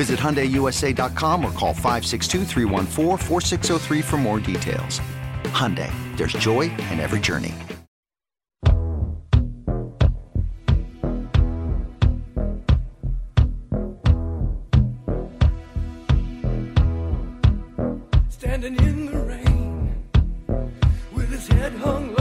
Visit HyundaiUSA.com or call 562 for more details. Hyundai, there's joy in every journey. Standing in the rain with his head hung low.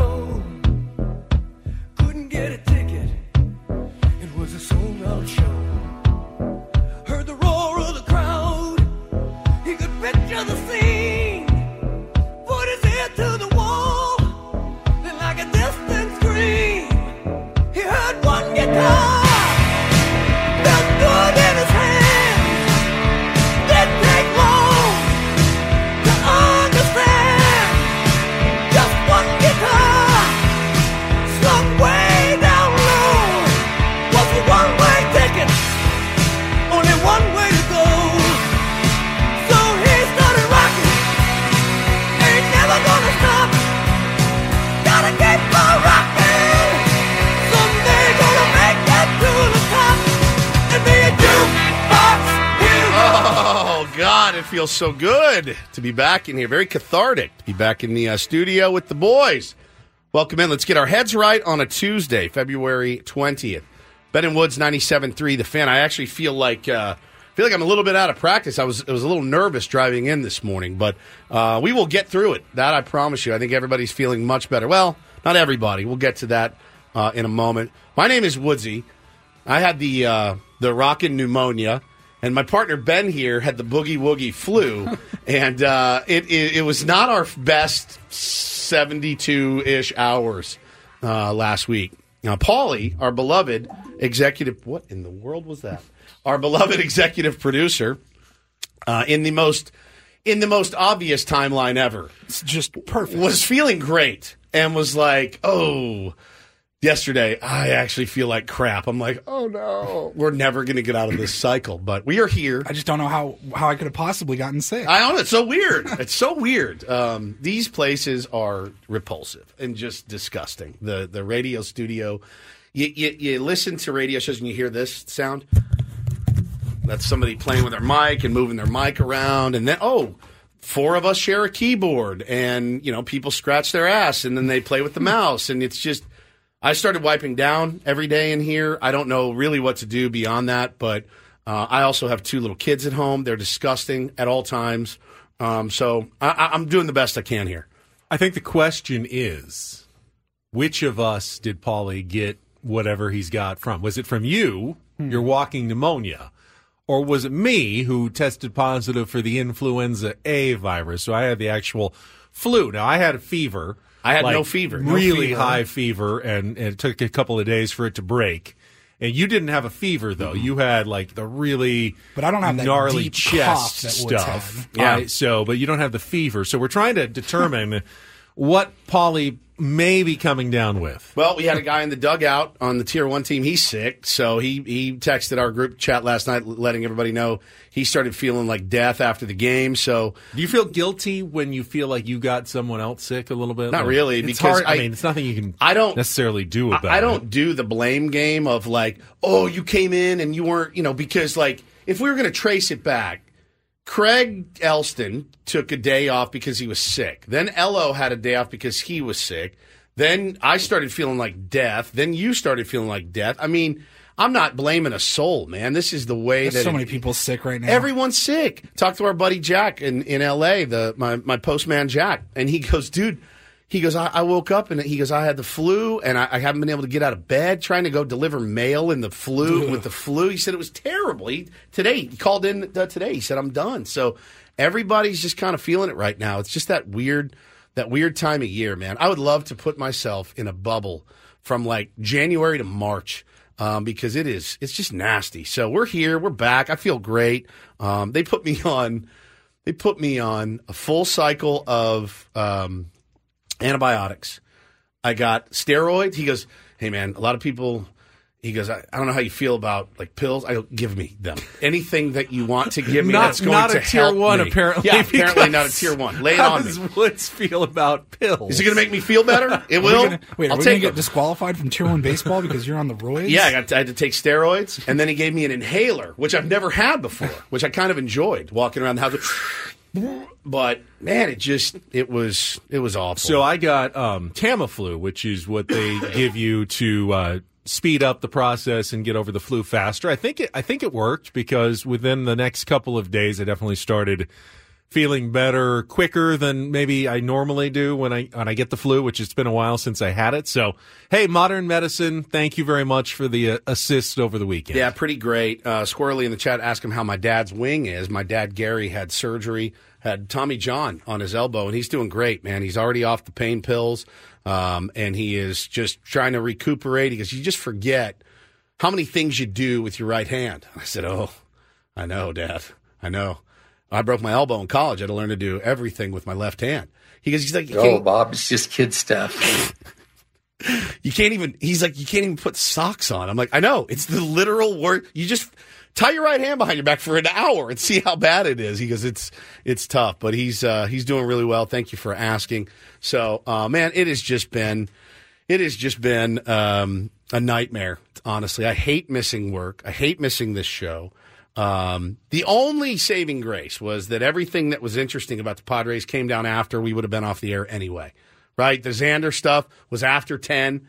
It feels so good to be back in here. Very cathartic to be back in the uh, studio with the boys. Welcome in. Let's get our heads right on a Tuesday, February twentieth. Ben and Woods, 97.3, The Fan. I actually feel like uh, feel like I'm a little bit out of practice. I was I was a little nervous driving in this morning, but uh, we will get through it. That I promise you. I think everybody's feeling much better. Well, not everybody. We'll get to that uh, in a moment. My name is Woodsy. I had the uh, the rockin' pneumonia, and my partner Ben here had the boogie woogie flu, and uh, it, it it was not our best seventy two ish hours uh, last week. Now, Paulie, our beloved executive, what in the world was that? Our beloved executive producer, uh, in the most in the most obvious timeline ever, It's just perfect. was feeling great and was like, "Oh, yesterday I actually feel like crap." I'm like, "Oh no, we're never going to get out of this cycle." But we are here. I just don't know how how I could have possibly gotten sick. I don't know. It's so weird. It's so weird. Um, these places are repulsive and just disgusting. The the radio studio. You, you, you listen to radio shows and you hear this sound. That's somebody playing with their mic and moving their mic around, and then oh, four of us share a keyboard, and you know people scratch their ass, and then they play with the mouse, and it's just. I started wiping down every day in here. I don't know really what to do beyond that, but uh, I also have two little kids at home. They're disgusting at all times. Um, so I, I- I'm doing the best I can here. I think the question is, which of us did Paulie get whatever he's got from? Was it from you, your walking pneumonia, or was it me who tested positive for the influenza A virus? So I had the actual flu. Now I had a fever. I had like, no fever. No really fever. high fever, and, and it took a couple of days for it to break. And you didn't have a fever though. You had like the really But I don't have that gnarly deep chest that stuff. Yeah. Right? So, but you don't have the fever. So we're trying to determine what Paulie may be coming down with. Well, we had a guy in the dugout on the tier one team. He's sick, so he he texted our group chat last night, letting everybody know he started feeling like death after the game. So Do you feel guilty when you feel like you got someone else sick a little bit? Not Like, really, because hard. I, I- mean, it's nothing you can. I don't- necessarily do I- about. I don't it. do the blame game of like, oh, you came in and you weren't, you know, because like if we were going to trace it back, Craig Elsten took a day off because he was sick. Then Ello had a day off because he was sick. Then I started feeling like death. Then you started feeling like death. I mean, I'm not blaming a soul, man. This is the way There's that so it- many people sick right now. Everyone's sick. Talk to our buddy Jack in, in L.A., the my, my postman Jack, and he goes, dude. He goes, I, I woke up and he goes, I had the flu and I, I haven't been able to get out of bed trying to go deliver mail in the flu with the flu. He said it was terrible. He, today, he called in uh, today. He said, I'm done. So everybody's just kind of feeling it right now. It's just that weird, that weird time of year, man. I would love to put myself in a bubble from like January to March um, because it is it's just nasty. So we're here, we're back. I feel great. Um, they put me on they put me on a full cycle of um, antibiotics. I got steroids. He goes, "Hey man, a lot of people." He goes, I, I don't know how you feel about like pills. I go, give me them. Anything that you want to give me Not- that's going not to a tier help one, me. apparently, Yeah, apparently because- not a tier one. Lay it How on does me. Woods feel about pills? Is it going to make me feel better? It will. gonna- wait, are I'll we take gonna get them. disqualified from Tier One baseball because you're on the roids? Yeah, I, got I had to take steroids, and then he gave me an inhaler, which I've never had before, which I kind of enjoyed walking around the house. But man, it just it was it was awful. So I got um, Tamiflu, which is what they give you to uh, speed up the process and get over the flu faster. I think it, I think it worked because within the next couple of days, I definitely started feeling better quicker than maybe I normally do when I when I get the flu, which it's been a while since I had it. So, hey, modern medicine, thank you very much for the uh, assist over the weekend. Yeah, pretty great. Uh, Squirrely in the chat asked him how my dad's wing is. My dad Gary had surgery, had Tommy John on his elbow, and he's doing great, man. He's already off the pain pills, um, and he is just trying to recuperate because you just forget how many things you do with your right hand. I said, "Oh, I know, Dad. I know. I broke my elbow in college. I had to learn to do everything with my left hand." He goes, "He's like, Oh, Bob, it's just kid stuff. you can't even he's like you can't even put socks on. I'm like i know. It's the literal word. You just tie your right hand behind your back for an hour and see how bad it is. He goes it's it's tough but he's uh he's doing really well. Thank you for asking. So uh man it has just been it has just been um a nightmare honestly. I hate missing work. I hate missing this show um, the only saving grace was that everything that was interesting about the Padres came down after we would have been off the air anyway right? The Xander stuff was after 10.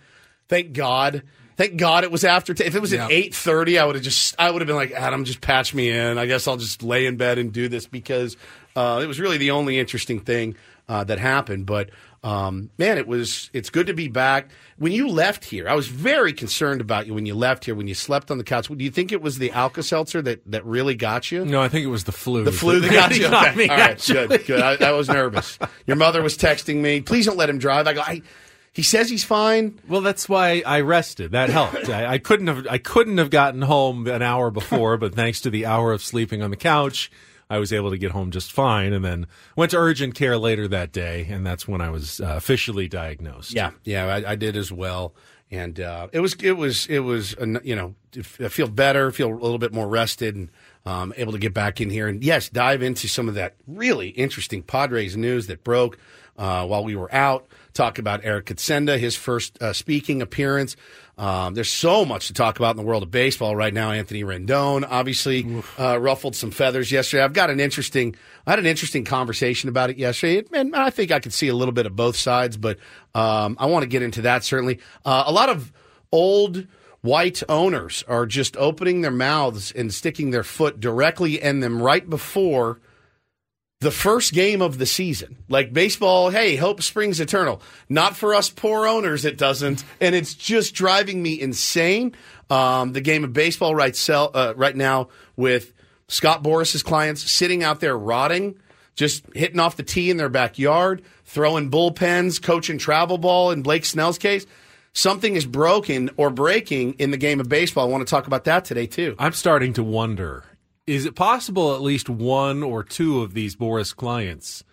Thank God. Thank God it was after 10. If it was Yeah. at 8.30, I would have just, I would have been like, Adam, just patch me in. I guess I'll just lay in bed and do this because uh, it was really the only interesting thing uh, that happened. But um, man, it was, it's good to be back. When you left here, I was very concerned about you when you left here, when you slept on the couch. Do you think it was the Alka Seltzer that, that really got you? No, I think it was the flu. The flu that got you. got Okay. me, All right, actually. good, good. I, I was nervous. Your mother was texting me. Please don't let him drive. I go. I, he says he's fine. Well, that's why I rested. That helped. I, I couldn't have. I couldn't have gotten home an hour before, but thanks to the hour of sleeping on the couch, I was able to get home just fine. And then went to urgent care later that day, and that's when I was uh, officially diagnosed. Yeah, yeah, I, I did as well. And uh, it was, it was, it was. uh, You know, I feel better, feel a little bit more rested, and um, able to get back in here and yes, dive into some of that really interesting Padres news that broke uh, while we were out. Talk about Eric Kutsenda, his first uh, speaking appearance. Um, there's so much to talk about in the world of baseball right now. Anthony Rendon obviously uh, ruffled some feathers yesterday. I've got an interesting, I had an interesting conversation about it yesterday, and I think I could see a little bit of both sides, but um, I want to get into that certainly. Uh, a lot of old white owners are just opening their mouths and sticking their foot directly in them right before the first game of the season. Like baseball, hey, hope springs eternal. Not for us poor owners, it doesn't. And it's just driving me insane. Um, the game of baseball right, sell, uh, right now with Scott Boras's clients sitting out there rotting, just hitting off the tee in their backyard, throwing bullpens, coaching travel ball in Blake Snell's case. Something is broken or breaking in the game of baseball. I want to talk about that today, too. I'm starting to wonder: is it possible at least one or two of these Boras clients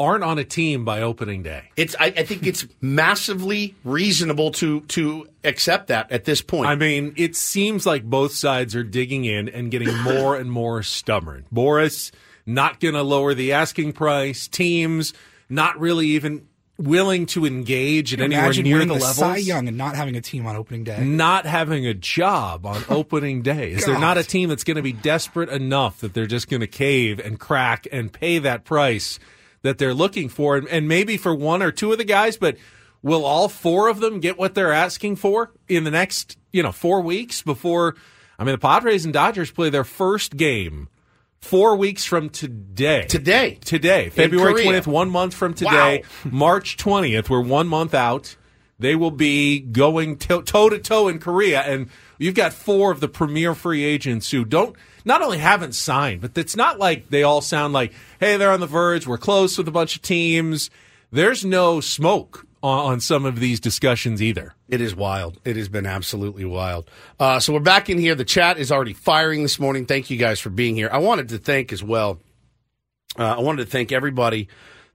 aren't on a team by opening day? It's. I, I think it's massively reasonable to to accept that at this point. I mean, it seems like both sides are digging in and getting more and more stubborn. Boras not going to lower the asking price. Teams not really even willing to engage at anywhere near the the levels. Cy Young and not having a team on opening day. Not having a job on oh, opening day. Is there not a team that's going to be desperate enough that they're just going to cave and crack and pay that price that they're looking for? And, and maybe for one or two of the guys, but will all four of them get what they're asking for in the next you know, four weeks before. I mean, the Padres and Dodgers play their first game four weeks from today. Today. Today, February 20th, one month from today, Wow. March 20th, we're one month out. They will be going toe to toe in Korea, and you've got four of the premier free agents who don't not only haven't signed, but it's not like they all sound like, hey, they're on the verge, we're close with a bunch of teams. There's no smoke on, some of these discussions either. It is wild. It has been absolutely wild. Uh, so we're back in here. The chat is already firing this morning. Thank you guys for being here. I wanted to thank as well. Uh, I wanted to thank everybody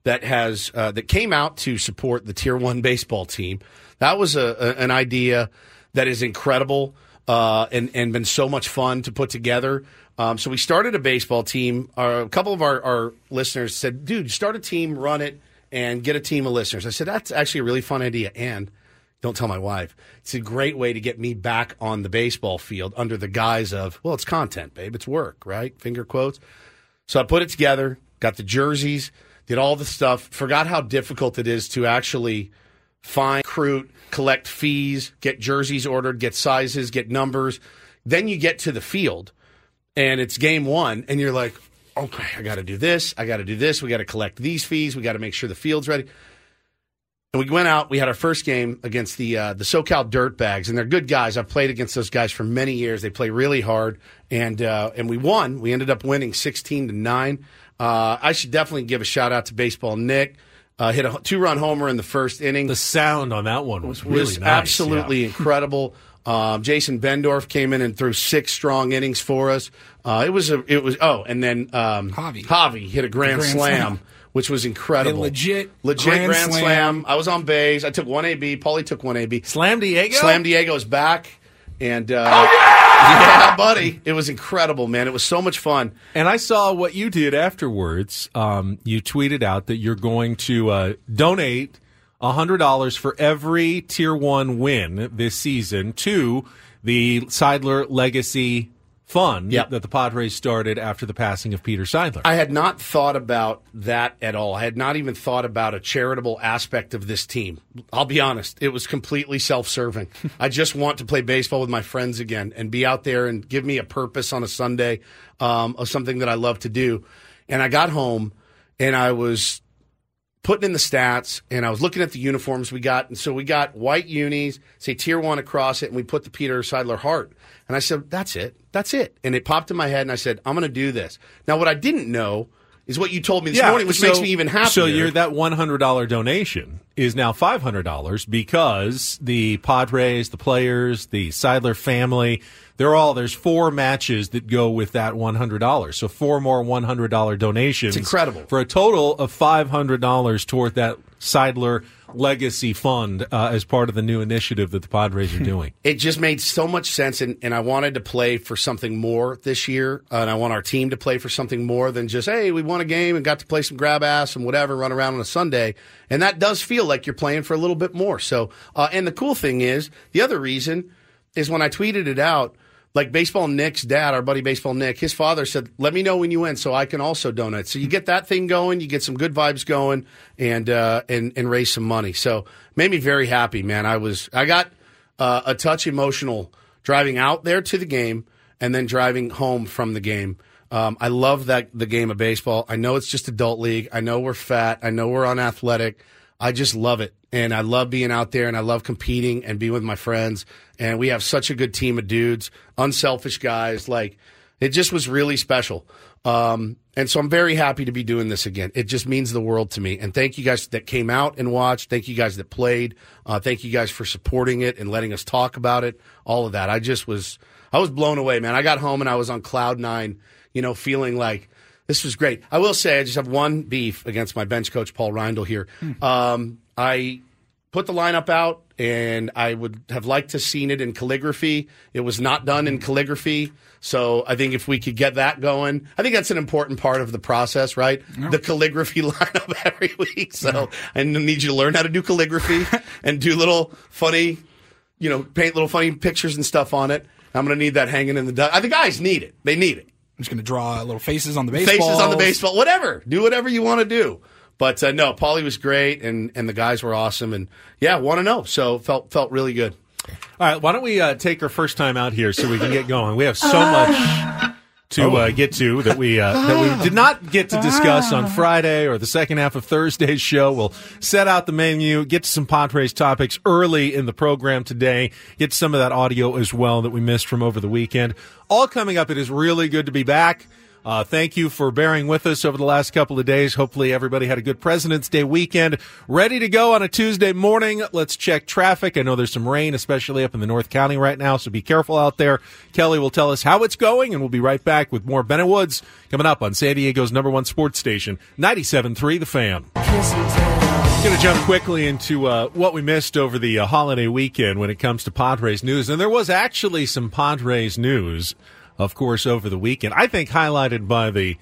that has uh, that came out to support the Tier One baseball team. That was a, a an idea that is incredible uh, and and been so much fun to put together. Um, so we started a baseball team. Uh, a couple of our, our listeners said, "Dude, start a team, run it, and get a team of listeners." I said, "That's actually a really fun idea." And don't tell my wife. It's a great way to get me back on the baseball field under the guise of, well, it's content, babe. It's work, right? Finger quotes. So I put it together, got the jerseys, did all the stuff, forgot how difficult it is to actually find, recruit, collect fees, get jerseys ordered, get sizes, get numbers. Then you get to the field and it's game one, and you're like, okay, I got to do this, I got to do this, we got to collect these fees, we got to make sure the field's ready. And we went out. We had our first game against the uh, the SoCal Dirtbags, and they're good guys. I've played against those guys for many years. They play really hard, and uh, and we won. We ended up winning sixteen to nine. Uh, I should definitely give a shout out to Baseball Nick. Uh, hit a two run homer in the first inning The sound on that one was really was nice, absolutely yeah. incredible. Um, Jason Bendorf came in and threw six strong innings for us. Uh, it was a, it was oh, and then um, Javi. Javi hit a grand, grand slam, slam. which was incredible. A legit legit grand grand, slam. slam. I was on base. I took one AB. Paulie took one AB. Slam Diego. Slam Diego's back, and uh, oh yeah, yeah, buddy, it was incredible, man. It was so much fun. And I saw what you did afterwards. Um, you tweeted out that you're going to uh, donate $100 for every Tier 1 win this season to the Seidler Legacy Fund Yep. that the Padres started after the passing of Peter Seidler. I had not thought about that at all. I had not even thought about a charitable aspect of this team. I'll be honest, it was completely self serving. I just want to play baseball with my friends again and be out there and give me a purpose on a Sunday um, of something that I love to do. And I got home and I was putting in the stats and I was looking at the uniforms we got. And so we got white unis, say tier one across it, and we put the Peter Seidler heart. And I said, that's it. That's it. And it popped in my head and I said, I'm going to do this. Now, what I didn't know is what you told me this morning, which so- makes me even happier. So you're, that $100 donation is now $500 because the Padres, the players, the Seidler family, they're all, there's four matches that go with that $100. So four more $100 donations. It's incredible. For a total of $500 toward that Seidler Legacy Fund uh, as part of the new initiative that the Padres are doing. it just made so much sense and, and i wanted to play for something more this year uh, and i want our team to play for something more than just hey we won a game and got to play some grab ass and whatever run around on a sunday and that does feel like you're playing for a little bit more so uh, and the cool thing is the other reason is when i tweeted it out like baseball nick's dad our buddy baseball nick his father said let me know when you win so i can also donate so you get that thing going you get some good vibes going and uh, and and raise some money so made me very happy man i was i got uh, a touch emotional driving out there to the game and then driving home from the game. Um, I love that the game of baseball. I know it's just adult league. I know we're fat. I know we're unathletic. I just love it, and I love being out there, and I love competing and being with my friends. And we have such a good team of dudes, unselfish guys. Like it just was really special. Um, and so I'm very happy to be doing this again. It just means the world to me. And thank you guys that came out and watched. Thank you guys that played. Uh, thank you guys for supporting it and letting us talk about it. All of that. I just was, I was blown away, man. I got home and I was on cloud nine, you know, feeling like this was great. I will say I just have one beef against my bench coach, Paul Reindl here. Um, I put the lineup out and I would have liked to seen it in calligraphy. It was not done in calligraphy. So I think if we could get that going, I think that's an important part of the process, right? The calligraphy lineup every week. So I need you to learn how to do calligraphy and do little funny, you know, paint little funny pictures and stuff on it. I'm going to need that hanging in the. du- Uh, the guys need it. They need it I'm just going to draw little faces on the baseball. faces on the baseball, whatever. Do whatever you want to do. But uh, no, Paulie was great, and and the guys were awesome, and yeah, want to know. So felt felt really good. All right, why don't we uh, take our first time out here so we can get going? We have so much to uh, get to that we uh, that we did not get to discuss on Friday or the second half of Thursday's show. We'll set out the menu, get to some Padres topics early in the program today, get some of that audio as well that we missed from over the weekend. All coming up. It is really good to be back. Uh, thank you for bearing with us over the last couple of days. Hopefully, everybody had a good President's Day weekend. Ready to go on a Tuesday morning. Let's check traffic. I know there's some rain, especially up in the North County right now, so be careful out there. Kelly will tell us how it's going, and we'll be right back with more Ben and Woods coming up on San Diego's number one sports station, 97.3 The Fan. Going to jump quickly into uh, what we missed over the uh, holiday weekend when it comes to Padres news. And there was actually some Padres news of course, over the weekend. I think highlighted by the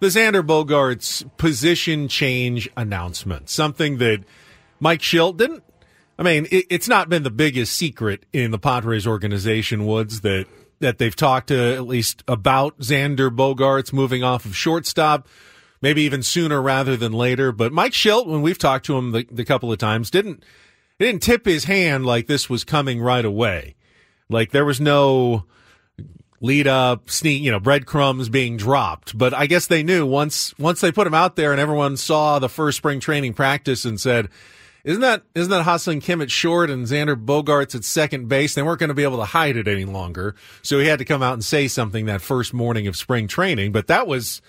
the Xander Bogaerts position change announcement, something that Mike Shildt didn't. I mean, it, it's not been the biggest secret in the Padres organization, Woods, that that they've talked to at least about Xander Bogaerts moving off of shortstop, maybe even sooner rather than later. But Mike Shildt, when we've talked to him the, the couple of times, didn't didn't tip his hand like this was coming right away. Like there was no lead up, sneak, you know, breadcrumbs being dropped. But I guess they knew once once they put him out there and everyone saw the first spring training practice and said, "Isn't that isn't that Ha-Seong Kim at short and Xander Bogaerts at second base?" They weren't going to be able to hide it any longer, so he had to come out and say something that first morning of spring training. But that was.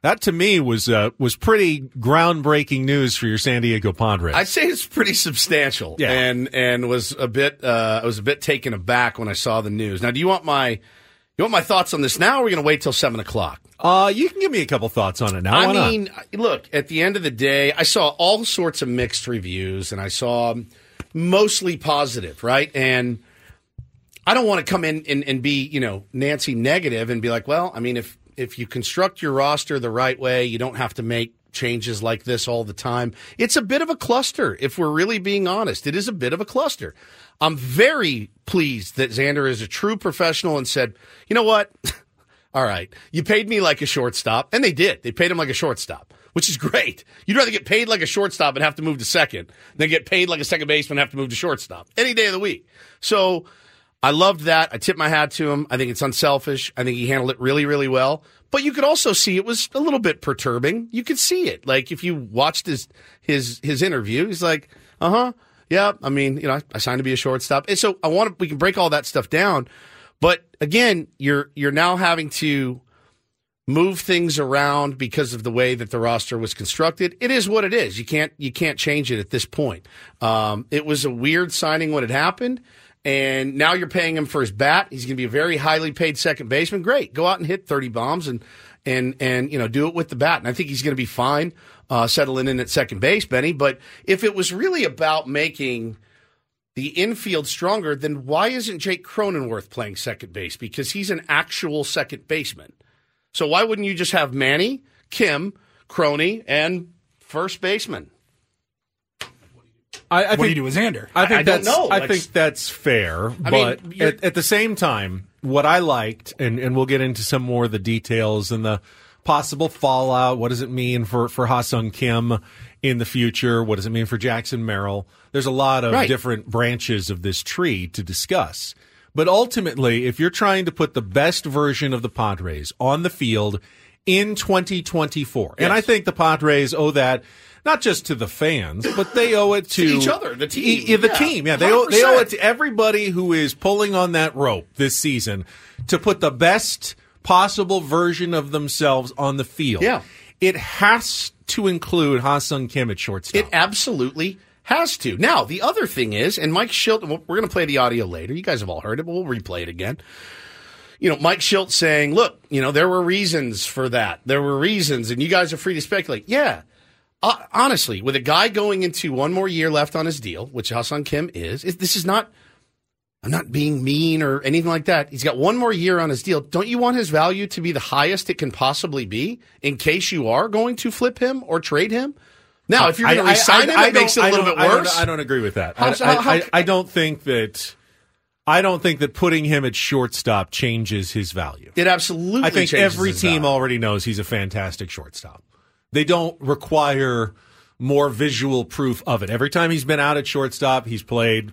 That to me was uh, was pretty groundbreaking news for your San Diego Padres. I'd say it's pretty substantial, Yeah. and and was a bit uh, I was a bit taken aback when I saw the news. Now, do you want my you want my thoughts on this now? or Are we going to wait till seven o'clock? uh, you can give me a couple thoughts on it now. Why I not? mean, look, at the end of the day, I saw all sorts of mixed reviews and I saw mostly positive, right? And I don't want to come in and, and be, you know, Nancy negative and be like, well, I mean, if if you construct your roster the right way, you don't have to make changes like this all the time. It's a bit of a cluster, if we're really being honest. It is a bit of a cluster. I'm very pleased that Xander is a true professional and said, you know what? All right. You paid me like a shortstop. And they did. They paid him like a shortstop, which is great. You'd rather get paid like a shortstop and have to move to second than get paid like a second baseman and have to move to shortstop any day of the week. So I loved that. I tip my hat to him. I think it's unselfish. I think he handled it really, really well. But you could also see it was a little bit perturbing. You could see it. Like if you watched his his his interview, he's like, uh huh. Yeah, I mean, you know, I, I signed to be a shortstop. And so I want to, we can break all that stuff down. But again, you're you're now having to move things around because of the way that the roster was constructed. It is what it is. You can't you can't change it at this point. Um, it was a weird signing when it happened, and now you're paying him for his bat. He's going to be a very highly paid second baseman. Great, go out and hit 30 bombs and and and you know do it with the bat. And I think he's going to be fine uh, settling in at second base, Benny. But if it was really about making the infield stronger, then why isn't Jake Cronenworth playing second base? Because he's an actual second baseman. So why wouldn't you just have Manny, Kim, Crony, and first baseman? I, I what do think you do with Xander? I think I don't that's know. I Like- think that's fair. I but mean, at, at the same time, what I liked, and, and we'll get into some more of the details and the possible fallout. What does it mean for for Ha-Seong Kim in the future? What does it mean for Jackson Merrill? There's a lot of Right. different branches of this tree to discuss. But ultimately, if you're trying to put the best version of the Padres on the field in 2024, and I think the Padres owe that not just to the fans, but they owe it to, each other, the team. E- the Yeah, team. Yeah, they owe, they 100%. owe it to everybody who is pulling on that rope this season to put the best possible version of themselves on the field. Yeah. It has to include Ha-Seong Kim at shortstop. It absolutely has to. Now, the other thing is, and Mike Shildt, we're going to play the audio later. You guys have all heard it, but we'll replay it again. You know, Mike Shildt saying, look, you know, there were reasons for that. There were reasons, and you guys are free to speculate. Yeah. Uh, honestly, with a guy going into one more year left on his deal, which Ha-Seong Kim is, is this is not, I'm not being mean or anything like that. He's got one more year on his deal. Don't you want his value to be the highest it can possibly be in case you are going to flip him or trade him? Now, if you're going to I- I- resign I- him, it makes it a little bit don't- I don't- worse. I don't, agree with that. How- I, how- I- how- I- don't think that. I don't think that putting him at shortstop changes his value. It absolutely. I think every team value. already knows he's a fantastic shortstop. They don't require more visual proof of it. Every time he's been out at shortstop, he's played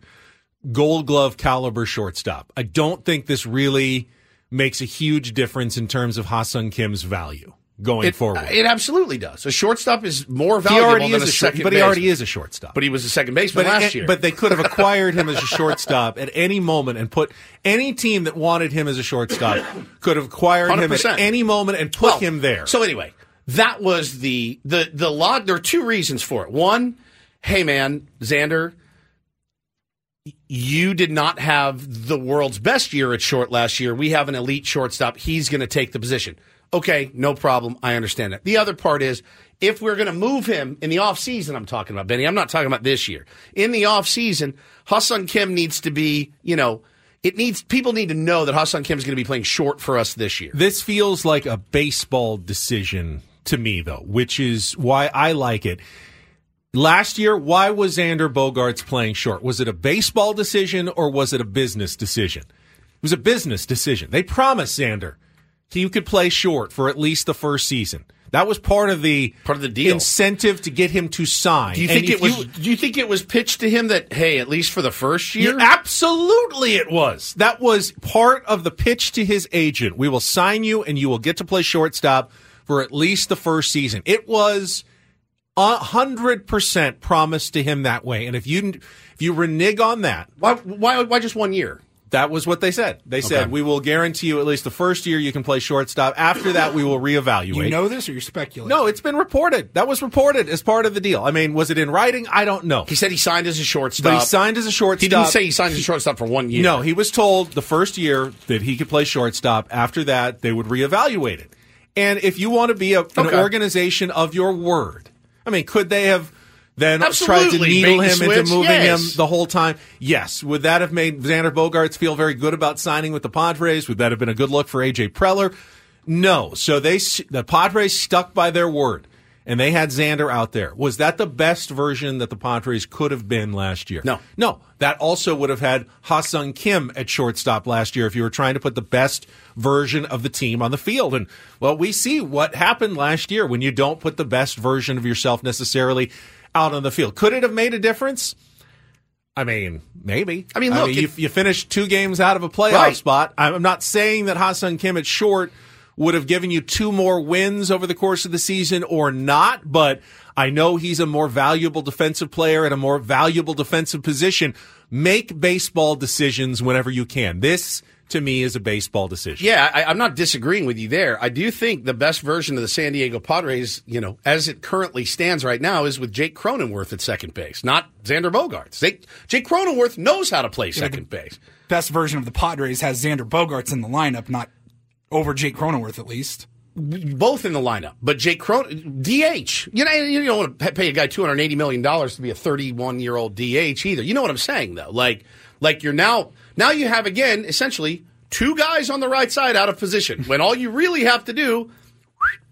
gold glove caliber shortstop. I don't think this really makes a huge difference in terms of Ha-Seong Kim's value going It, forward. it absolutely does. A shortstop is more valuable than a a second but he already is a shortstop. But he was a second baseman But, last and- year. but they could have acquired him as a shortstop at any moment and put any team that wanted him as a shortstop could have acquired him 100%. at any moment and put Well, him there. So anyway, that was the the the lot. There are two reasons for it. One, hey man, Xander, you did not have the world's best year at short last year. We have an elite shortstop. He's going to take the position. Okay, no problem. I understand that. The other part is if we're going to move him in the offseason, I'm talking about, Benny, I'm not talking about this year. In the offseason, Ha-Seong Kim needs to be, you know, it needs people need to know that Ha-Seong Kim is going to be playing short for us this year. This feels like a baseball decision to me, though, which is why I like it. Last year, why was Xander Bogaerts playing short? Was it a baseball decision or was it a business decision? It was a business decision. They promised Xander he could play short for at least the first season. That was part of the Part of the deal. incentive to get him to sign. Do you think it was? do you think it was pitched to him that hey, at least for the first year? Yeah, absolutely, it was. That was part of the pitch to his agent. We will sign you, and you will get to play shortstop for at least the first season. It was a hundred percent promised to him that way. And if you if you renege on that, Why? Why? Why just one year? that was what they said. They said we will guarantee you at least the first year you can play shortstop. After that, we will reevaluate. You know this, or you're speculating? no, it's been reported. That was reported as part of the deal. I mean, was it in writing? I don't know. He said he signed as a shortstop. But he signed as a shortstop. He didn't say he signed as a shortstop for one year. No, he was told the first year that he could play shortstop. After that, they would reevaluate it. And if you want to be a, an Okay. organization of your word, I mean, could they have then tried to needle him into moving yes. him the whole time? Yes. Would that have made Xander Bogaerts feel very good about signing with the Padres? Would that have been a good look for AJ Preller? No. So they the Padres stuck by their word. And they had Xander out there. Was that the best version that the Padres could have been last year? No. No, that also would have had Ha-Seong Kim at shortstop last year if you were trying to put the best version of the team on the field. And, well, we see what happened last year when you don't put the best version of yourself necessarily out on the field. Could it have made a difference? I mean, maybe. I mean, look, you, it- you finished two games out of a playoff Right. spot. I'm not saying that Ha-Seong Kim at short would have given you two more wins over the course of the season or not, but I know he's a more valuable defensive player at a more valuable defensive position. Make baseball decisions whenever you can. This, to me, is a baseball decision. Yeah, I, I'm not disagreeing with you there. I do think the best version of the San Diego Padres, you know, as it currently stands right now, is with Jake Cronenworth at second base, not Xander Bogaerts. They, Jake Cronenworth knows how to play second base. Best version of the Padres has Xander Bogaerts in the lineup, not over Jake Cronenworth at least. both in the lineup. But Jake Cronin, DH. You know, you don't want to pay a guy two hundred eighty million dollars to be a thirty-one year old DH either. You know what I'm saying though? Like, like you're now now you have again essentially two guys on the right side out of position when all you really have to do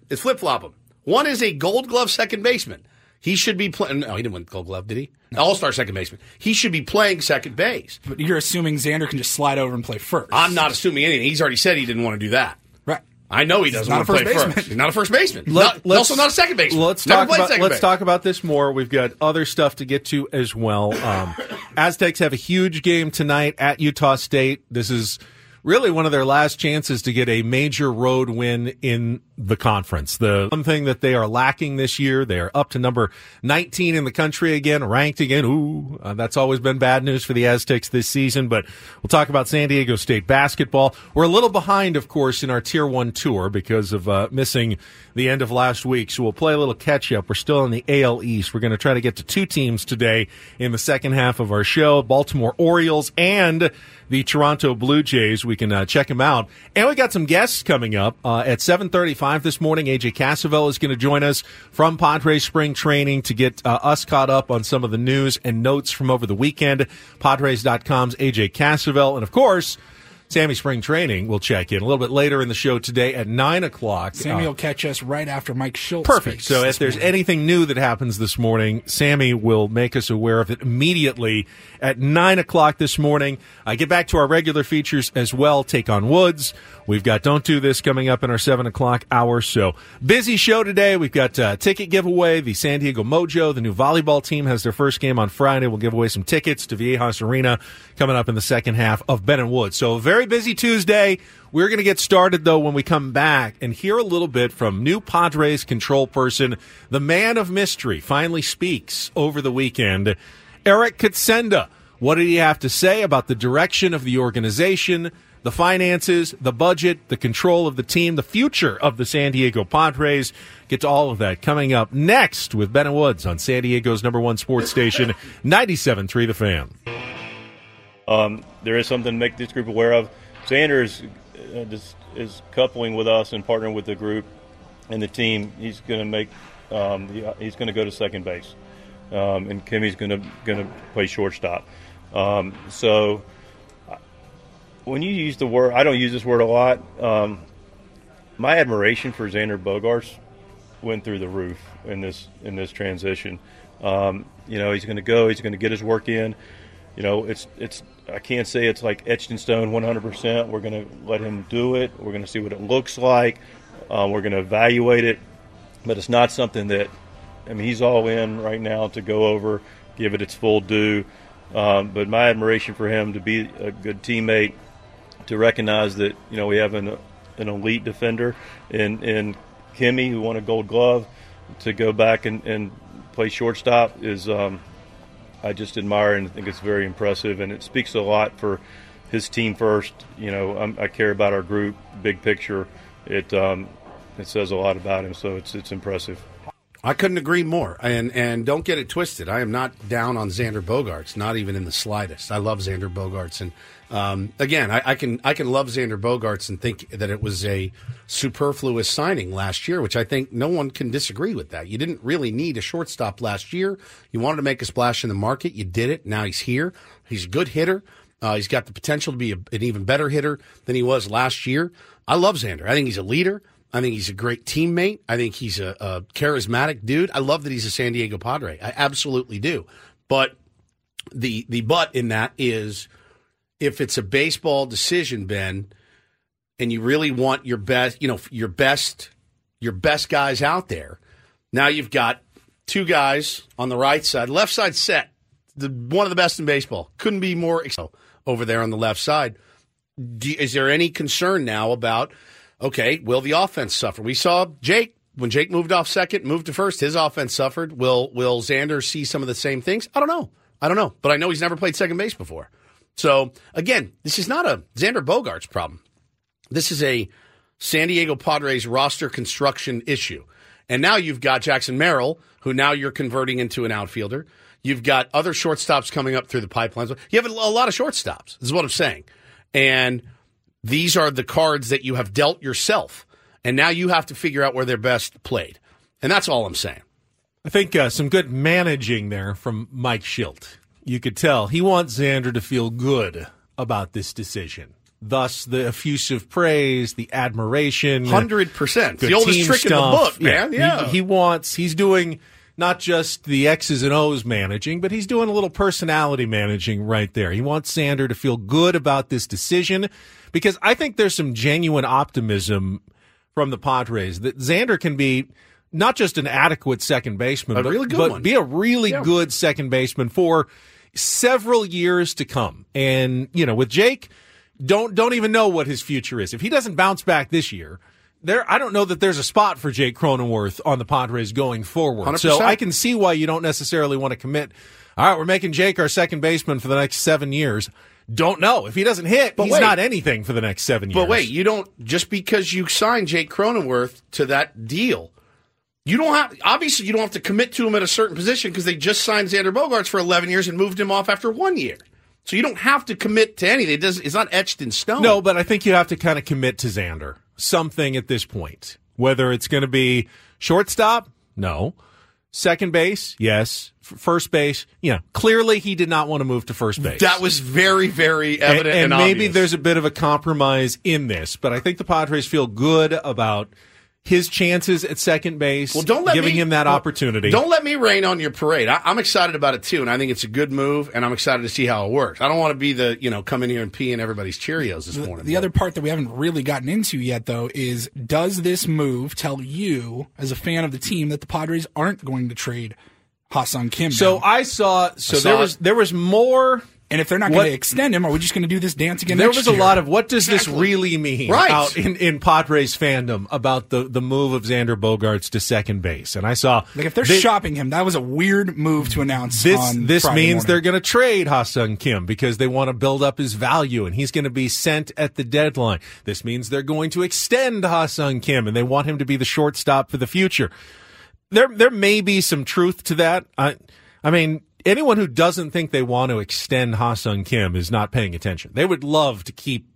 is flip flop them. One is a Gold Glove second baseman. He should be playing. No, he didn't win Gold Glove, did he? All Star second baseman. He should be playing second base. But you're assuming Xander can just slide over and play first. I'm not assuming anything. He's already said he didn't want to do that. right. I know he doesn't not want to a play first first. He's not a first baseman. Let- Not- also not a second baseman. Let's talk about second let's base. talk about this more. We've got other stuff to get to as well. Um, Aztecs have a huge game tonight at Utah State. This is really one of their last chances to get a major road win in the conference. The one thing that they are lacking this year, they are up to number 19 in the country again, ranked again. Ooh, uh, that's always been bad news for the Aztecs this season, but we'll talk about San Diego State basketball. We're a little behind, of course, in our tier one tour because of uh, missing the end of last week. So we'll play a little catch up. We're still in the AL East. We're going to try to get to two teams today in the second half of our show Baltimore Orioles and the Toronto Blue Jays. We can uh, check them out. And we got some guests coming up uh, at 735 this morning. AJ Cassavell is going to join us from Padres spring training to get uh, us caught up on some of the news and notes from over the weekend. Padres.com's AJ Cassavell. And of course, Sammy Spring Training will check in a little bit later in the show today at 9 o'clock. Sammy Uh, will catch us right after Mike Schultz. Perfect. So if there's morning. anything new that happens this morning, Sammy will make us aware of it immediately at nine o'clock this morning. I get back to our regular features as well. Take on Woods. We've got Don't Do This coming up in our seven o'clock hour. So busy show today. We've got uh, ticket giveaway. The San Diego Mojo, the new volleyball team, has their first game on Friday. We'll give away some tickets to Viejas Arena coming up in the second half of Ben and Woods. So a very busy Tuesday. We're going to get started though when we come back and hear a little bit from new Padres control person, the man of mystery, finally speaks over the weekend. Eric Kutsenda. What did he have to say about the direction of the organization, the finances, the budget, the control of the team, the future of the San Diego Padres? Get to all of that coming up next with Ben and Woods on San Diego's number one sports station, 97.3 The Fan. Um, there is something to make this group aware of. Xander is, uh, is coupling with us and partnering with the group and the team. He's going to make. Um, the, he's going to go to second base, um, and Kimmy's going to going to play shortstop. Um, so uh, when you use the word, I don't use this word a lot. Um, my admiration for Xander Bogaerts went through the roof in this in this transition. Um, you know, he's going to go. He's going to get his work in. You know, it's it's. I can't say it's like etched in stone 100%. We're going to let him do it. We're going to see what it looks like. Uh, we're going to evaluate it, but it's not something that. I mean, he's all in right now to go over, give it its full due. Um, but my admiration for him to be a good teammate, to recognize that you know we have an an elite defender in in Kimmy who won a Gold Glove, to go back and, and play shortstop is um, I just admire and think it's very impressive, and it speaks a lot for his team first. You know, I'm, I care about our group, big picture. It um, it says a lot about him, so it's it's impressive. I couldn't agree more. And and don't get it twisted. I am not down on Xander Bogaerts, not even in the slightest. I love Xander Bogaerts, and um, again, I, I can I can love Xander Bogaerts and think that it was a superfluous signing last year, which I think no one can disagree with that. You didn't really need a shortstop last year. You wanted to make a splash in the market. You did it. Now he's here. He's a good hitter. Uh, he's got the potential to be a, an even better hitter than he was last year. I love Xander. I think he's a leader. I think he's a great teammate. I think he's a, a charismatic dude. I love that he's a San Diego Padre. I absolutely do. But the the but in that is if it's a baseball decision, Ben, and you really want your best, you know, your best your best guys out there. Now you've got two guys on the right side, left side set, the one of the best in baseball. Couldn't be more over there on the left side. Do, is there any concern now about? Okay, will the offense suffer? We saw Jake when Jake moved off second, moved to first. His offense suffered. Will Will Xander see some of the same things? I don't know. I don't know, but I know he's never played second base before. So again, this is not a Xander Bogaerts problem. This is a San Diego Padres roster construction issue. And now you've got Jackson Merrill, who now you're converting into an outfielder. You've got other shortstops coming up through the pipelines. You have a lot of shortstops, is what I'm saying. And these are the cards that you have dealt yourself. And now you have to figure out where they're best played. And that's all I'm saying. I think uh, some good managing there from Mike Shildt. You could tell he wants Xander to feel good about this decision. Thus, the effusive praise, the admiration, Hundred percent. The oldest trick in the book, man. He- Yeah. He, wants. He's doing not just the X's and O's managing, but he's doing a little personality managing right there. He wants Xander to feel good about this decision because I think there's some genuine optimism from the Padres that Xander can be not just an adequate second baseman, A but, really good but one. be a really Yeah. good second baseman for several years to come. And you know, with Jake, don't don't even know what his future is. If he doesn't bounce back this year, there I don't know that there's a spot for Jake Cronenworth on the Padres going forward. So 100%. I can see why you don't necessarily want to commit. All right, we're making Jake our second baseman for the next seven years. Don't know if he doesn't hit. But he's wait. not anything for the next seven years. But wait, you don't just because you signed Jake Cronenworth to that deal, you don't have obviously you don't have to commit to him at a certain position because they just signed Xander Bogaerts for eleven years and moved him off after one year. So you don't have to commit to anything. It does it's not etched in stone. No, but I think you have to kind of commit to Xander something at this point. Whether it's going to be shortstop, no. Second base, yes. F- first base, you know, clearly he did not want to move to first base. That was very, very evident and, and, maybe obvious. there's a bit of a compromise in this, but I think the Padres feel good about his chances at second base. Well, don't let giving me- him that well, opportunity. Don't let me rain on your parade. I, I'm excited about it too, and I think it's a good move, and I'm excited to see how it works. I don't want to be the you know come in here and pee in everybody's Cheerios this morning. The other part that we haven't really gotten into yet, though, is does this move tell you, as a fan of the team, that the Padres aren't going to trade Ha-Seong Kim? so now? I saw. So I saw there it. was there was more. And if they're not going to extend him, are we just going to do this dance again? There was a year? lot of what does this really mean Right. out in, in Padres fandom about the, the move of Xander Bogaerts to second base, and I saw like if they're thi- shopping him, that was a weird move to announce. this on this Friday means morning. they're going to trade Ha-Seong Kim because they want to build up his value and he's going to be sent at the deadline. This means they're going to extend Ha-Seong Kim and they want him to be the shortstop for the future. There there may be some truth to that. I I mean anyone who doesn't think they want to extend Ha-Seong Kim is not paying attention. They would love to keep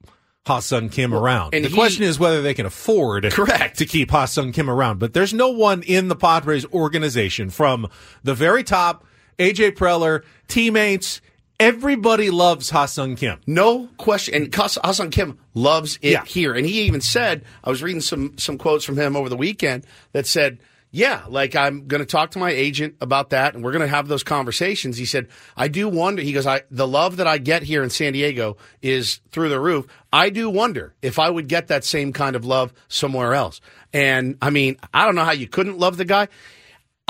Ha-Seong Kim around. and the he- question is whether they can afford Correct. to keep Ha-Seong Kim around. But there's no one in the Padres organization from the very top, AJ Preller, teammates, everybody loves Ha-Seong Kim. No question. And Ha-Seong Kim loves it Yeah. here. And he even said, I was reading some some quotes from him over the weekend that said, yeah, like I'm going to talk to my agent about that and we're going to have those conversations. He said, I do wonder, he goes, I, the love that I get here in San Diego is through the roof. I do wonder if I would get that same kind of love somewhere else. And I mean, I don't know how you couldn't love the guy.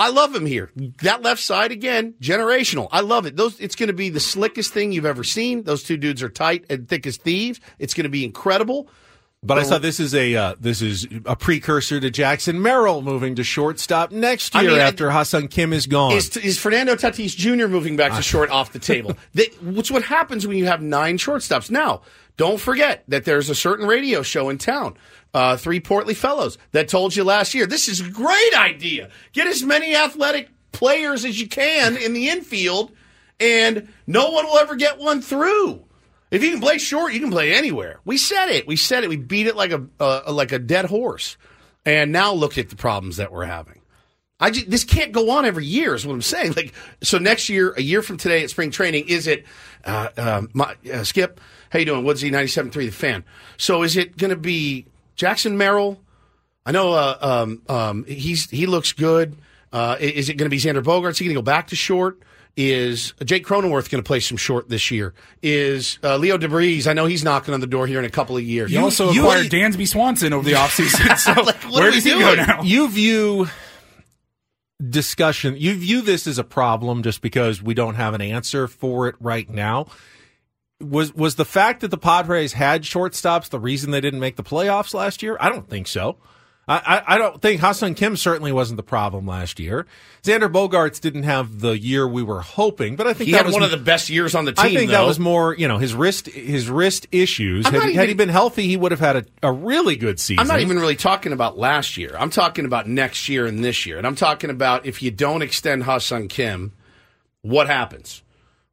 I love him here. That left side again, generational. I love it. Those it's going to be the slickest thing you've ever seen. Those two dudes are tight and thick as thieves. It's going to be incredible. But I saw this is a uh, this is a precursor to Jackson Merrill moving to shortstop next I year mean, after Ha-Seong Kim is gone. Is, is Fernando Tatis Jr. moving back to short off the table? They, what's what happens when you have nine shortstops? Now, don't forget that there's a certain radio show in town, uh, Three Portly Fellows, that told you last year this is a great idea. Get as many athletic players as you can in the infield, and no one will ever get one through. If you can play short, you can play anywhere. We said it. We said it. We beat it like a uh, like a dead horse. And now look at the problems that we're having. I just, this can't go on every year. Is what I'm saying. Like so, next year, a year from today at spring training, is it? Uh, um, my, uh, Skip, how you doing? Woodsy 97.3 The Fan. So is it going to be Jackson Merrill? I know uh, um, um, he's he looks good. Uh, is it going to be Xander Bogaerts? Is he going to go back to short? Is Jake Cronenworth going to play some short this year? Is uh, Leo De Vries? I know he's knocking on the door here in a couple of years. You also you- acquired Dansby Swanson over the offseason. So Like, where does he go now? you view discussion you view this as a problem just because we don't have an answer for it right now was was the fact that the Padres had shortstops the reason they didn't make the playoffs last year? I don't think so. I, I, don't think Ha-Seong Kim certainly wasn't the problem last year. Xander Bogaerts didn't have the year we were hoping, but I think he that had was one of the best years on the team. I think though. that was more, you know, his wrist his wrist issues. Had, he- had he been healthy, he would have had a, a really good season. I'm not even really talking about last year. I'm talking about next year and this year. And I'm talking about if you don't extend Ha-Seong Kim, what happens?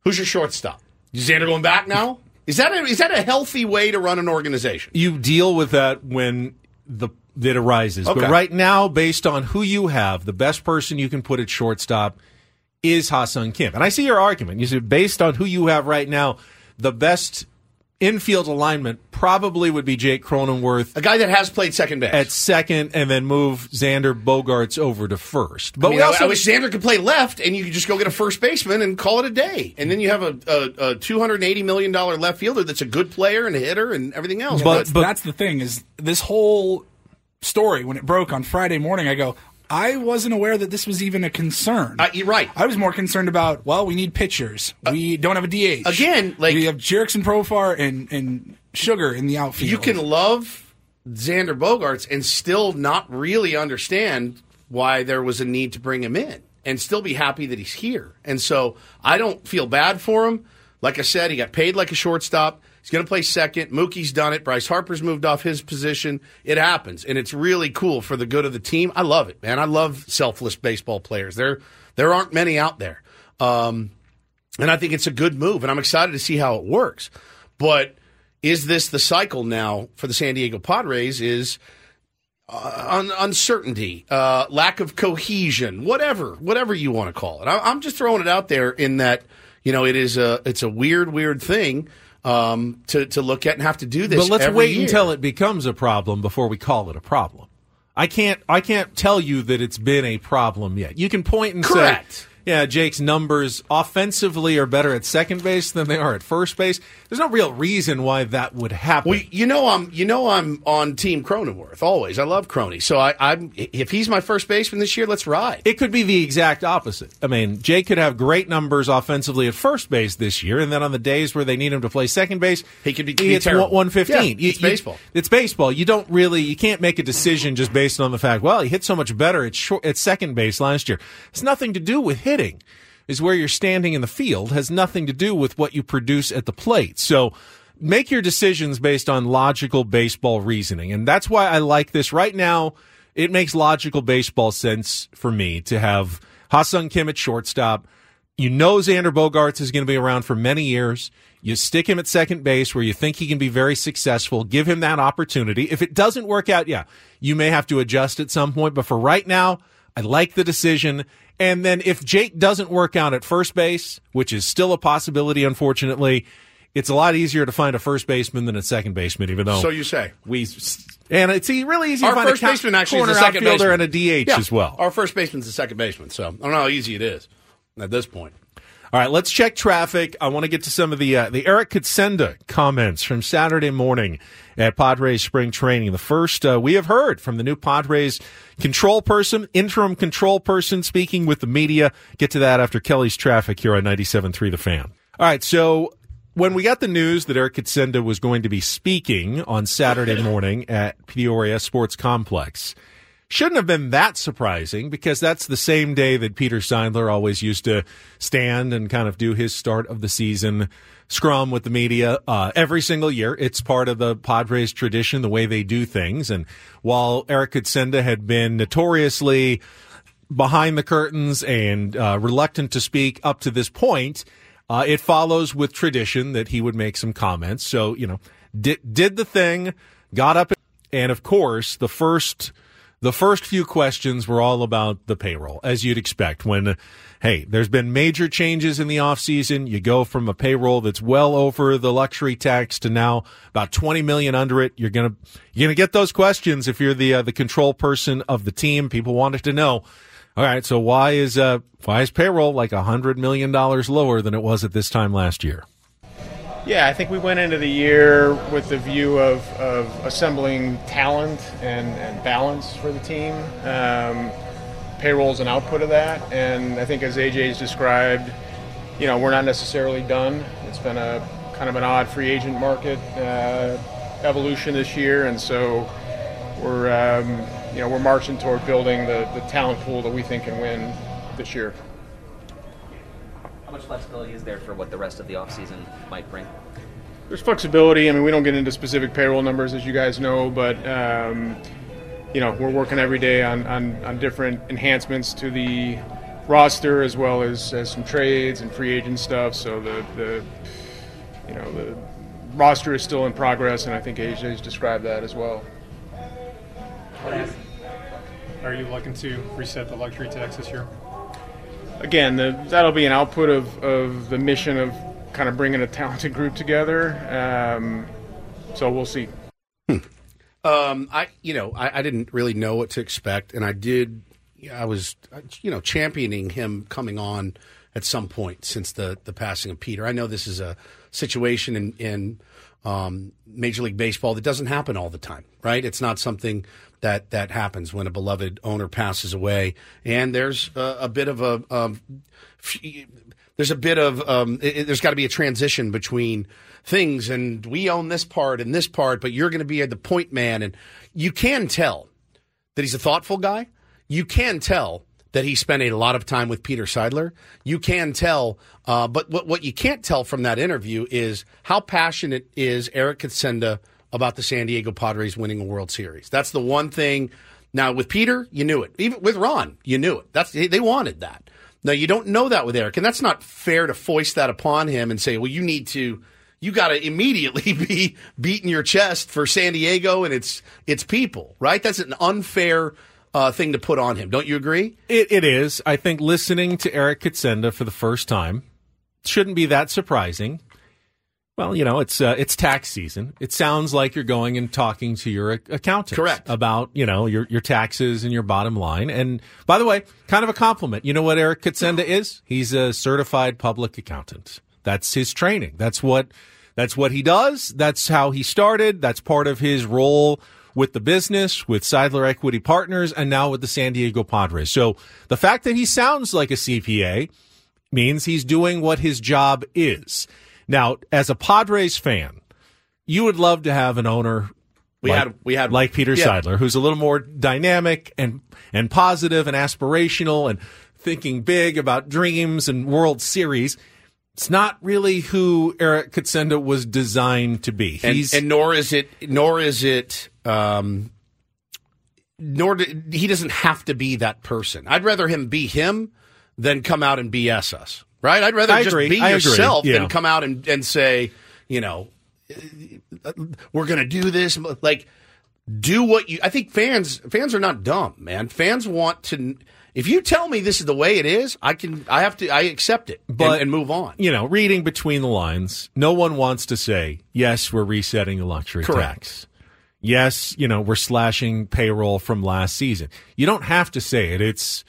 Who's your shortstop? Is Xander going back now? Is that a, is that a healthy way to run an organization? you deal with that when the that arises. Okay. But right now, based on who you have, the best person you can put at shortstop is Ha-Seong Kim. And I see your argument. You said based on who you have right now, the best infield alignment probably would be Jake Cronenworth A guy that has played second base. at second, and then move Xander Bogaerts over to first. But I, mean, we also I wish Xander could play left, and you could just go get a first baseman and call it a day. And then you have a, a, a two hundred eighty million dollar left fielder that's a good player and a hitter and everything else. But- that's, that's the thing is this whole story when it broke on Friday morning. I go, I wasn't aware that this was even a concern. Uh, you're right. I was more concerned about well, we need pitchers. we don't have a DH again, like- we have Jurickson Profar and and Sugar in the outfield. you can love Xander Bogaerts and still not really understand why there was a need to bring him in and still be happy that he's here. And so I don't feel bad for him. Like I said, he got paid like a shortstop. He's going to play second. Mookie's done it. Bryce Harper's moved off his position. It happens, and it's really cool for the good of the team. I love it, man. I love selfless baseball players. There, there aren't many out there, um, and I think it's a good move. And I'm excited to see how it works. But is this the cycle now for the San Diego Padres? Is uh, un- uncertainty, uh, lack of cohesion, whatever, whatever you want to call it. I- I'm just throwing it out there in that you know it is a it's a weird, weird thing um, to to look at and have to do this. But let's wait year. until it becomes a problem before we call it a problem. I can't I can't tell you that it's been a problem yet. You can point and Correct. say yeah, Jake's numbers offensively are better at second base than they are at first base. There's no real reason why that would happen. Well, you know I'm you know I'm on Team Cronenworth always. I love Crony, so I, I'm if he's my first baseman this year, let's ride. It could be the exact opposite. I mean, Jake could have great numbers offensively at first base this year, and then on the days where they need him to play second base, He could be- he hits terrible. one fifteen. Yeah, it's baseball. It's baseball. You don't really, you can't make a decision just based on the fact. Well, he hit so much better at short, at second base last year. It's nothing to do with hitting. Is where you're standing in the field has nothing to do with what you produce at the plate. So. Make your decisions based on logical baseball reasoning. And that's why I like this. Right now, it makes logical baseball sense for me to have Ha-Seong Kim at shortstop. You know Xander Bogaerts is going to be around for many years. You stick him at second base where you think he can be very successful. Give him that opportunity. If it doesn't work out, yeah, you may have to adjust at some point. But for right now, I like the decision. And then if Jake doesn't work out at first base, which is still a possibility, unfortunately, it's a lot easier to find a first baseman than a second baseman, even though So you say. we and it's really easy Our to find first a baseman actually is a second outfielder baseman. and a DH Yeah, as well. Our first baseman's the second baseman, so I don't know how easy it is at this point. All right, let's check traffic. I want to get to some of the uh, the Eric Kutsenda comments from Saturday morning at Padres spring training. The first uh, we have heard from the new Padres control person, interim control person, speaking with the media. Get to that after Kelly's traffic here on 97.3 The Fan. All right, so when we got the news that Eric Kutsenda was going to be speaking on Saturday morning at Peoria Sports Complex, shouldn't have been that surprising because that's the same day that Peter Seidler always used to stand and kind of do his start of the season scrum with the media uh, every single year. It's part of the Padres tradition, the way they do things. And while Eric Kutsenda had been notoriously behind the curtains and uh, reluctant to speak up to this point, uh, it follows with tradition that he would make some comments. So, you know, did, did the thing, got up, and of course, the first the first few questions were all about the payroll, as you'd expect. When, hey, there's been major changes in the offseason. You go from a payroll that's well over the luxury tax to now about 20 million under it. You're gonna you're gonna get those questions if you're the uh, the control person of the team. People wanted to know. All right, so why is uh why is payroll like a hundred million dollars lower than it was at this time last year? Yeah, I think we went into the year with the view of, of assembling talent and, and balance for the team. Um, payroll is an output of that, and I think as AJ's described, you know, we're not necessarily done. It's been a kind of an odd free agent market uh, evolution this year, and so we're um, you know we're marching toward building the, the talent pool that we think can win this year. How much flexibility is there for what the rest of the offseason might bring? There's flexibility. I mean, we don't get into specific payroll numbers, as you guys know, but um, you know, we're working every day on, on, on different enhancements to the roster, as well as, as some trades and free agent stuff. So the, the you know the roster is still in progress, and I think AJ's described that as well. Are you looking to reset the luxury tax this year? Again, the, that'll be an output of, of the mission of kind of bringing a talented group together. Um, so we'll see. Um, I you know I, I didn't really know what to expect, and I did. I was you know championing him coming on at some point since the the passing of Peter. I know this is a situation in in um, Major League Baseball that doesn't happen all the time, right? It's not something that that happens when a beloved owner passes away, and there's a, a bit of a. Um, there's a bit of um, it, there's got to be a transition between things and we own this part and this part but you're going to be the point man and you can tell that he's a thoughtful guy you can tell that he spent a lot of time with Peter Seidler. You can tell, uh, but what, what you can't tell from that interview is how passionate is Eric Kutsenda about the San Diego Padres winning a World Series. That's the one thing. Now with Peter, you knew it. Even with Ron, you knew it. That's they wanted that. Now you don't know that with Eric, and that's not fair to foist that upon him and say, "Well, you need to." you got to immediately be beating your chest for San Diego and its its people, right? That's an unfair uh, thing to put on him. Don't you agree? It, it is. I think listening to Eric Kutsenda for the first time shouldn't be that surprising. Well, you know, it's uh, it's tax season. It sounds like you're going and talking to your accountant, Correct. about you know your your taxes and your bottom line. And by the way, kind of a compliment. You know what Eric Kutsenda is? He's a certified public accountant. That's his training. That's what that's what he does. That's how he started. That's part of his role with the business, with Seidler Equity Partners, and now with the San Diego Padres. So the fact that he sounds like a CPA means he's doing what his job is. Now, as a Padres fan, you would love to have an owner We like, had we had like Peter yeah. Seidler, who's a little more dynamic and and positive and aspirational and thinking big about dreams and World Series. It's not really who Eric Kutsenda was designed to be. and, and nor is it nor is it um nor do, he doesn't have to be that person i'd rather him be him than come out and bs us right i'd rather I just agree. be I yourself Yeah. than come out and, and say you know we're gonna do this like do what you i think fans fans are not dumb man fans want to if you tell me this is the way it is i can i have to i accept it and- and move on you know, reading between the lines, no one wants to say, yes, we're resetting the luxury Correct. tax. Yes, you know, we're slashing payroll from last season. You don't have to say it. It's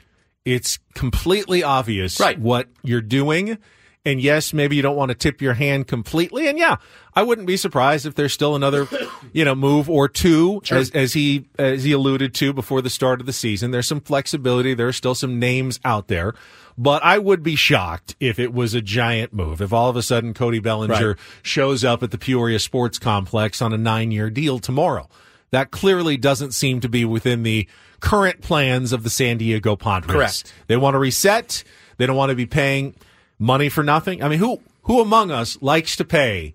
it's completely obvious Right. what you're doing. And yes, maybe you don't want to tip your hand completely. And yeah, I wouldn't be surprised if there's still another, you know, move or two, as, as he as he alluded to before the start of the season. There's some flexibility. There are still some names out there, but I would be shocked if it was a giant move. If all of a sudden Cody Bellinger Right. shows up at the Peoria Sports Complex on a nine year deal tomorrow. That clearly doesn't seem to be within the current plans of the San Diego Padres. Correct. They want to reset. They don't want to be paying money for nothing. I mean, who who among us likes to pay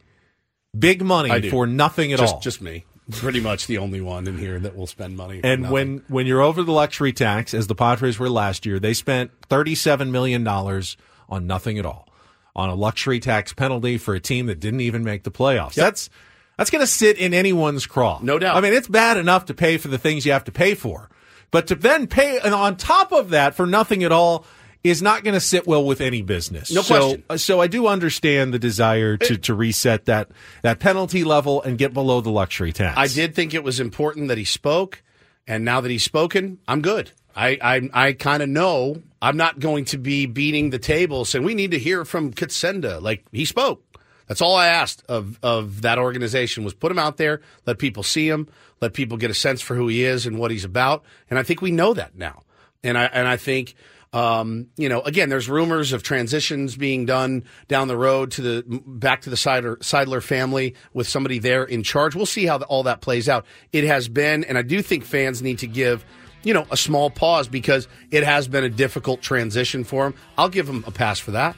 big money for nothing at just, all? just me pretty much the only one in here that will spend money for and nothing. when when you're over the luxury tax, as the Padres were last year, they spent thirty-seven million dollars on nothing at all, on a luxury tax penalty for a team that didn't even make the playoffs. That's that's going to sit in anyone's craw, No doubt. I mean, it's bad enough to pay for the things you have to pay for, but to then pay and on top of that for nothing at all is not going to sit well with any business. No so, question. Uh, so I do understand the desire to, to reset that that penalty level and get below the luxury tax. I did think it was important that he spoke, and now that he's spoken, I'm good. I I, I kind of know I'm not going to be beating the table saying we need to hear from Kutsenda. Like he spoke. That's all I asked of of that organization was put him out there, let people see him, let people get a sense for who he is and what he's about, and I think we know that now. And I and I think um, you know, again, there's rumors of transitions being done down the road to the back to the Seidler, Seidler family with somebody there in charge. We'll see how the, all that plays out. It has been, and I do think fans need to give, you know, a small pause because it has been a difficult transition for him. I'll give him a pass for that.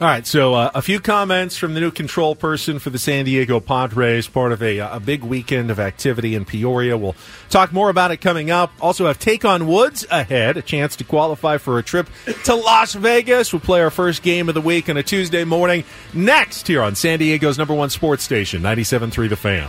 All right, so uh, a few comments from the new control person for the San Diego Padres, part of a, a big weekend of activity in Peoria. We'll talk more about it coming up. Also, have Take on Woods ahead, a chance to qualify for a trip to Las Vegas. We'll play our first game of the week on a Tuesday morning next here on San Diego's number one sports station, 97.3 The Fan.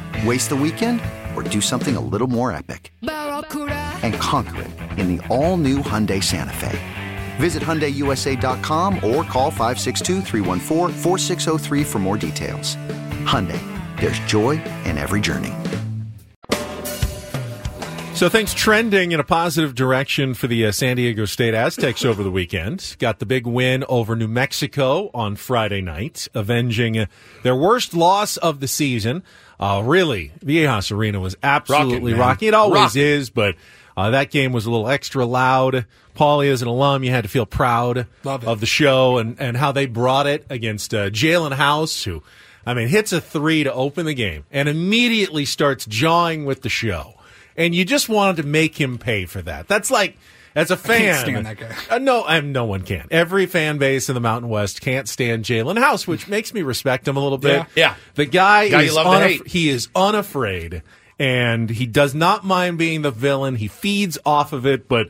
Waste the weekend or do something a little more epic? And conquer it in the all-new Hyundai Santa Fe. Visit HyundaiUSA.com or call 562-314-4603 for more details. Hyundai, there's joy in every journey. So things trending in a positive direction for the uh, San Diego State Aztecs over the weekend. Got the big win over New Mexico on Friday night, avenging uh, their worst loss of the season. Uh, really, Viejas Arena was absolutely Rocking. It always is, but uh, that game was a little extra loud. Paulie, as an alum, you had to feel proud of the show and, and how they brought it against uh, Jalen House, who, I mean, hits a three to open the game and immediately starts jawing with the show. And you just wanted to make him pay for that. That's like, as a fan, stand that guy. Uh, no, um, no one can. Every fan base in the Mountain West can't stand Jalen House, which makes me respect him a little bit. Yeah. Yeah. The guy, Guy you is hate. he is unafraid and he does not mind being the villain. He feeds off of it, but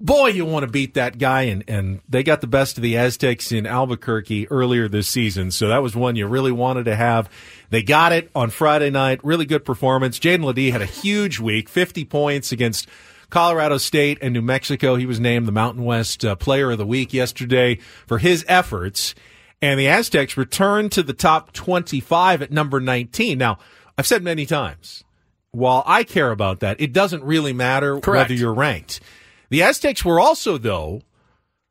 boy, you want to beat that guy. And, and they got the best of the Aztecs in Albuquerque earlier this season. So that was one you really wanted to have. They got it on Friday night. Really good performance. Jaedon LeDee had a huge week, 50 points against Colorado State and New Mexico. He was named the Mountain West uh, Player of the Week yesterday for his efforts. And the Aztecs returned to the top 25 at number 19. Now, I've said many times, while I care about that, it doesn't really matter Correct. whether you're ranked. The Aztecs were also, though,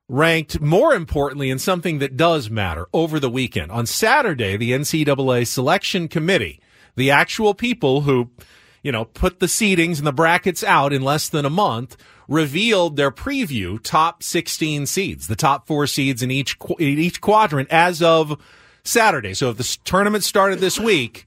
ranked more importantly in something that does matter over the weekend. On Saturday, the NCAA selection committee, the actual people who, you know, put the seedings and the brackets out in less than a month, revealed their preview top 16 seeds, the top four seeds in each, in each quadrant as of Saturday. So if the tournament started this week,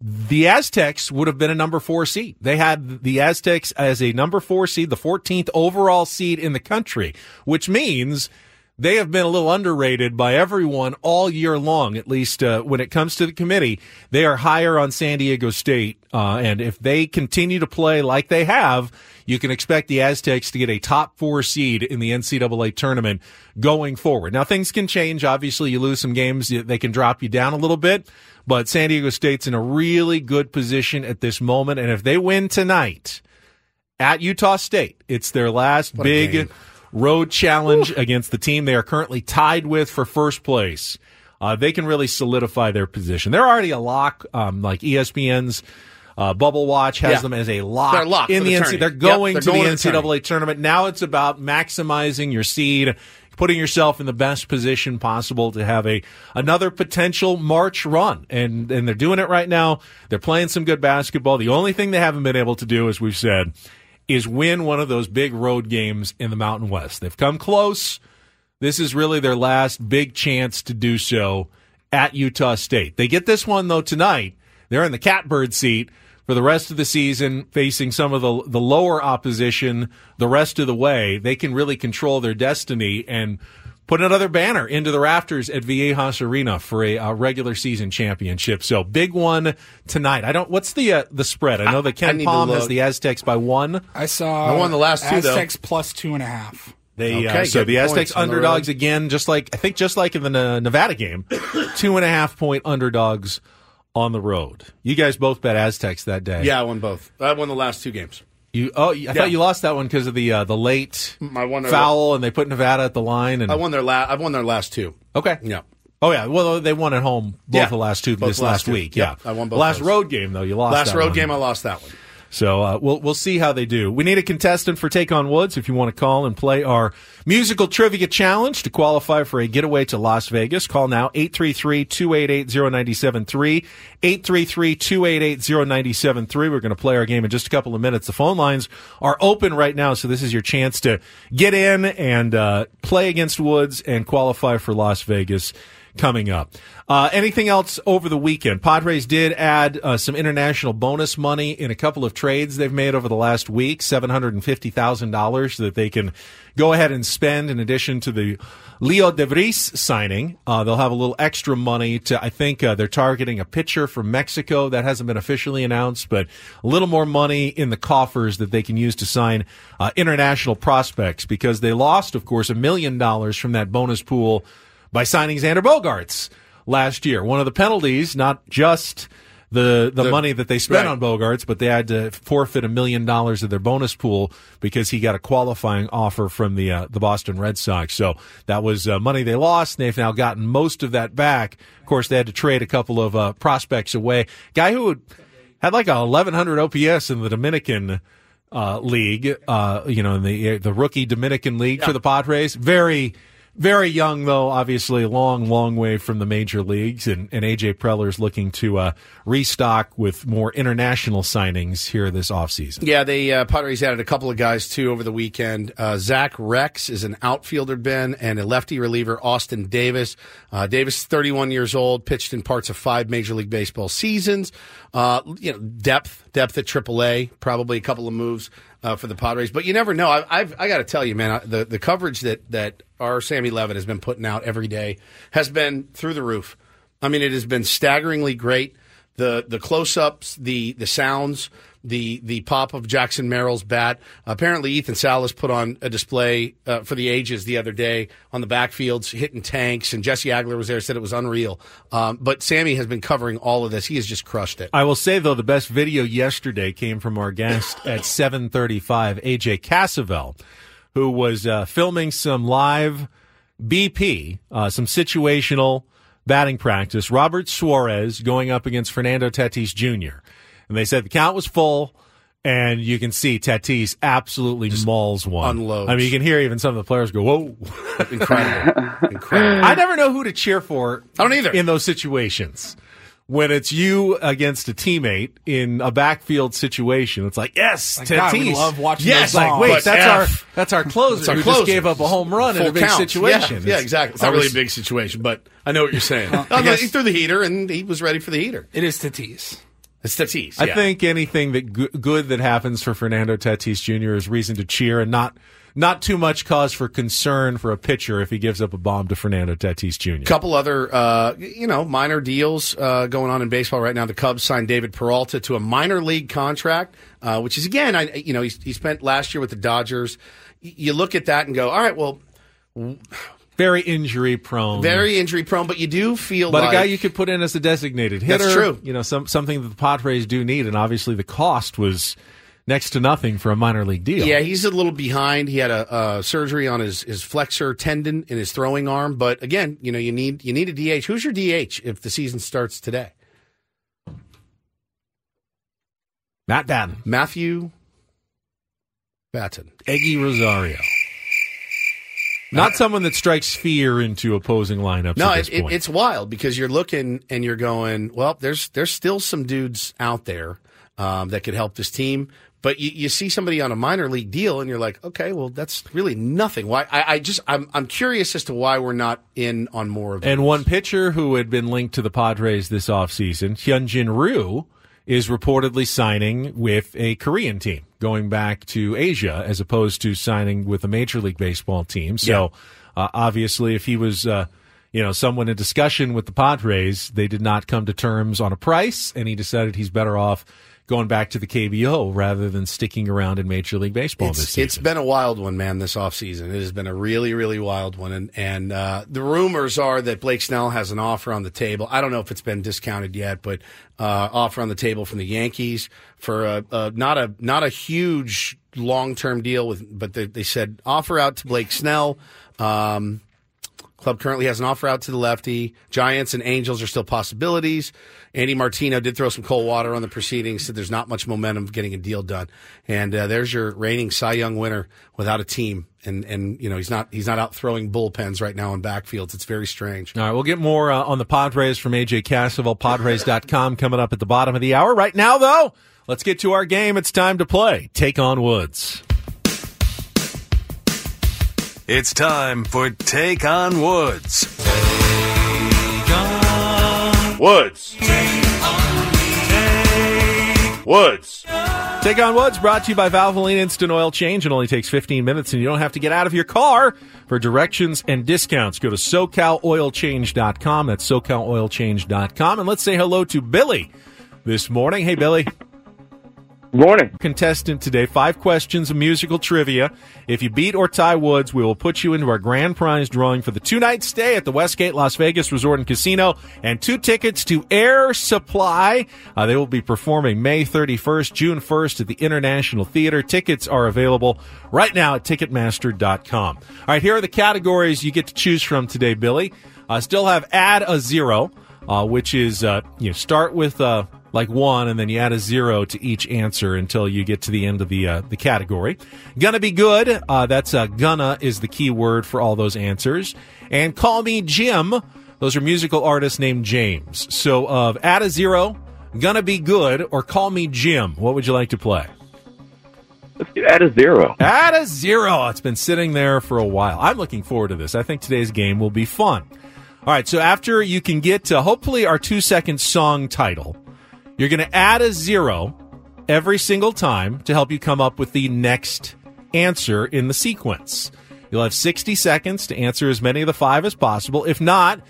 the Aztecs would have been a number four seed. They had the Aztecs as a number four seed, the 14th overall seed in the country, which means they have been a little underrated by everyone all year long, at least uh, when it comes to the committee. They are higher on San Diego State. Uh, and if they continue to play like they have, you can expect the Aztecs to get a top four seed in the NCAA tournament going forward. Now, things can change. Obviously, you lose some games, they can drop you down a little bit, but San Diego State's in a really good position at this moment. And if they win tonight at Utah State, it's their last a big. Road challenge against the team they are currently tied with for first place. Uh, they can really solidify their position. They're already a lock, um, like ESPN's uh, Bubble Watch has Yeah. them as a lock, They're locked in the, the NC. tourney. They're Yep, going they're to going the to NCAA tourney. tournament. Now it's about maximizing your seed, putting yourself in the best position possible to have a another potential March run. And and they're doing it right now. They're playing some good basketball. The only thing they haven't been able to do, as we've said, is win one of those big road games in the Mountain West. They've come close. This is really their last big chance to do so at Utah State. They get this one though tonight. They're in the catbird seat for the rest of the season, facing some of the the lower opposition the rest of the way. They can really control their destiny and put another banner into the rafters at Viejas Arena for a, uh regular season championship. So big one tonight. I don't. What's the uh, the spread? I know that I Ken need Palm has the Aztecs by one. I saw. I won the last two, though. Aztecs plus two and a half. They Okay, uh, so the Aztecs points the underdogs again, just like I think, just like in the uh, Nevada game, two and a half point underdogs on the road. You guys both bet Aztecs that day. Yeah, I won both. I won the last two games. You oh, I Yeah. thought you lost that one because of the uh, the late I won their foul, and they put Nevada at the line. And I won their last I've won their last two. okay, Yeah. Oh yeah, well they won at home both Yeah. the last two Both this last last week. Yeah, Yeah, I won both Last those. road game though, you lost. last road one. game, I lost that one. So uh, we'll we'll see how they do. We need a contestant for Take on Woods. If you want to call and play our musical trivia challenge to qualify for a getaway to Las Vegas, call now 833-288-0973, 833-288-0973. We're going to play our game in just a couple of minutes. The phone lines are open right now, so this is your chance to get in and uh, play against Woods and qualify for Las Vegas. Coming up. Uh, anything else over the weekend? Padres did add uh, some international bonus money in a couple of trades they've made over the last week, seven hundred and fifty thousand dollars that they can go ahead and spend in addition to the Leo De Vries signing. Uh, they'll have a little extra money to. I think uh, they're targeting a pitcher from Mexico that hasn't been officially announced, but a little more money in the coffers that they can use to sign uh, international prospects because they lost, of course, a million dollars from that bonus pool by signing Xander Bogaerts last year. One of the penalties, not just the the, The- money that they spent right. on Bogaerts, but they had to forfeit a million dollars of their bonus pool because he got a qualifying offer from the uh, the Boston Red Sox. So that was uh, money they lost. And they've now gotten most of that back. Of course, they had to trade a couple of uh, prospects away. Guy who had, like a 1100 OPS in the Dominican. Uh, league, uh, you know, in the the rookie Dominican league for the Padres. Very, very young, though, obviously, long, long way from the major leagues. And, and AJ Preller's looking to uh, restock with more international signings here this offseason. Yeah, the uh, Padres added a couple of guys too over the weekend. Uh, Zach Reks is an outfielder, Ben, and a lefty reliever, Austin Davis. Uh, Davis, 31 years old, pitched in parts of five Major League Baseball seasons. Uh, you know, depth, depth at AAA, probably a couple of moves uh, for the Padres, but you never know. I, I've I got to tell you, man, I- the the coverage that that our Sammy Levin has been putting out every day has been through the roof. I mean, it has been staggeringly great. The the close ups, the the sounds, the the pop of Jackson Merrill's bat. Apparently, Ethan Salas put on a display uh, for the ages the other day on the backfields, hitting tanks, and Jesse Agler was there, said it was unreal. Um, but Sammy has been covering all of this. He has just crushed it. I will say though, the best video yesterday came from our guest at 7:35, AJ Cassavell, who was uh, filming some live BP, uh, some situational batting practice. Robert Suarez going up against Fernando Tatis Jr. And they said the count was full. And you can see Tatis absolutely mauls one. unloads. I mean, you can hear even some of the players go, "Whoa!" Incredible, incredible. I never know who to cheer for. I don't either. in those situations. When it's you against a teammate in a backfield situation, it's like yes, Like, Tatis. God, we love watching yes, those like wait, But that's F. our that's our closer It's our who closer. just gave up a home run in a big count. situation. Yeah, yeah exactly. It's I not really a big situation, but I know what you're saying. I Oh, guess- he threw the heater, and he was ready for the heater. It is Tatis. It's Tatis. I yeah. think anything that go- good that happens for Fernando Tatis Jr. is reason to cheer, and not not too much cause for concern for a pitcher if he gives up a bomb to Fernando Tatis Jr. A couple other, uh, you know, minor deals uh, going on in baseball right now. The Cubs signed David Peralta to a minor league contract, uh, which is again, I you know, he, he spent last year with the Dodgers. You look at that and go, all right, well, Very injury prone. very injury prone, but you do feel But like a guy you could put in as a designated hitter. That's true. You know, some something that the Padres do need, and obviously the cost was next to nothing for a minor league deal. Yeah, he's a little behind. He had a, a surgery on his, his flexor tendon in his throwing arm, but again, you know, you need you need a DH. Who's your DH if the season starts today? Matt Batten, Matthew Batten. Eguy Rosario. Not someone that strikes fear into opposing lineups. No, at this it, it, it's wild because you're looking and you're going, well, there's there's still some dudes out there um, that could help this team. But you, you see somebody on a minor league deal, and you're like, okay, well, that's really nothing. Why? I, I just I'm I'm curious as to why we're not in on more of it. And one pitcher who had been linked to the Padres this offseason, Hyunjin Ryu, is reportedly signing with a Korean team, going back to Asia as opposed to signing with a Major League Baseball team. So uh, obviously, if he was, uh, you know, someone in discussion with the Padres, they did not come to terms on a price, and he decided he's better off going back to the KBO rather than sticking around in Major League Baseball this season. it's been a wild one, man, this offseason. It has been a really, really wild one. And, and uh, the rumors are that Blake Snell has an offer on the table. I don't know if it's been discounted yet, but uh, offer on the table from the Yankees for a, a not a not a huge long term deal with, but they, they said offer out to Blake Snell. Um, Club currently has an offer out to the lefty. Giants and Angels are still possibilities. Andy Martino did throw some cold water on the proceedings, said there's not much momentum getting a deal done. And uh, there's your reigning Cy Young winner without a team. And and you know he's not he's not out throwing bullpens right now in backfields. It's very strange. All right, we'll get more uh, on the Padres from AJ Cassavell, Padres.com coming up at the bottom of the hour. Right now, though, let's get to our game. It's time to play. Take on Woods. It's time for Take on Woods. Woods. Woods. Take on Woods, brought to you by Valvoline Instant Oil Change. It only takes 15 minutes and you don't have to get out of your car. For directions and discounts, go to SoCalOilChange.com. That's SoCalOilChange.com. And let's say hello to Billy this morning. Hey, Billy. Morning. Contestant today, five questions of musical trivia. If you beat or tie Woods, we will put you into our grand prize drawing for the two night stay at the Westgate Las Vegas Resort and Casino and two tickets to Air Supply. Uh, they will be performing May 31st, June 1st at the International Theater. Tickets are available right now at Ticketmaster.com. All right, here are the categories you get to choose from today, Billy. Uh, still have add a zero, uh, which is uh, you know, start with uh, like one, and then you add a zero to each answer until you get to the end of the uh, the category. Gonna be good. Uh, that's uh, gonna is the key word for all those answers. And call me Jim. Those are musical artists named James. So of add a zero, gonna be good, or call me Jim. What would you like to play? Let's do a zero. Add a zero. It's been sitting there for a while. I'm looking forward to this. I think today's game will be fun. All right, so after you can get to hopefully our two second song title, you're going to add a zero every single time to help you come up with the next answer in the sequence. You'll have 60 seconds to answer as many of the five as possible. If not,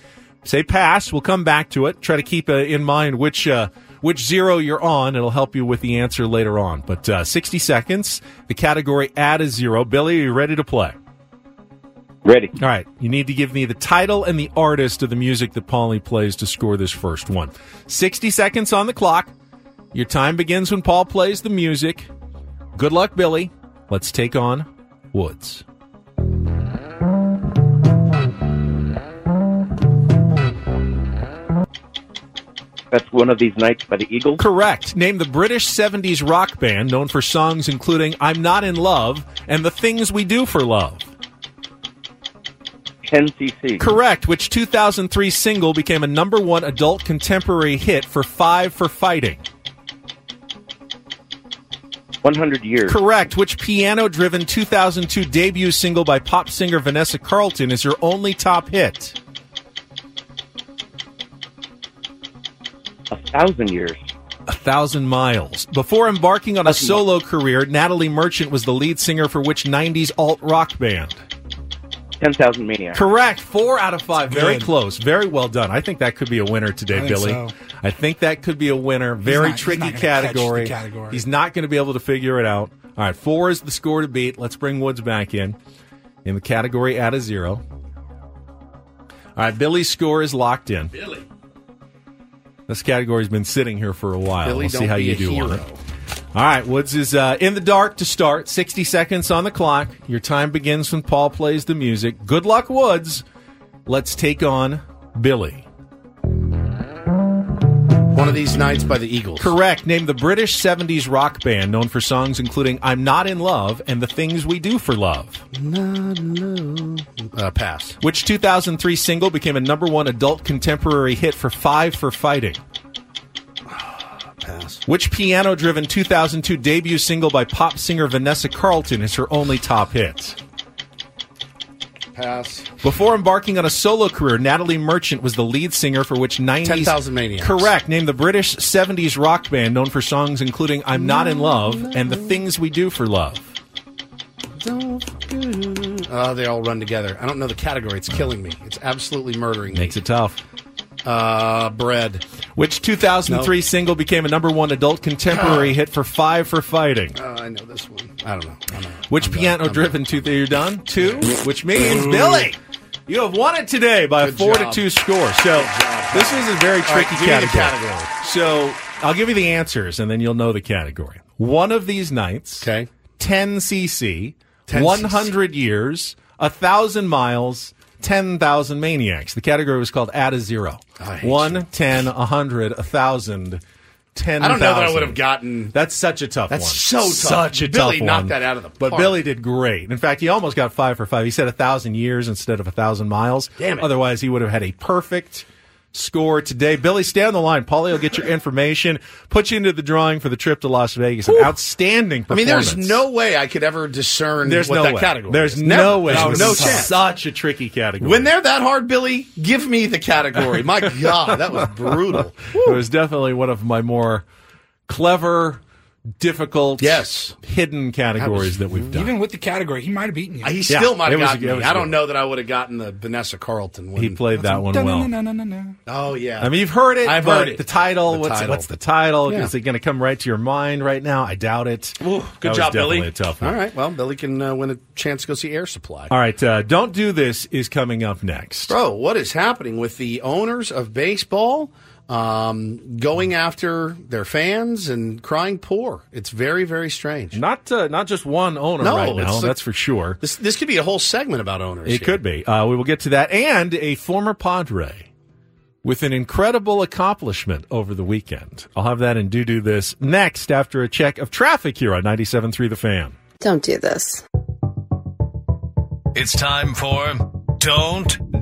say pass. We'll come back to it. Try to keep uh, in mind which uh, which zero you're on. It'll help you with the answer later on. But uh, 60 seconds. The category add a zero. Billy, are you ready to play? Ready. All right. You need to give me the title and the artist of the music that Paulie plays to score this first one. 60 seconds on the clock. Your time begins when Paul plays the music. Good luck, Billy. Let's take on Woods. That's one of these nights by the Eagles. Correct. Name the British 70s rock band known for songs including I'm Not in Love and The Things We Do for Love. 10cc. Correct. Which 2003 single became a number one adult contemporary hit for Five for Fighting? 100 years. Correct. Which piano driven 2002 debut single by pop singer Vanessa Carlton is your only top hit? A thousand years. A thousand miles. Before embarking on a solo career, Natalie Merchant was the lead singer for which 90s alt rock band? 10,000 Maniacs. Correct. Four out of five. Very Good. close. Very well done. I think that could be a winner today, I think Billy. so. I think that could be a winner. Very not- tricky not gonna catch the category. category. He's not going to be able to figure it out. All right. Four is the score to beat. Let's bring Woods back in. In the category at a zero. All right. Billy's score is locked in. Billy. This category's been sitting here for a while. Billy, we'll see don't how be you a do on hero. it. All right, Woods is uh, in the dark to start. 60 seconds on the clock. Your time begins when Paul plays the music. Good luck, Woods. Let's take on Billy. One of these nights by the Eagles. Correct. Name the British 70s rock band known for songs including I'm Not in Love and The Things We Do for Love. Uh, pass. Which 2003 single became a number one adult contemporary hit for Five for Fighting? Pass. Which piano driven 2002 debut single by pop singer Vanessa Carlton is her only top hit? Pass. Before embarking on a solo career, Natalie Merchant was the lead singer for which 90s. 10,000 Maniacs. Correct. Name the British 70s rock band known for songs including I'm Not in Love and The Things We Do for Love. Oh, they all run together. I don't know the category. It's killing me. It's absolutely murdering me. Makes it tough. Uh, bread. Which 2003 No. single became a number one adult contemporary hit for Five for Fighting? Uh, I know this one. I don't know. I don't know. Which I'm piano I'm driven two? You're done. Two, which means Billy, you have won it today by a four job. to two score. So this is a very tricky the category. category. So I'll give you the answers, and then you'll know the category. One of these nights, Okay. 10 cc, 10 one hundred years, a thousand miles. 10,000 maniacs. The category was called Add a Zero. One, ten, a hundred, a thousand, ten. I don't know that I would have gotten. That's such a tough That's one. so tough. Such a Billy tough knocked one. that out of the park. But. Billy did great. In fact, he almost got five for five. He said a thousand years instead of a thousand miles. Damn it. Otherwise, he would have had a perfect score today. Billy, stay on the line. Paulie will get your information, put you into the drawing for the trip to Las Vegas. An outstanding I mean, there's no way I could ever discern There's what no that way. category There's is. no Never. way. No, no chance. Such a tricky category. When they're that hard, Billy, give me the category. My God, that was brutal. it was definitely one of my more clever, difficult, yes, hidden categories that we've done. Even with the category, he might have beaten you. He Yeah, still might have gotten it me. I don't know that I would have gotten the Vanessa Carlton one. He played that one well. Oh yeah, I mean, you've heard it. I've heard it. The title. The what's, title. what's the title? Yeah. Is it going to come right to your mind right now? I doubt it. Ooh, good was job, Billy. A tough one. All right, well, Billy can uh, win a chance to go see Air Supply. All right. Uh, Don't do this is coming up next. Bro, what is happening with the owners of baseball um, going after their fans and crying poor? It's very, very strange. Not uh, not just one owner No, right now. like- that's for sure. This this could be a whole segment about owners. It here. could be. Uh, we will get to that. And a former Padre with an incredible accomplishment over the weekend. I'll have that in Do Do This next after a check of traffic here on 97.3 The Fan. Don't do this. It's time for Don't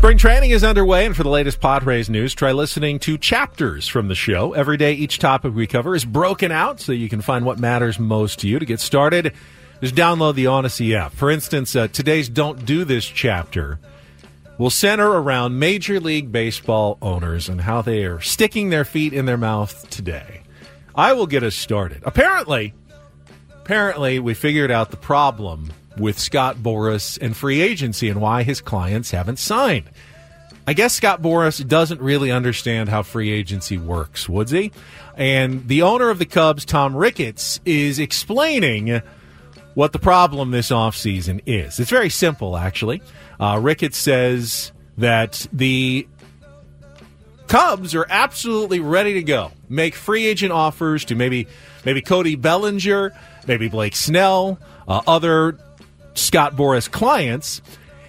Spring training is underway, and for the latest Padres news, try listening to chapters from the show. Every day, each topic we cover is broken out so you can find what matters most to you. To get started, just download the Audacy app. For instance, uh, today's Don't Do This chapter will center around Major League Baseball owners and how they are sticking their feet in their mouth today. I will get us started. Apparently, apparently, we figured out the problem with Scott Boras and free agency and why his clients haven't signed. I guess Scott Boras doesn't really understand how free agency works, Woodsy. And the owner of the Cubs, Tom Ricketts, is explaining what the problem this offseason is. It's very simple, actually. Uh, Ricketts says that the Cubs are absolutely ready to go. Make free agent offers to maybe maybe Cody Bellinger, maybe Blake Snell, uh, other Scott Boras clients.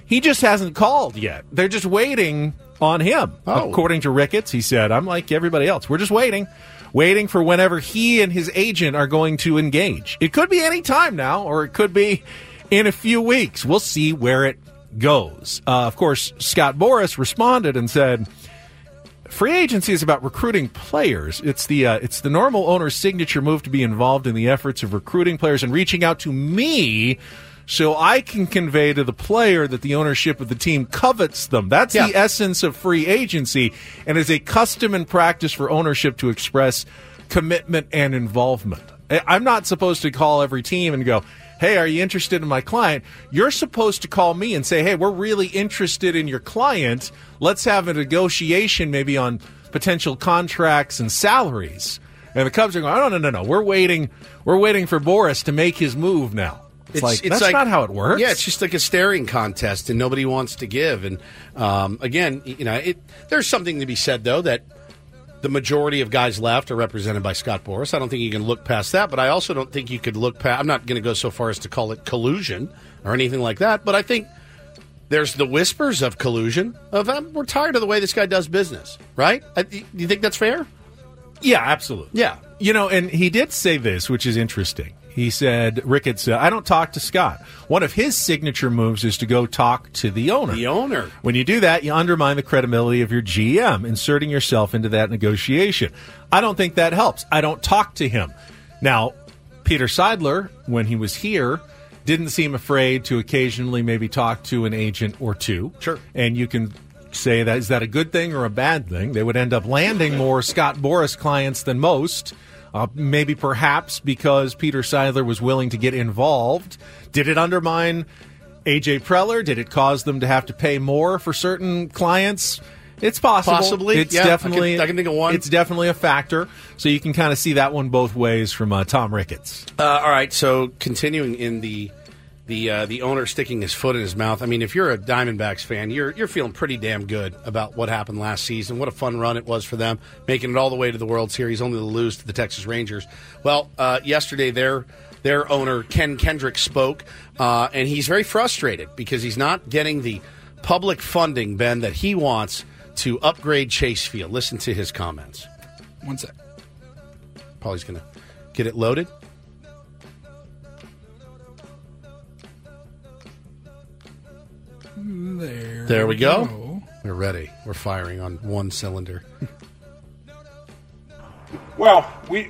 He just hasn't called yet. They're just waiting on him. Oh. According to Ricketts, he said, "I'm like everybody else. We're just waiting, waiting for whenever he and his agent are going to engage. It could be any time now, or it could be in a few weeks. We'll see where it goes." Uh, of course, Scott Boras responded and said. Free agency is about recruiting players. It's the uh, it's the normal owner's signature move to be involved in the efforts of recruiting players and reaching out to me so I can convey to the player that the ownership of the team covets them. That's the essence of free agency and is a custom and practice for ownership to express commitment and involvement. I'm not supposed to call every team and go, "Hey, are you interested in my client?" You're supposed to call me and say, "Hey, we're really interested in your client. Let's have a negotiation maybe on potential contracts and salaries." And the Cubs are going, "Oh, no, no, no, no. We're waiting. We're waiting for Boras to make his move now." It's, like that's not how it works. Yeah, it's just like a staring contest, and nobody wants to give. And um, again, you know, it, there's something to be said though that the majority of guys left are represented by Scott Boras. I don't think you can look past that, but I also don't think you could look past. I'm not going to go so far as to call it collusion or anything like that, but I think there's the whispers of collusion. Of um, we're tired of the way this guy does business, right? I, you think that's fair? Yeah, absolutely. Yeah. You know, and he did say this, which is interesting. He said, Ricketts, uh, I don't talk to Scott. One of his signature moves is to go talk to the owner. The owner. When you do that, you undermine the credibility of your GM, inserting yourself into that negotiation. I don't think that helps. I don't talk to him. Now, Peter Seidler, when he was here, didn't seem afraid to occasionally maybe talk to an agent or two. Sure. And you can say that is that a good thing or a bad thing? They would end up landing more Scott Boras clients than most. Uh, maybe perhaps because Peter Seidler was willing to get involved. Did it undermine AJ Preller? Did it cause them to have to pay more for certain clients? It's possible. Possibly, It's yeah. I definitely. can- I can think of one. It's definitely a factor. So you can kind of see that one both ways from uh, Tom Ricketts. Uh, all right, so continuing in the the uh, the owner sticking his foot in his mouth. I mean, if you're a Diamondbacks fan, you're you're feeling pretty damn good about what happened last season. What a fun run it was for them, making it all the way to the World Series, only to lose to the Texas Rangers. Well, uh, yesterday their their owner Ken Kendrick spoke, uh, and he's very frustrated because he's not getting the public funding, Ben, that he wants to upgrade Chase Field. Listen to his comments. One sec. Paulie's going to get it loaded. There. There we go. We're ready. We're firing on one cylinder. Well, we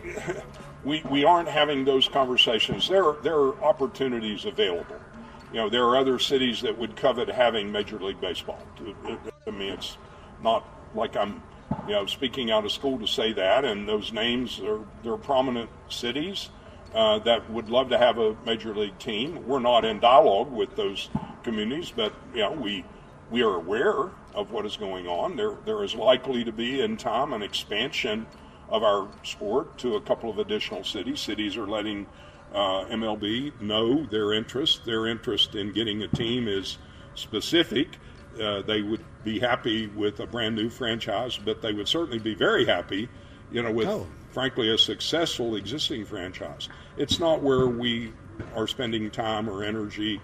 we we aren't having those conversations. There there are opportunities available. You know, there are other cities that would covet having Major League Baseball. I mean, it's not like I'm you know speaking out of school to say that. And those names are they're prominent cities uh, that would love to have a major league team. We're not in dialogue with those communities, but you know we we are aware of what is going on. There there is likely to be in time an expansion of our sport to a couple of additional cities. Cities are letting uh, MLB know their interest. Their interest in getting a team is specific. Uh, they would be happy with a brand new franchise, but they would certainly be very happy, you know, with Oh. frankly a successful existing franchise. It's not where we are spending time or energy.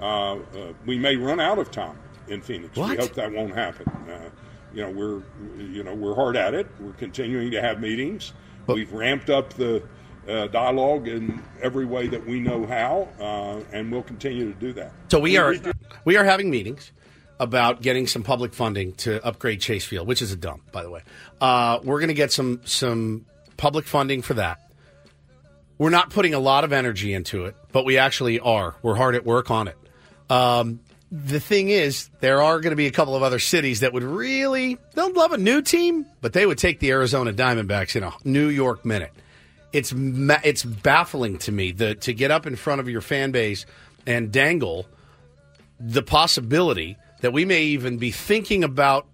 Uh, we may run out of time in Phoenix. What? We hope that won't happen. Uh, you know, we're you know we're hard at it. We're continuing to have meetings. We've ramped up the uh, dialogue in every way that we know how, uh, and we'll continue to do that. So we are we are having meetings about getting some public funding to upgrade Chase Field, which is a dump, by the way. Uh, we're going to get some some public funding for that. We're not putting a lot of energy into it, but we actually are. We're hard at work on it. Um, the thing is, there are going to be a couple of other cities that would really they'll love a new team, but they would take the Arizona Diamondbacks in a New York minute. It's it's baffling to me the, to get up in front of your fan base and dangle the possibility that we may even be thinking about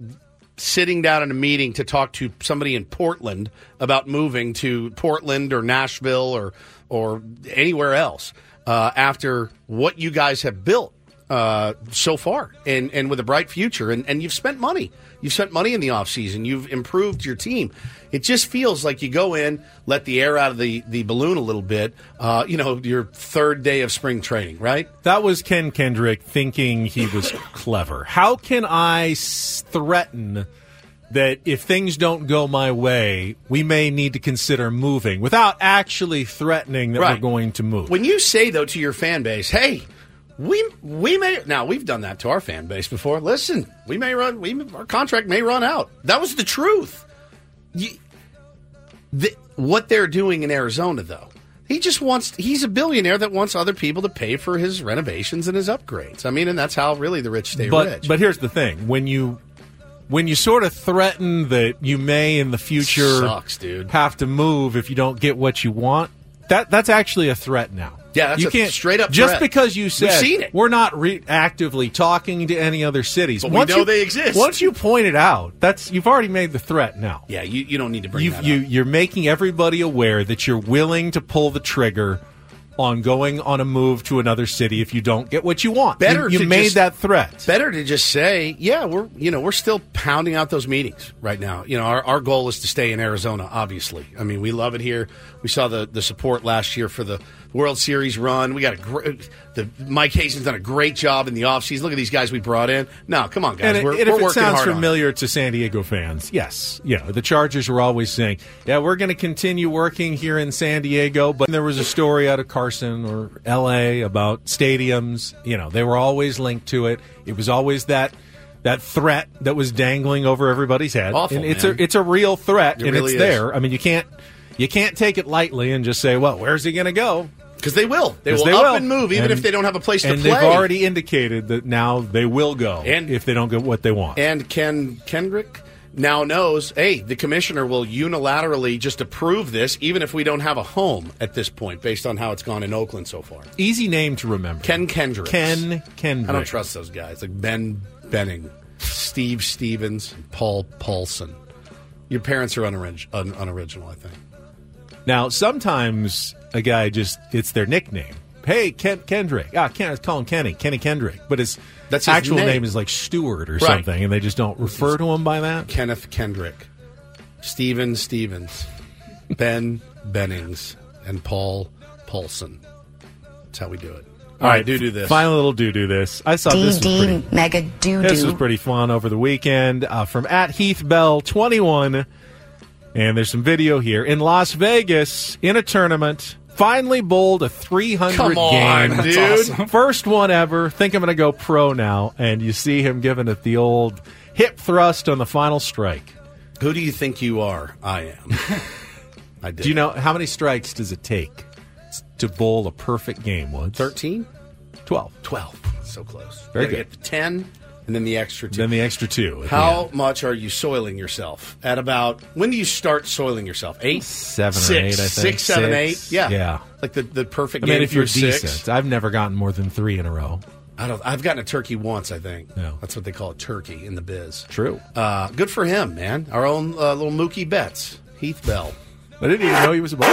sitting down in a meeting to talk to somebody in Portland about moving to Portland or Nashville or or anywhere else uh, after what you guys have built uh, so far and and with a bright future and, and you've spent money you've spent money in the offseason you've improved your team it just feels like you go in let the air out of the, the balloon a little bit uh, you know your third day of spring training right That was Ken Kendrick thinking he was clever. How can I threaten that if things don't go my way, we may need to consider moving without actually threatening that Right. we're going to move? When you say though to your fan base, "Hey, we we may now we've done that to our fan base before. Listen, we may run, we our contract may run out. That was the truth. You, the, what they're doing in Arizona, though, he just wants. He's a billionaire that wants other people to pay for his renovations and his upgrades. I mean, and that's how really the rich stay but rich. but here's the thing: when you when you sort of threaten that you may in the future Sucks, dude. have to move if you don't get what you want, that that's actually a threat now. Yeah, that's you can't straight up just threat. because you We've said seen it. we're not re- actively talking to any other cities. But we Once know you- they exist. Once you point it out, that's you've already made the threat. Now, yeah, you, you don't need to bring you you up. you're making everybody aware that you're willing to pull the trigger on going on a move to another city if you don't get what you want. You- Better you, to made just- that threat. Better to just say, yeah, we're you know we're still pounding out those meetings right now. You know, our, our goal is to stay in Arizona. Obviously, I mean we love it here. We saw the the support last year for the World Series run. We got a great. The Mike Hazen's done a great job in the offseason. Look at these guys we brought in. No, come on, guys, And, we're, and we're if it sounds familiar to San Diego fans, yes, yeah. the Chargers were always saying, "Yeah, we're going to continue working here in San Diego." But there was a story out of Carson or L.A. about stadiums. You know, they were always linked to it. It was always that that threat that was dangling over everybody's head. Awful, and it's man. a it's a real threat, It and really it's is. there. I mean, you can't you can't take it lightly and just say, "Well, where's he going to go?" because they will. They will up and move, even if they don't have a place to play. and they've already indicated that now they will go And- if they don't get what they want. And Ken Kendrick now knows, hey, the commissioner will unilaterally just approve this, even if we don't have a home at this point, based on how it's gone in Oakland so far. Easy name to remember. Ken Kendrick. Ken Kendrick. I don't trust those guys like Ben Benning, Steve Stevens, Paul Paulson. Your parents are unorig- un- unoriginal, I think. Now, sometimes a guy just it's their nickname. Hey, Ken Kendrick. Ah, can't call him Kenny. Kenny Kendrick. But his That's his actual name. name. is like Stewart or Right. something, and they just don't refer to him by that. Kenneth Kendrick, Steven Stevens, Ben Bennings, and Paul Paulson. That's how we do it. All right, do do this. Final little do do this. I saw this was pretty. mega doo This was pretty fun over the weekend uh, from at Heath Bell 21. And there's some video here. In Las Vegas, in a tournament, finally bowled a 300 Come on, game. dude. Awesome. First one ever. Think I'm going to go pro now. And you see him giving it the old hip thrust on the final strike. Who do you think you are? I am. I did. Do you know how many strikes does it take to bowl a perfect game? Woods? 13? 12. 12. So close. Very good. Get the 10 and then the extra two. Then the extra two. How much are you soiling yourself? At about when do you start soiling yourself? Eight, or eight, I think. Six, seven, Six. eight. Yeah, Yeah. Like the the perfect. I mean, if you're six. decent, I've never gotten more than three in a row. I don't. I've gotten a turkey once. I think. Yeah. That's what they call a turkey in the biz. True. Uh, good for him, man. Our own uh, little Mookie Betts, Heath Bell. I didn't even know he was a bowler.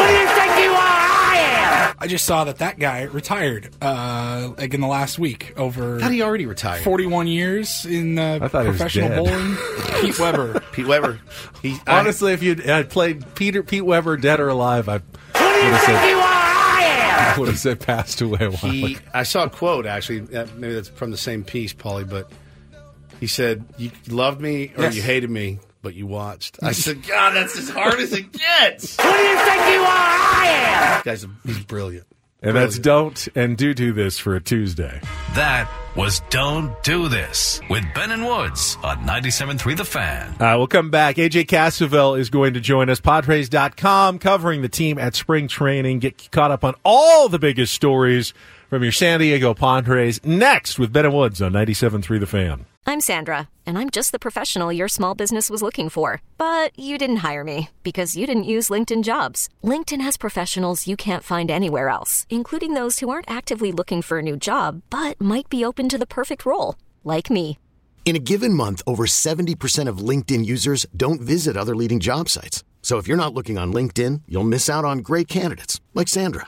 I just saw that that guy retired uh, like in the last week over Thought he already retired. 41 years in uh, I thought he was professional bowling. Pete Weber. Pete Weber. He I- Honestly, if you had played Peter Pete Weber, dead or alive, I would have said, I am. would have said passed away a while he. ago. I saw a quote actually. Uh, maybe that's from the same piece, Paulie. But he said, "You loved me or Yes. you hated me, but you watched." I said, "God, that's as hard as it gets." Who do you think you are? I am. Guy's he's brilliant. And that's don't and do do this for a Tuesday. That was Don't Do This with Ben and Woods on 97.3 The Fan. Uh, we'll come back. AJ Cassavell is going to join us. Padres.com covering the team at spring training. Get caught up on all the biggest stories from your San Diego Padres next with Ben and Woods on 97.3 The Fan. I'm Sandra, and I'm just the professional your small business was looking for. But you didn't hire me because you didn't use LinkedIn jobs. LinkedIn has professionals you can't find anywhere else, including those who aren't actively looking for a new job but might be open to the perfect role, like me. In a given month, over 70% of LinkedIn users don't visit other leading job sites. So if you're not looking on LinkedIn, you'll miss out on great candidates like Sandra.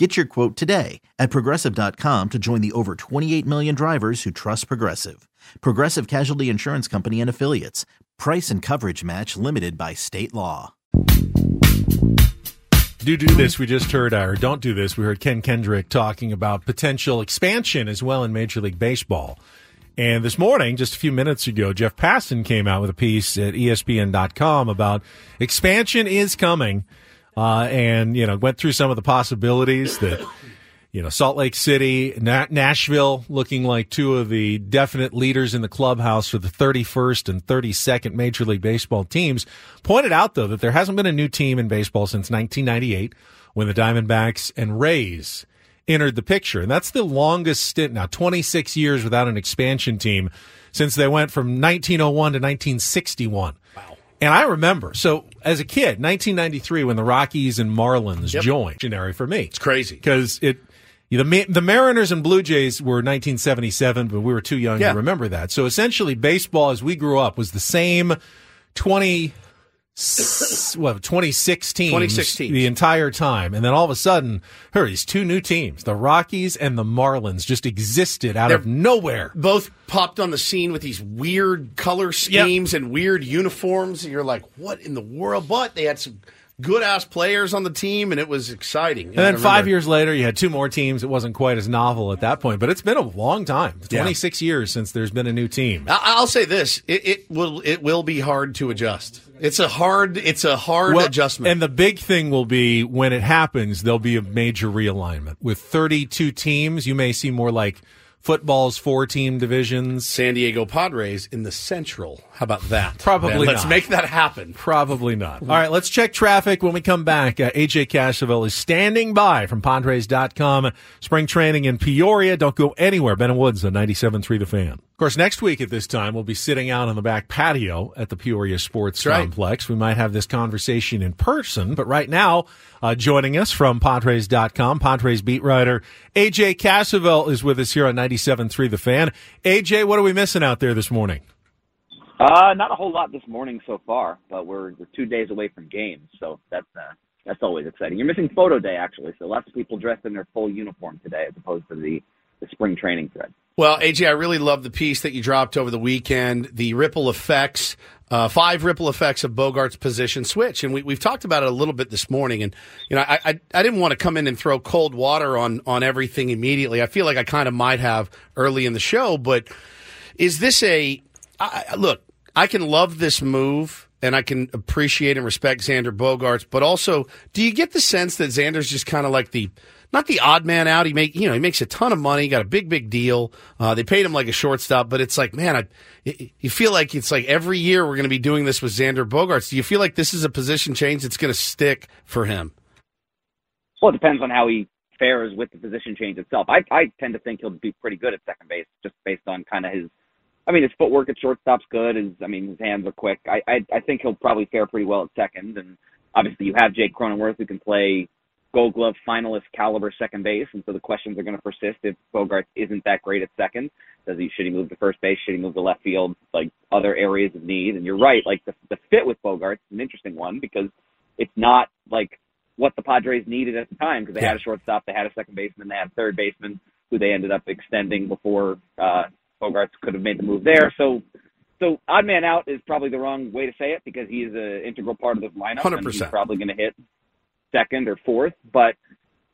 Get your quote today at progressive.com to join the over 28 million drivers who trust Progressive. Progressive Casualty Insurance Company and Affiliates. Price and coverage match limited by state law. Do do this. We just heard, or don't do this. We heard Ken Kendrick talking about potential expansion as well in Major League Baseball. And this morning, just a few minutes ago, Jeff Passan came out with a piece at ESPN.com about expansion is coming. Uh, and, you know, went through some of the possibilities that, you know, Salt Lake City, Na- Nashville looking like two of the definite leaders in the clubhouse for the 31st and 32nd Major League Baseball teams. Pointed out, though, that there hasn't been a new team in baseball since 1998 when the Diamondbacks and Rays entered the picture. And that's the longest stint now, 26 years without an expansion team since they went from 1901 to 1961. And I remember, so as a kid, 1993, when the Rockies and Marlins joined, legendary for me. It's crazy. Because it, the, the Mariners and Blue Jays were 1977, but we were too young Yeah. to remember that. So essentially, baseball as we grew up was the same 20, s- what, 26 teams 26 teams. the entire time. And then all of a sudden, here these two new teams. The Rockies and the Marlins just existed out of They're- nowhere. Both popped on the scene with these weird color schemes and weird uniforms. And you're like, what in the world? But they had some good ass players on the team, and it was exciting. And then five years later, you had two more teams. It wasn't quite as novel at that point, but it's been a long time. Yeah. 26 years since there's been a new team. I- I'll say this: it, it will it will be hard to adjust. It's a hard it's a hard Well, adjustment. And the big thing will be when it happens, there'll be a major realignment. With 32 teams, you may see more like football's four team divisions. San Diego Padres in the Central. How about that? Probably Let's not. make that happen. Probably not. All right, let's check traffic when we come back. Uh, AJ Cassavell is standing by from Padres.com. Spring training in Peoria. Don't go anywhere. Ben and Woods on 97.3 The Fan. Of course, next week at this time, we'll be sitting out on the back patio at the Peoria Sports right. Complex. We might have this conversation in person, but right now, uh, joining us from Padres.com, Padres beat writer AJ Cassavell is with us here on 97.3 The Fan. AJ, what are we missing out there this morning? Uh, not a whole lot this morning so far, but we're, we're two days away from games, so that's uh, that's always exciting. You're missing photo day actually, so lots of people dressed in their full uniform today, as opposed to the the spring training thread. Well, AJ, I really love the piece that you dropped over the weekend. The ripple effects, uh, five ripple effects of Bogaerts' position switch, and we, we've talked about it a little bit this morning. And you know, I, I I didn't want to come in and throw cold water on on everything immediately. I feel like I kind of might have early in the show, but is this a I- look? I can love this move. And I can appreciate and respect Xander Bogaerts, but also, do you get the sense that Xander's just kind of like the not the odd man out. He make you know he makes a ton of money, got a big big deal. Uh, they paid him like a shortstop, but it's like man, I, you feel like it's like every year we're going to be doing this with Xander Bogaerts. Do you feel like this is a position change that's going to stick for him? Well, it depends on how he fares with the position change itself. I I tend to think he'll be pretty good at second base, just based on kind of his. I mean, his footwork at shortstop's good. His, I mean, his hands are quick. I, I I think he'll probably fare pretty well at second. And obviously, you have Jake Cronenworth who can play Gold Glove finalist caliber second base, and so the questions are going to persist if Bogaerts isn't that great at second. Does he should he move to first base? Should he move to left field? Like other areas of need. And you're right, like the the fit with Bogaerts is an interesting one because it's not like what the Padres needed at the time because they had a shortstop, they had a second baseman, they had a third baseman who they ended up extending before uh, Bogaerts could have made the move there. So, so odd man out is probably the wrong way to say it because he is an integral part of this lineup. 100%. probably going to hit second or fourth, but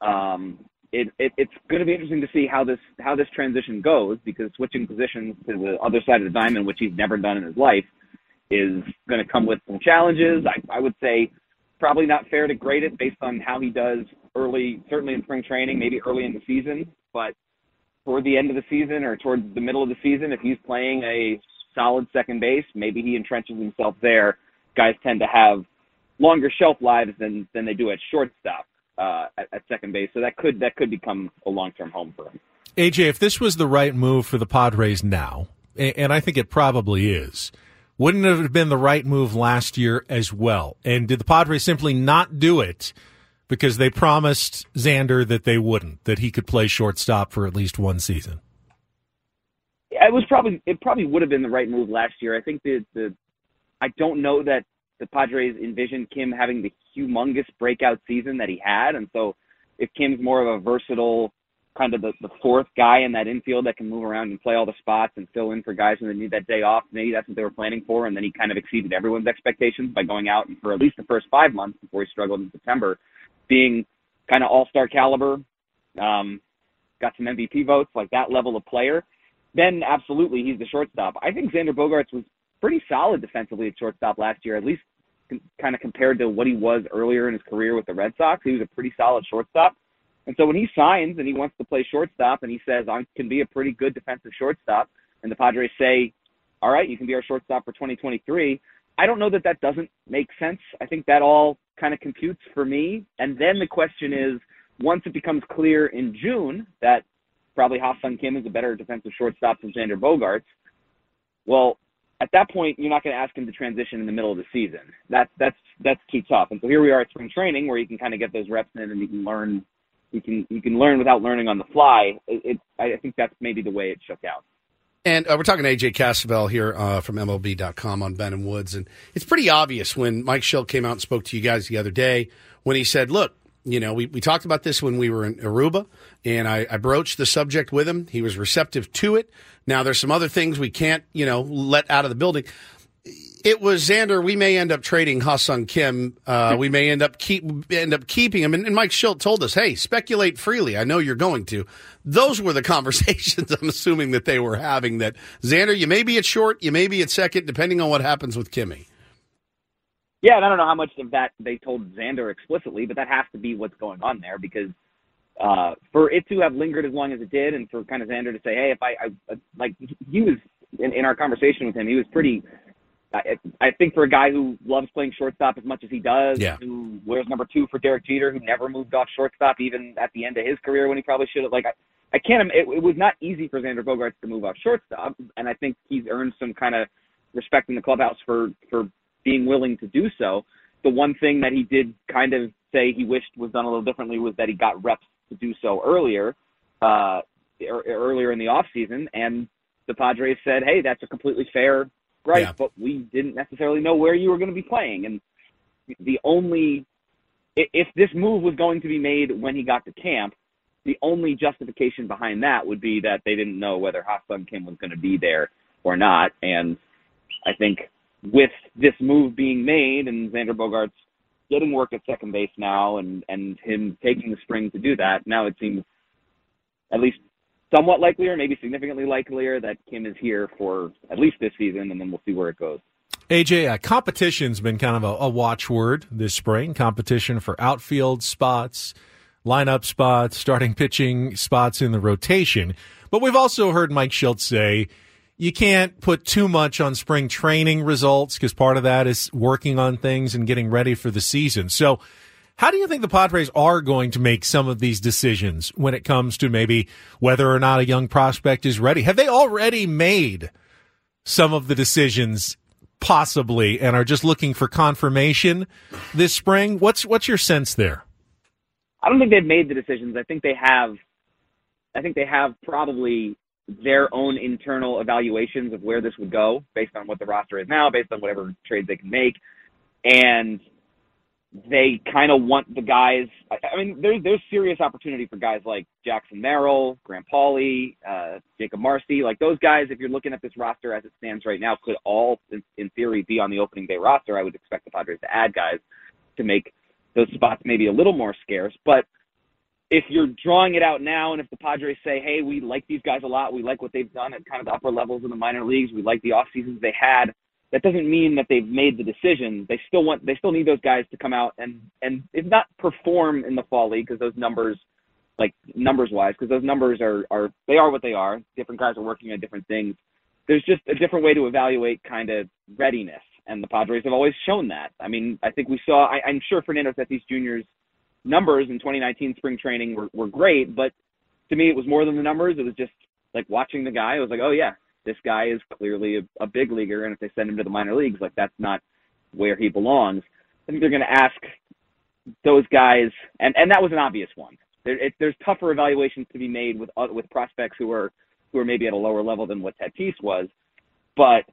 um, it, it, it's going to be interesting to see how this how this transition goes because switching positions to the other side of the diamond, which he's never done in his life, is going to come with some challenges. I, I would say probably not fair to grade it based on how he does early, certainly in spring training, maybe early in the season, but toward the end of the season or towards the middle of the season, if he's playing a solid second base, maybe he entrenches himself there. Guys tend to have longer shelf lives than than they do at shortstop uh, at, at second base, so that could that could become a long term home for him. AJ, if this was the right move for the Padres now, and I think it probably is, wouldn't it have been the right move last year as well? And did the Padres simply not do it because they promised Xander that they wouldn't, that he could play shortstop for at least one season? It was probably it probably would have been the right move last year. I think the the I don't know that the Padres envisioned Kim having the humongous breakout season that he had, and so if Kim's more of a versatile kind of the, the fourth guy in that infield that can move around and play all the spots and fill in for guys when they need that day off, maybe that's what they were planning for, and then he kind of exceeded everyone's expectations by going out and for at least the first five months before he struggled in September, being kind of all star caliber, um, got some MVP votes, like that level of player then absolutely he's the shortstop. I think Xander Bogaerts was pretty solid defensively at shortstop last year, at least kind of compared to what he was earlier in his career with the Red Sox. He was a pretty solid shortstop. And so when he signs and he wants to play shortstop and he says, I can be a pretty good defensive shortstop, and the Padres say, all right, you can be our shortstop for 2023, I don't know that that doesn't make sense. I think that all kind of computes for me. And then the question is, once it becomes clear in June that probably Ha-Seong Kim is a better defensive shortstop than Xander Bogaerts. Well, at that point, you're not going to ask him to transition in the middle of the season. That's that's that's too tough. And so here we are at spring training, where you can kind of get those reps in, and you can learn. You can you can learn without learning on the fly. It, it I think that's maybe the way it shook out. And uh, we're talking to AJ Cassavell here uh, from MLB.com on Ben and Woods. And it's pretty obvious when Mike Shildt came out and spoke to you guys the other day when he said, look, you know, we, we talked about this when we were in Aruba, and I, I broached the subject with him. He was receptive to it. Now, there's some other things we can't, you know, let out of the building. It was Xander. We may end up trading Ha-Seong Kim. Uh, we may end up keep end up keeping him. And, and Mike Shildt told us, "Hey, speculate freely. I know you're going to." Those were the conversations. I'm assuming that they were having. That Xander, you may be at short, you may be at second, depending on what happens with Kimmy. Yeah, and I don't know how much of that they told Xander explicitly, but that has to be what's going on there because uh, for it to have lingered as long as it did, and for kind of Xander to say, "Hey, if I, I like," he was in, in our conversation with him, he was pretty. I, I think for a guy who loves playing shortstop as much as he does, Yeah. who wears number two for Derek Jeter, who never moved off shortstop even at the end of his career when he probably should have. Like, I, I can't. It, it was not easy for Xander Bogaerts to move off shortstop, and I think he's earned some kind of respect in the clubhouse for for being willing to do so. The one thing that he did kind of say he wished was done a little differently was that he got reps to do so earlier, uh, er, earlier in the off season, and the Padres said, "Hey, that's a completely fair right, Yeah. but we didn't necessarily know where you were going to be playing." And the only if this move was going to be made when he got to camp, the only justification behind that would be that they didn't know whether Ha-Seong Kim was going to be there or not. And I think with this move being made and Xander Bogaerts getting work at second base now and, and him taking the spring to do that, now it seems at least somewhat likelier, maybe significantly likelier that Kim is here for at least this season, and then we'll see where it goes. AJ, uh, competition's been kind of a, a watchword this spring. Competition for outfield spots, lineup spots, starting pitching spots in the rotation. But we've also heard Mike Shildt say you can't put too much on spring training results because part of that is working on things and getting ready for the season. So, how do you think the Padres are going to make some of these decisions when it comes to maybe whether or not a young prospect is ready? Have they already made some of the decisions possibly and are just looking for confirmation this spring? What's what's your sense there? I don't think they've made the decisions. I think they have. I think they have probably their own internal evaluations of where this would go based on what the roster is now, based on whatever trades they can make, and they kind of want the guys. I, mean, there's there's serious opportunity for guys like Jackson Merrill, Grant Pauley, uh, Jakob Marsee, like those guys. If you're looking at this roster as it stands right now, could all in, in theory be on the opening day roster. I would expect the Padres to add guys to make those spots maybe a little more scarce, but if you're drawing it out now and if the Padres say, hey, we like these guys a lot, we like what they've done at kind of the upper levels in the minor leagues, we like the off seasons they had, that doesn't mean that they've made the decision. They still want they still need those guys to come out and and if not perform in the fall league because those numbers like numbers wise because those numbers are are they are what they are. Different guys are working on different things. There's just a different way to evaluate kind of readiness and the Padres have always shown that. I mean, I think we saw I, I'm sure Fernando Tatis Jr.'s numbers in 2019 spring training were, were great, but to me, it was more than the numbers. It was just like watching the guy. It was like, oh yeah, this guy is clearly a, a big leaguer, and if they send him to the minor leagues, like that's not where he belongs. I think they're going to ask those guys, and and that was an obvious one. There, it, there's tougher evaluations to be made with uh, with prospects who are who are maybe at a lower level than what Tatis was, but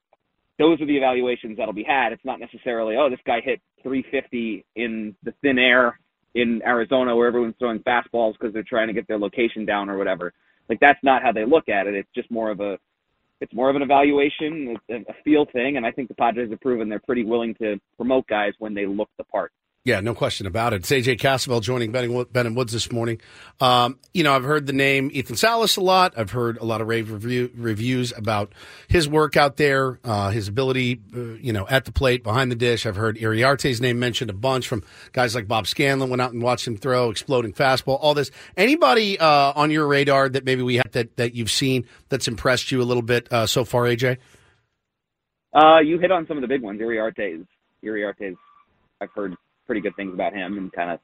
those are the evaluations that'll be had. It's not necessarily, oh, this guy hit 350 in the thin air in Arizona where everyone's throwing fastballs because they're trying to get their location down or whatever. Like that's not how they look at it. It's just more of a it's more of an evaluation, it's a feel thing, and I think the Padres have proven they're pretty willing to promote guys when they look the part. Yeah, no question about it. It's AJ Cassavell joining Ben and Ben and Woods this morning. Um, you know, I've heard the name Ethan Salas a lot. I've heard a lot of rave review, reviews about his work out there, uh, his ability, uh, you know, at the plate, behind the dish. I've heard Iriarte's name mentioned a bunch from guys like Bob Scanlon. Went out and watched him throw, exploding fastball, all this. Anybody uh, on your radar that maybe we have that that you've seen that's impressed you a little bit uh, so far, AJ? Uh, you hit on some of the big ones. Iriarte's, Iriarte's, I've heard pretty good things about him, and kind of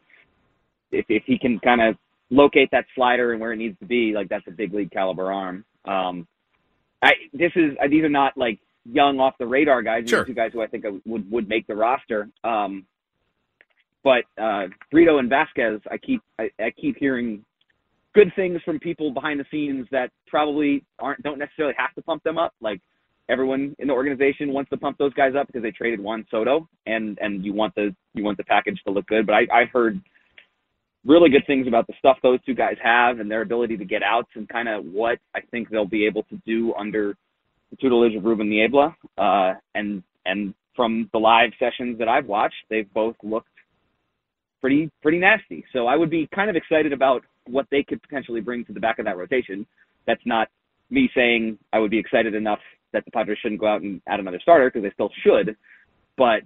if if he can kind of locate that slider and where it needs to be, like that's a big league caliber arm. Um, I this is uh, these are not like young off the radar guys. These Sure. are two guys who I think would would make the roster. Um, but uh, Brito and Vasquez, I keep I, I keep hearing good things from people behind the scenes that probably aren't don't necessarily have to pump them up. Like everyone in the organization wants to pump those guys up because they traded Juan Soto, and and you want the you want the package to look good. But I, I've heard really good things about the stuff those two guys have and their ability to get outs and kind of what I think they'll be able to do under the tutelage of Ruben Niebla. Uh, and and from the live sessions that I've watched, they've both looked pretty pretty nasty. So I would be kind of excited about what they could potentially bring to the back of that rotation. That's not me saying I would be excited enough that the Padres shouldn't go out and add another starter because they still should. But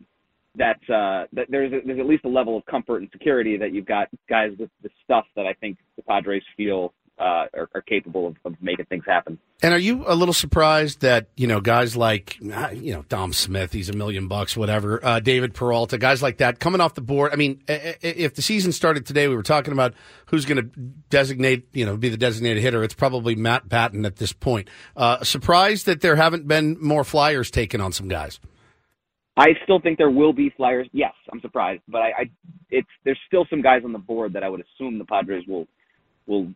that's uh, that there's a, there's at least a level of comfort and security that you've got guys with the stuff that I think the Padres feel uh, are, are capable of, of making things happen. And are you a little surprised that you know guys like uh, you know Dom Smith, he's a million bucks, whatever. Uh, David Peralta, guys like that coming off the board. I mean, if the season started today, we were talking about who's going to designate, you know, be the designated hitter. It's probably Matt Batten at this point. Uh, surprised that there haven't been more flyers taken on some guys. I still think there will be flyers. Yes, I'm surprised, but I, I it's there's still some guys on the board that I would assume the Padres will will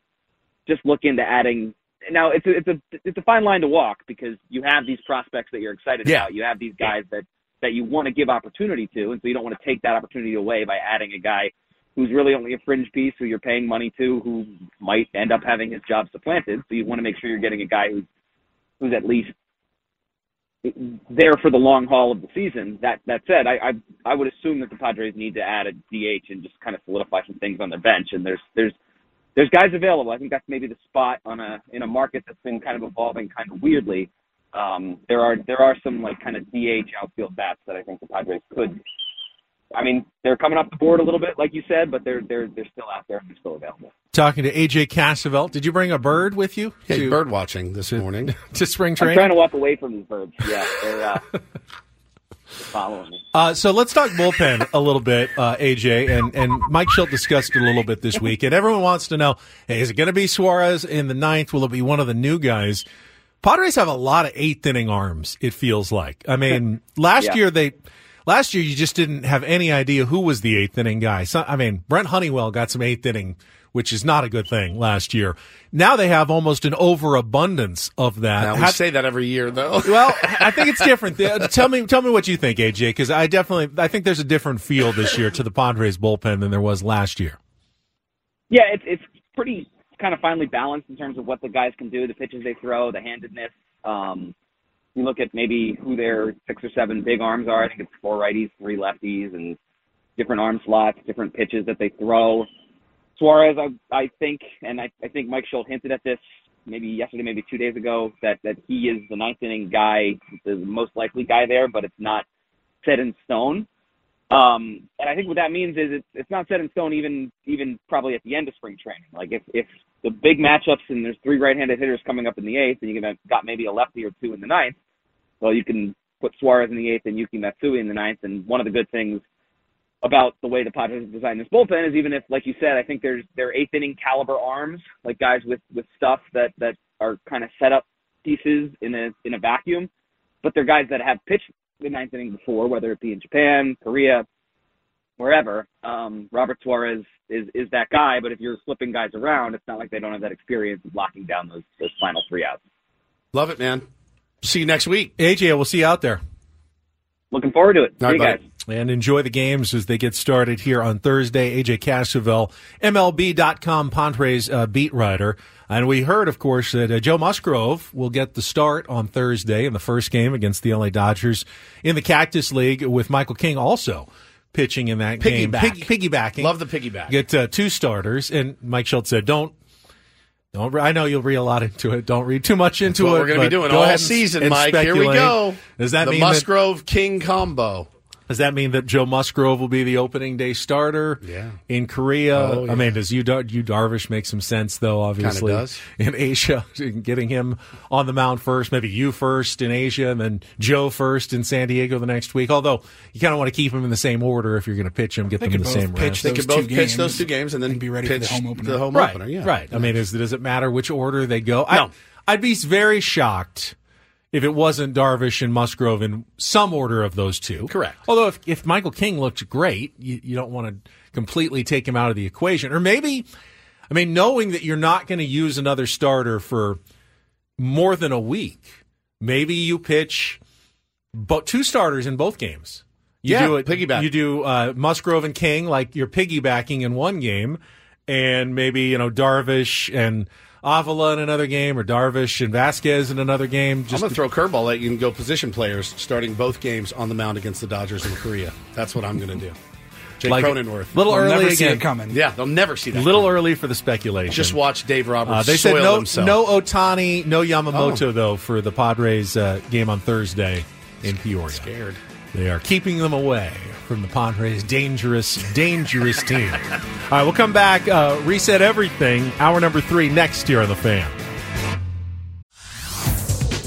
just look into adding. Now it's a, it's a it's a fine line to walk because you have these prospects that you're excited Yeah. about. You have these guys that that you want to give opportunity to, and so you don't want to take that opportunity away by adding a guy who's really only a fringe piece who you're paying money to, who might end up having his job supplanted. So you want to make sure you're getting a guy who's who's at least there for the long haul of the season. That that said, I, I I would assume that the Padres need to add a DH and just kind of solidify some things on their bench. And there's there's there's guys available. I think that's maybe the spot on a in a market that's been kind of evolving kind of weirdly. Um, there are there are some like kind of DH outfield bats that I think the Padres could. I mean, they're coming up the board a little bit, like you said, but they're they're they're still out there and they're still available. Talking to AJ Cassavell. Did you bring a bird with you? Yeah, to, bird watching this morning to spring I'm training. trying to walk away from these birds. Yeah, they're, uh, they're following me. Uh, so let's talk bullpen a little bit, uh, AJ. And, and Mike Shildt discussed it a little bit this week. And everyone wants to know hey, is it going to be Suarez in the ninth? Will it be one of the new guys? Padres have a lot of eighth inning arms, it feels like. I mean, last Yeah. year they. Last year, you just didn't have any idea who was the eighth inning guy. So, I mean, Brent Honeywell got some eighth inning, which is not a good thing last year. Now they have almost an overabundance of that. Now, we Have- say that every year, though. well, I think it's different. Tell me, tell me what you think, AJ, because I definitely, I think there's a different feel this year to the Padres bullpen than there was last year. Yeah, it's it's pretty kind of finely balanced in terms of what the guys can do, the pitches they throw, the handedness. Um, you look at maybe who their six or seven big arms are. I think it's four righties, three lefties, and different arm slots, different pitches that they throw. Suarez, I, I think, and I, I think Mike Shildt hinted at this maybe yesterday, maybe two days ago, that that he is the ninth inning guy, the most likely guy there, but it's not set in stone. Um, and I think what that means is it's it's not set in stone even even probably at the end of spring training. Like if if the big matchups and there's three right-handed hitters coming up in the eighth, and you have got maybe a lefty or two in the ninth, well you can put Suarez in the eighth and Yuki Matsui in the ninth. And one of the good things about the way the Padres have designed this bullpen is even if, like you said, I think there's they're eighth inning caliber arms, like guys with with stuff that that are kind of set up pieces in a in a vacuum, but they're guys that have pitched the ninth inning before, whether it be in Japan, Korea, wherever. Um, Robert Suarez is is that guy, but if you're flipping guys around, it's not like they don't have that experience of locking down those those final three outs. Love it, man. See you next week. AJ, we'll see you out there. Looking forward to it. All See right, you guys. And enjoy the games as they get started here on Thursday. AJ Cassavell, MLB.com Padres uh, beat writer. And we heard, of course, that uh, Joe Musgrove will get the start on Thursday in the first game against the LA Dodgers in the Cactus League with Michael King also pitching in that game. Piggyback. Pig- piggybacking. Love the piggyback. Get uh, two starters. And Mike Shildt said, don't. Don't, re- I know you'll read a lot into it. Don't read too much into That's what it. we're going to be doing go all season, Mike. Here we go. Does that the mean that- Musgrove King combo? Does that mean that Joe Musgrove will be the opening day starter? Yeah. In Korea, Oh, yeah. I mean, does you you Darvish make some sense though? Obviously, does. in Asia, getting him on the mound first, maybe you first in Asia, and then Joe first in San Diego the next week. Although you kind of want to keep him in the same order if you're going to pitch him, get They them in the both same pitch rest. They those could both two pitch those two games and then be ready for the pitch home opener. The home right, opener, yeah. right. I mean, is, does it matter which order they go? I, No. I'd be very shocked if it wasn't Darvish and Musgrove in some order of those two. Correct. Although if, if Michael King looked great, you, you don't want to completely take him out of the equation. Or maybe, I mean, knowing that you're not going to use another starter for more than a week, maybe you pitch but two starters in both games. You Yeah, do it, piggyback. You do uh, Musgrove and King like you're piggybacking in one game, and maybe you know Darvish and Avila in another game, or Darvish and Vasquez in another game. I'm going to throw a curveball at you and go position players starting both games on the mound against the Dodgers in Korea. That's what I'm going to do. Jake Like, Cronenworth. little We'll early never see again. it coming. Yeah, they'll never see that. little coming. early for the speculation. Just watch Dave Roberts Uh, they soil said no, himself. no Otani, no Yamamoto Oh. though for the Padres uh, game on Thursday in Peoria. Scared. They are keeping them away from the Padres' dangerous, dangerous team. All right, we'll come back, uh, reset everything. Hour number three next year on the fan.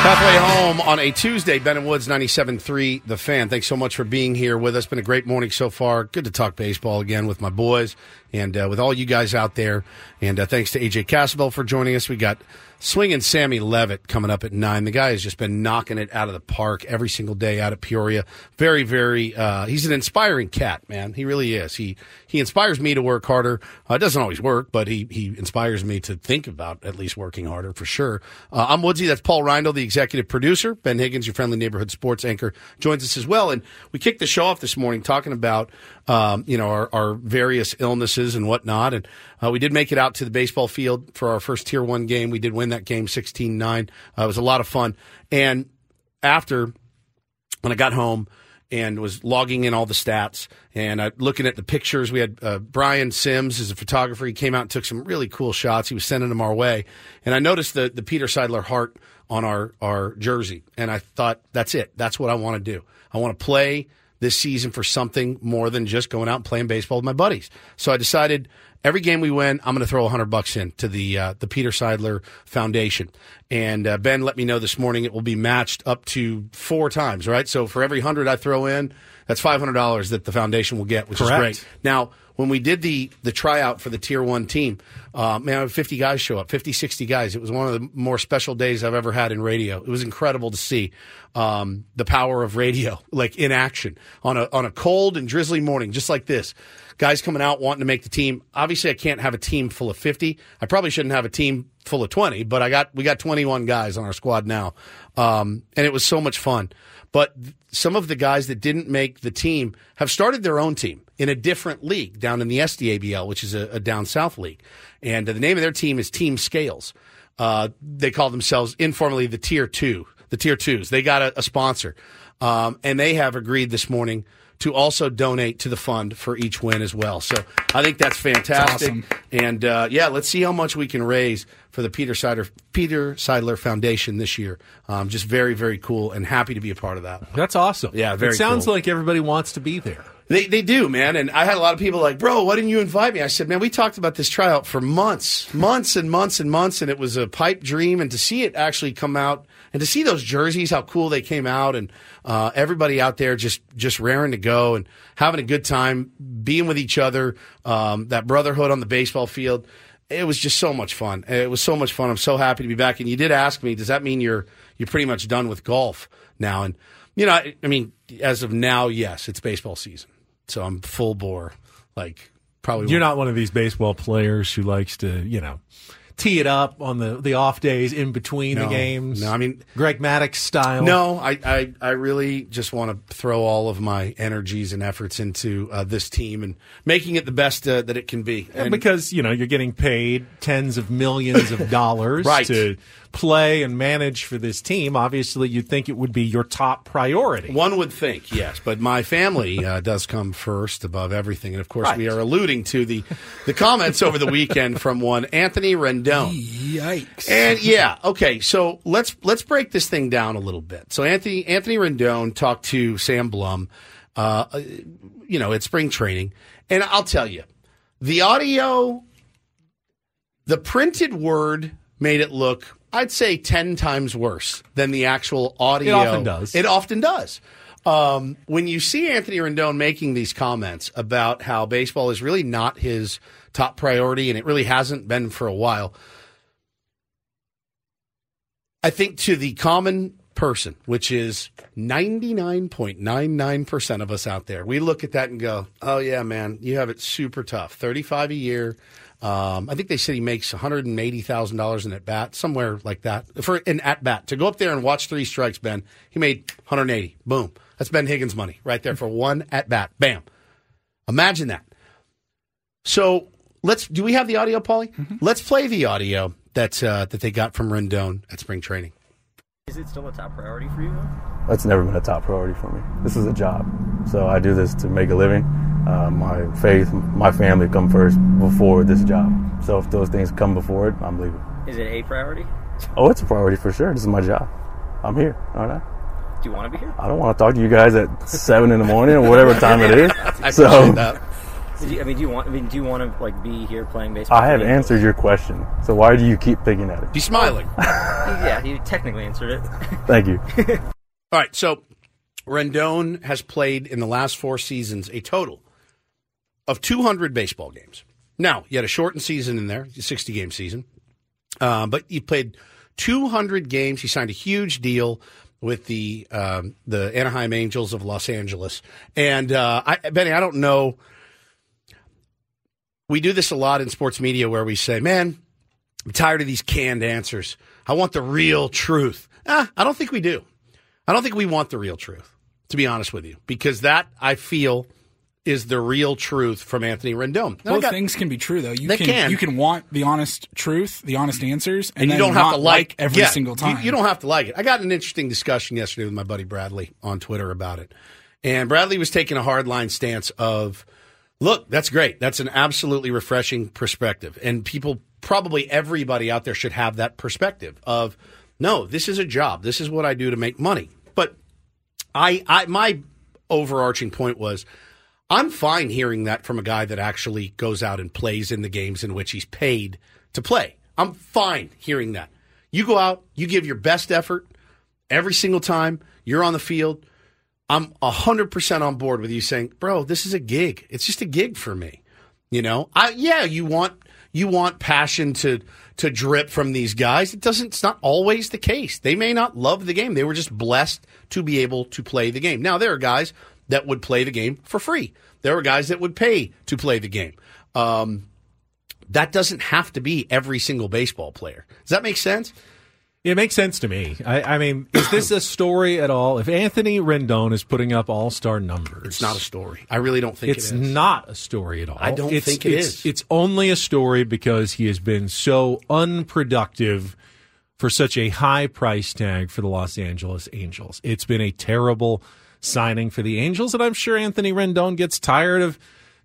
Halfway home on a Tuesday, Ben and Woods 97.3, The Fan. Thanks so much for being here with us. Been a great morning so far. Good to talk baseball again with my boys and uh, with all you guys out there. And uh, thanks to AJ Cassavell for joining us. We got swinging Sammy Levitt coming up at 9. The guy has just been knocking it out of the park every single day out of Peoria. Very, very, uh, he's an inspiring cat, man. He really is. He, he inspires me to work harder. Uh, it doesn't always work, but he, he inspires me to think about at least working harder for sure. Uh, I'm Woodsy. That's Paul Reindl, the executive producer. Ben Higgins, your friendly neighborhood sports anchor, joins us as well. And we kicked the show off this morning talking about, um, you know, our, our various illnesses and whatnot. And uh, we did make it out to the baseball field for our first tier one game. We did win that game 16 9. Uh, it was a lot of fun. And after, when I got home, and was logging in all the stats and uh, looking at the pictures. We had uh, Brian Sims as a photographer. He came out and took some really cool shots. He was sending them our way, and I noticed the the Peter Seidler heart on our our jersey, and I thought that's it. That's what I want to do. I want to play this season for something more than just going out and playing baseball with my buddies. So I decided every game we win, I'm going to throw a hundred bucks in to the uh, the Peter Seidler Foundation. And uh, Ben let me know this morning it will be matched up to four times. Right, so for every hundred I throw in, that's five hundred dollars that the foundation will get, which Correct. is great. Now, when we did the the tryout for the Tier One team, uh, man, I had 50 guys show up, 50, 60 guys. It was one of the more special days I've ever had in radio. It was incredible to see um, the power of radio, like in action on a on a cold and drizzly morning, just like this. Guys coming out wanting to make the team. Obviously, I can't have a team full of 50. I probably shouldn't have a team full of 20, but I got we got 21 guys on our squad now, um, and it was so much fun. But some of the guys that didn't make the team have started their own team in a different league down in the SDABL, which is a, a down south league. And the name of their team is Team Scales. Uh, they call themselves informally the Tier Two, the Tier Twos. They got a, a sponsor, um, and they have agreed this morning to also donate to the fund for each win as well. So I think that's fantastic. awesome. And uh, yeah, let's see how much we can raise for the Peter Seidler Peter Seidler Foundation this year. Um, just very very cool and happy to be a part of that. That's awesome. Yeah, very It sounds cool. like everybody wants to be there. They they do, man. And I had a lot of people like, bro, why didn't you invite me? I said, man, we talked about this tryout for months, months and months and months, and it was a pipe dream. And to see it actually come out, and to see those jerseys, how cool they came out, and uh, everybody out there just just raring to go and having a good time, being with each other, um, that brotherhood on the baseball field. It was just so much fun. It was so much fun. I'm so happy to be back. And you did ask me, does that mean you're you're pretty much done with golf now? And you know, I, I mean, as of now, yes, it's baseball season. So I'm full bore. Like probably You're not one of these baseball players who likes to, you know, tee it up on the, the off days in between the games. No, I mean Greg Maddux style. No, I, I, I really just want to throw all of my energies and efforts into uh, this team and making it the best uh, that it can be. And And because you know you're getting paid tens of millions of dollars Right. to play and manage for this team, obviously you'd think it would be your top priority. One would think, yes, but my family uh, does come first above everything, and of course, we are alluding to the the comments over the weekend from one Anthony Rendon. Yikes! And yeah, okay, so let's let's break this thing down a little bit. So Anthony Anthony Rendon talked to Sam Blum, uh, you know, at spring training, and I'll tell you, the audio, the printed word made it look, I'd say, ten times worse than the actual audio. It often does. It often does. Um, when you see Anthony Rendon making these comments about how baseball is really not his top priority, and it really hasn't been for a while. I think to the common person, which is 99.99% of us out there, we look at that and go, oh, yeah, man, you have it super tough. 35 a year. Um, I think they said he makes $180,000 in at bat, somewhere like that, for an at bat. To go up there and watch three strikes, Ben, he made 180. Boom. That's Ben Higgins' money right there for one at bat. Bam. Imagine that. So let's. Do we have the audio, Pauley? Let's play the audio that uh, that they got from Rendon at spring training. Is it still a top priority for you? though? That's never been a top priority for me. This is a job. So I do this to make a living. Uh, my faith, my family come first before this job. So if those things come before it, I'm leaving. Is it a priority? Oh, it's a priority for sure. This is my job. I'm here, aren't I? Do you want to be here? I don't want to talk to you guys at seven in the morning or whatever time it is. I so appreciate that. Do you, I mean, do you want? I mean, do you want to like be here playing baseball? I have answered your question. So why do you keep picking at it? He's smiling. yeah, you technically answered it. Thank you. All right, so Rendon has played in the last four seasons a total of 200 baseball games. Now, you had a shortened season in there, 60 game season, uh, but he played 200 games. He signed a huge deal with the um, the Anaheim Angels of Los Angeles. And uh, I, Benny, I don't know. We do this a lot in sports media where we say, "Man, I'm tired of these canned answers. I want the real truth." Ah, I don't think we do. I don't think we want the real truth, to be honest with you, because that I feel is the real truth from Anthony Rendon. I Both got- things can be true, though. You can, can. you can want the honest truth, the honest answers, and, and, you then don't have to like, every yeah, single you- time. You, don't have to like it. I got an interesting discussion yesterday with my buddy Bradley on Twitter about it, and Bradley was taking a hardline stance of, "Look, that's great. That's an absolutely refreshing perspective, and people, probably everybody out there, should have that perspective of, no, this is a job. This is what I do to make money." But I, I, my overarching point was. I'm fine hearing that from a guy that actually goes out and plays in the games in which he's paid to play. I'm fine hearing that. You go out, you give your best effort every single time you're on the field. I'm 100% on board with you saying, "Bro, this is a gig. It's just a gig for me." You know? I yeah, you want you want passion to to drip from these guys. It doesn't it's not always the case. They may not love the game. They were just blessed to be able to play the game. Now there are guys that would play the game for free. There are guys that would pay to play the game. Um, that doesn't have to be every single baseball player. Does that make sense? It makes sense to me. I, I mean, is this a story at all? If Anthony Rendon is putting up all star numbers, It's not a story. I really don't think it's it is. not a story at all. I don't It's- think it it's, is. It's only a story because he has been so unproductive for such a high price tag for the Los Angeles Angels. It's been a terrible signing for the Angels, and I'm sure Anthony Rendon gets tired of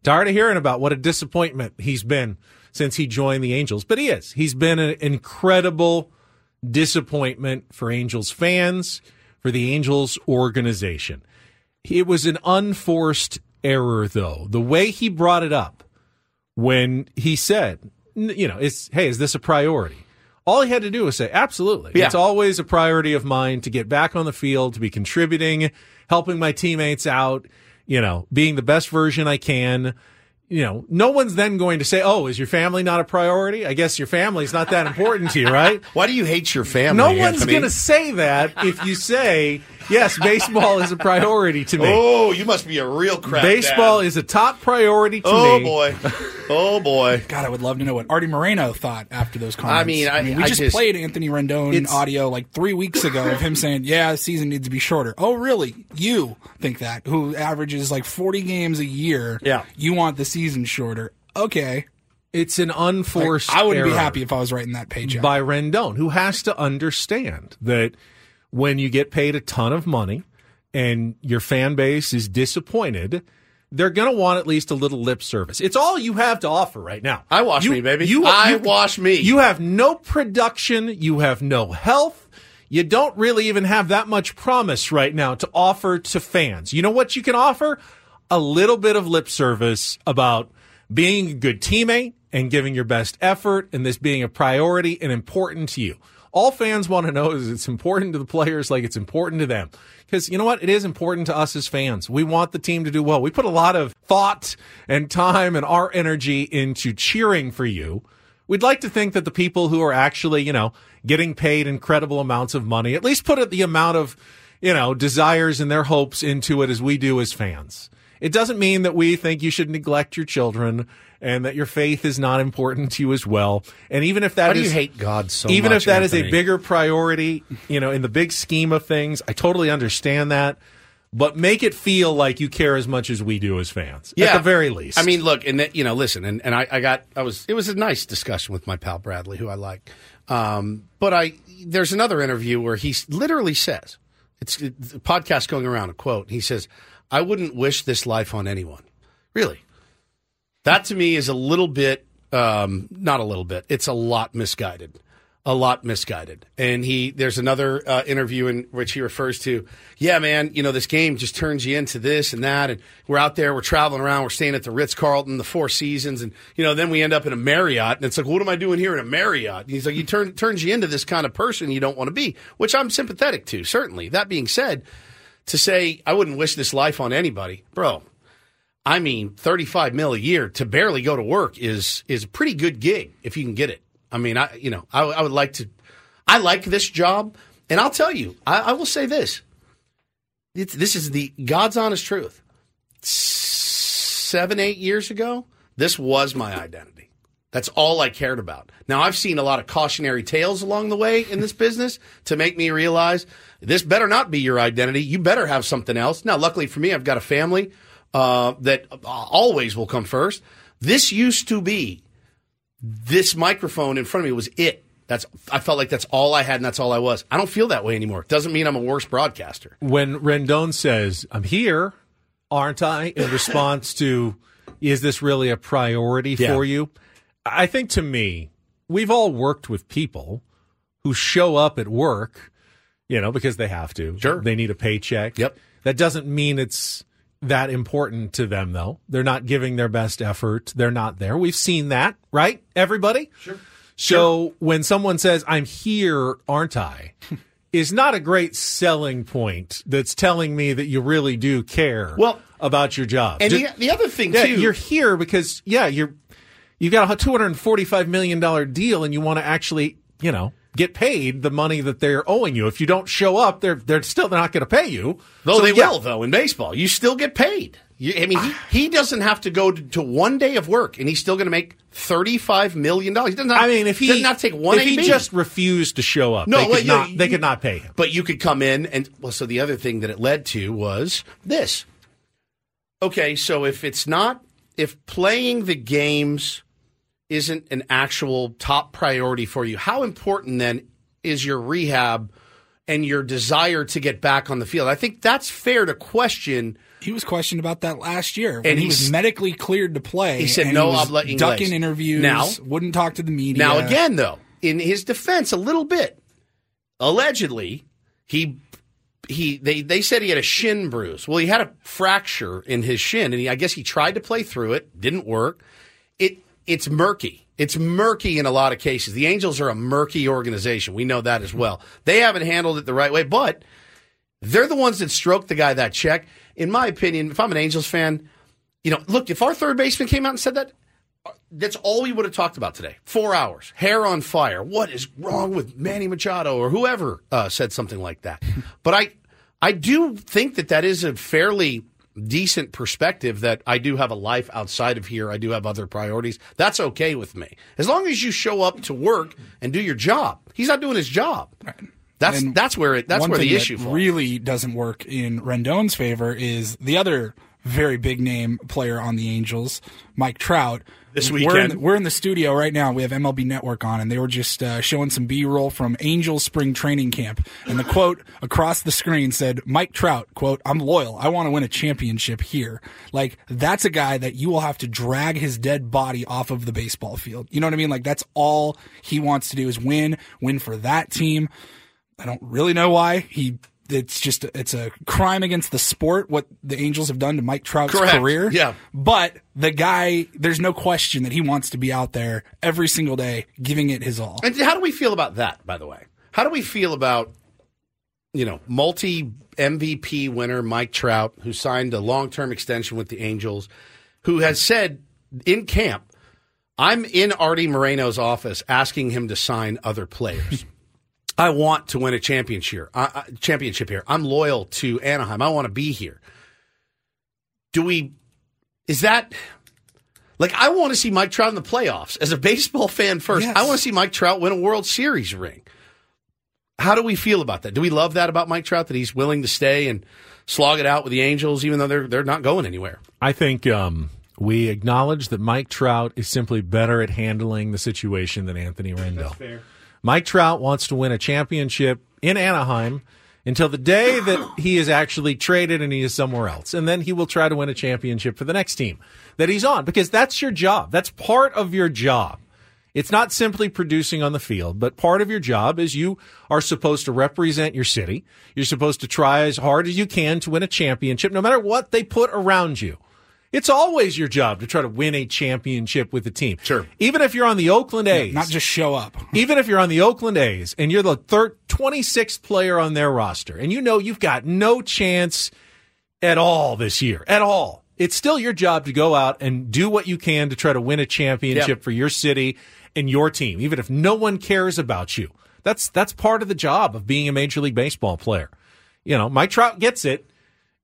tired of hearing about what a disappointment he's been since he joined the Angels. But he is. He's been an incredible disappointment for Angels fans, for the Angels organization. It was an unforced error, though. The way he brought it up when he said, you know, it's, hey, is this a priority? All he had to do was say, absolutely. Yeah. It's always a priority of mine to get back on the field, to be contributing, helping my teammates out, you know, being the best version I can. You know, no one's then going to say, oh, is your family not a priority? I guess your family's not that important to you, right? Why do you hate your family? No one's going to say that if you say, yes, baseball is a priority to me. Oh, you must be a real crap. Baseball dad. is a top priority to Oh me. Oh boy, oh boy. God, I would love to know what Artie Moreno thought after those comments. I mean, I- we I just, just- played Anthony Rendon It's- audio like three weeks ago of him saying, "Yeah, the season needs to be shorter." Oh, really? You think that? Who averages like forty games a year? Yeah. You want the season shorter? Okay. It's an unforced. Like, I would be error happy if I was writing that page out. by Rendon, who has to understand that when you get paid a ton of money and your fan base is disappointed, they're going to want at least a little lip service. It's all you have to offer right now. I wash You- me, baby. You, I you- wash me. You have no production. You have no health. You don't really even have that much promise right now to offer to fans. You know what you can offer? A little bit of lip service about being a good teammate and giving your best effort and this being a priority and important to you. All fans want to know is it's important to the players like it's important to them. Because you know what? It is important to us as fans. We want the team to do well. We put a lot of thought and time and our energy into cheering for you We'd like to think that the people who are actually, you know, getting paid incredible amounts of money, at least put the amount of, you know, desires and their hopes into it as we do as fans. It doesn't mean that we think you should neglect your children and that your faith is not important to you as well. And even if that do you hate God so even much, if that is Anthony? a bigger priority, you know, in the big scheme of things, I totally understand that. But make it feel like you care as much as we do as fans. At the very least. I mean, look, and that, you know, listen, and, and I, I got, I was, it was a nice discussion with my pal Bradley, who I like. Um, but I, there's another interview where he literally says, it's a podcast going around, a quote. He says, I wouldn't wish this life on anyone. Really. That to me is a little bit, um, not a little bit, it's a lot misguided. A lot misguided. And he, there's another uh, interview in which he refers to, yeah, man, you know, this game just turns you into this and that. And we're out there, we're traveling around, we're staying at the Ritz Carlton, the Four Seasons. And, you know, then we end up in a Marriott. And it's like, what am I doing here in a Marriott? And he's like, you turn, turns you into this kind of person you don't want to be, which I'm sympathetic to, certainly. That being said, to say, I wouldn't wish this life on anybody, bro, I mean, 35 mil a year to barely go to work is is a pretty good gig if you can get it. I mean, I you know, I, I would like to. I like this job, and I'll tell you, I, I will say this. It's, this is the God's honest truth. Seven, eight years ago, this was my identity. That's all I cared about. Now, I've seen a lot of cautionary tales along the way in this business to make me realize this better not be your identity. You better have something else. Now, luckily for me, I've got a family uh, that always will come first. This used to be this microphone in front of me was it. That's I felt like that's all I had and that's all I was. I don't feel that way anymore. It doesn't mean I'm a worse broadcaster. when Rendon says, I'm here, aren't I? In response to, is this really a priority Yeah. for you? I think to me, we've all worked with people who show up at work, you know, because they have to. Sure. They need a paycheck. Yep. That doesn't mean it's that important to them, though. They're not giving their best effort. They're not there. We've seen that, right? Everybody? Sure. So when someone says, I'm here, aren't I? is not a great selling point that's telling me that you really do care well, about your job. And Ju- the, the other thing yeah, too, you're here because yeah, you're you've got a two hundred and forty five million dollar deal, and you want to actually you know get paid the money that they're owing you. If you don't show up, they're they're still not going to pay you. Though So, they yeah. will, though, in baseball. You still get paid. You, I mean, he, he doesn't have to go to, to one day of work, and he's still going to make $35 million. He doesn't have, I mean, if he doesn't take one if he AB. just refused to show up, No, they could well, not you- they could not pay him. But you could come in and well, so the other thing that it led to was this. Okay, so if it's not if playing the games isn't an actual top priority for you, how important then is your rehab and your desire to get back on the field? I think that's fair to question. He was questioned about that last year when And he was medically cleared to play. He said, "No, he I'm letting ducking legs." interviews. Now- wouldn't talk to the media. Now again though, in his defense a little bit, allegedly he he they they said he had a shin bruise. Well, he had a fracture in his shin and he, I guess he tried to play through it, didn't work. It it's murky. It's murky in a lot of cases. The Angels are a murky organization. We know that as well. They haven't handled it the right way, but they're the ones that stroked the guy that check. In my opinion, if I'm an Angels fan, you know, look, if our third baseman came out and said that, that's all we would have talked about today. Four hours, hair on fire. What is wrong with Manny Machado or whoever uh, said something like that? But I, I do think that that is a fairly decent perspective. That I do have a life outside of here. I do have other priorities. That's okay with me, as long as you show up to work and do your job. He's not doing his job. That's And that's where it. That's where the issue really doesn't work in Rendon's favor is the other very big name player on the Angels, Mike Trout. This We're in, weekend. the, we're in the studio right now. We have MLB Network on, and they were just uh, showing some B-roll from Angels spring training camp. And the quote across the screen said, "Mike Trout, quote, I'm loyal. I want to win a championship here." Like that's a guy that you will have to drag his dead body off of the baseball field. You know what I mean? Like that's all he wants to do is win, win for that team. I don't really know why he. It's just it's a crime against the sport what the Angels have done to Mike Trout's Correct. career. Yeah. but the guy, there's no question that he wants to be out there every single day, giving it his all. And how do we feel about that, by the way? How do we feel about, you know, multi MVP winner Mike Trout, who signed a long term extension with the Angels, who has said in camp, I'm in Artie Moreno's office asking him to sign other players. I want to win a championship here. Uh, championship here. I'm loyal to Anaheim. I want to be here. Do we? Is that like I want to see Mike Trout in the playoffs as a baseball fan first? Yes. I want to see Mike Trout win a World Series ring. How do we feel about that? Do we love that about Mike Trout that he's willing to stay and slog it out with the Angels, even though they're they're not going anywhere? I think um, we acknowledge that Mike Trout is simply better at handling the situation than Anthony Rendell. Mike Trout wants to win a championship in Anaheim until the day that he is actually traded and he is somewhere else. And then he will try to win a championship for the next team that he's on because that's your job. That's part of your job. It's not simply producing on the field, but part of your job is you are supposed to represent your city. You're supposed to try as hard as you can to win a championship, no matter what they put around you. It's always your job to try to win a championship with the team. Sure. Even if you're on the Oakland A's. Not just show up. Even if you're on the Oakland A's and you're the third, 26th player on their roster and you know you've got no chance at all this year, at all. It's still your job to go out and do what you can to try to win a championship Yep. for your city and your team, even if no one cares about you. That's that's part of the job of being a major league baseball player. You know, Mike Trout gets it.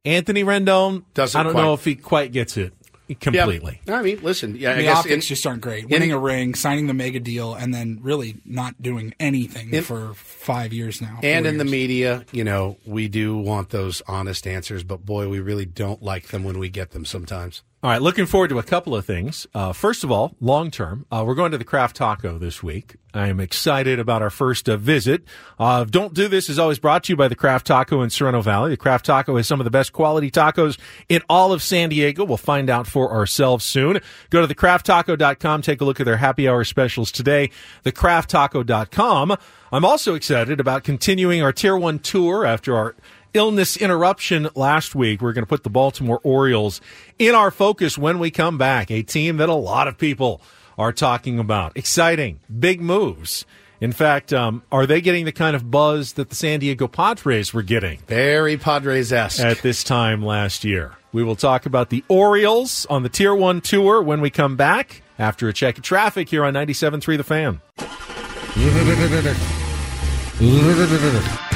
Anthony Rendon Doesn't I don't quite. know if he quite gets it completely. Yeah. I mean, listen, yeah, I the guess optics in- just aren't great. in- Winning a ring, signing the mega deal, and then really not doing anything In- for five years now. And four in the media, you know, we do want those honest answers, but boy, we really don't like them when we get them sometimes. All right, looking forward to a couple of things. Uh, first of all, long term, uh, we're going to the Craft Taco this week. I am excited about our first uh, visit. Uh, Don't Do This is always brought to you by the Craft Taco in Sorrento Valley. The Craft Taco has some of the best quality tacos in all of San Diego. We'll find out for ourselves soon. Go to thecrafttaco.com. Take a look at their happy hour specials today. Thecrafttaco.com. I'm also excited about continuing our Tier 1 tour after our illness interruption last week. We're going to put the Baltimore Orioles in our focus when we come back. A team that a lot of people are talking about. Exciting, big moves. In fact, um, are they getting the kind of buzz that the San Diego Padres were getting? Very Padres esque. At this time last year. We will talk about the Orioles on the Tier 1 tour when we come back after a check of traffic here on 97.3 The Fan.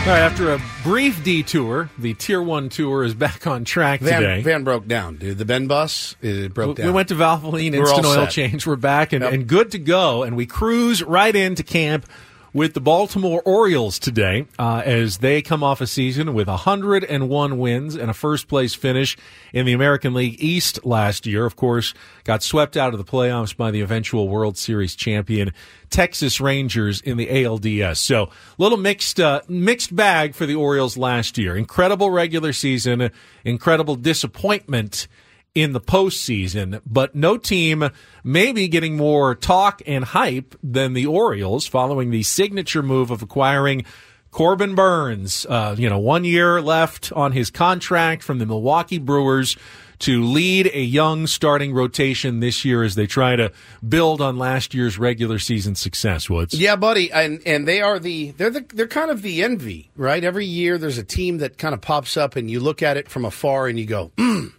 All right, after a brief detour, the Tier 1 tour is back on track Van, today. Van broke down, dude. The Ben bus it broke We down. We went to Valvoline We're Instant Oil set. Change. We're back and, and good to go. And we cruise right into camp with the Baltimore Orioles today uh, as they come off a season with 101 wins and a first place finish in the American League East last year. Of course, got swept out of the playoffs by the eventual World Series champion Texas Rangers in the ALDS. So, little mixed uh, mixed bag for the Orioles last year. Incredible regular season, incredible disappointment in the postseason, but no team maybe getting more talk and hype than the Orioles following the signature move of acquiring Corbin Burnes. Uh, you know, one year left on his contract from the Milwaukee Brewers to lead a young starting rotation this year as they try to build on last year's regular season success. Woods. Yeah, buddy, and and they are the they're the they're kind of the envy, right? Every year there's a team that kind of pops up, and you look at it from afar, and you go, mm,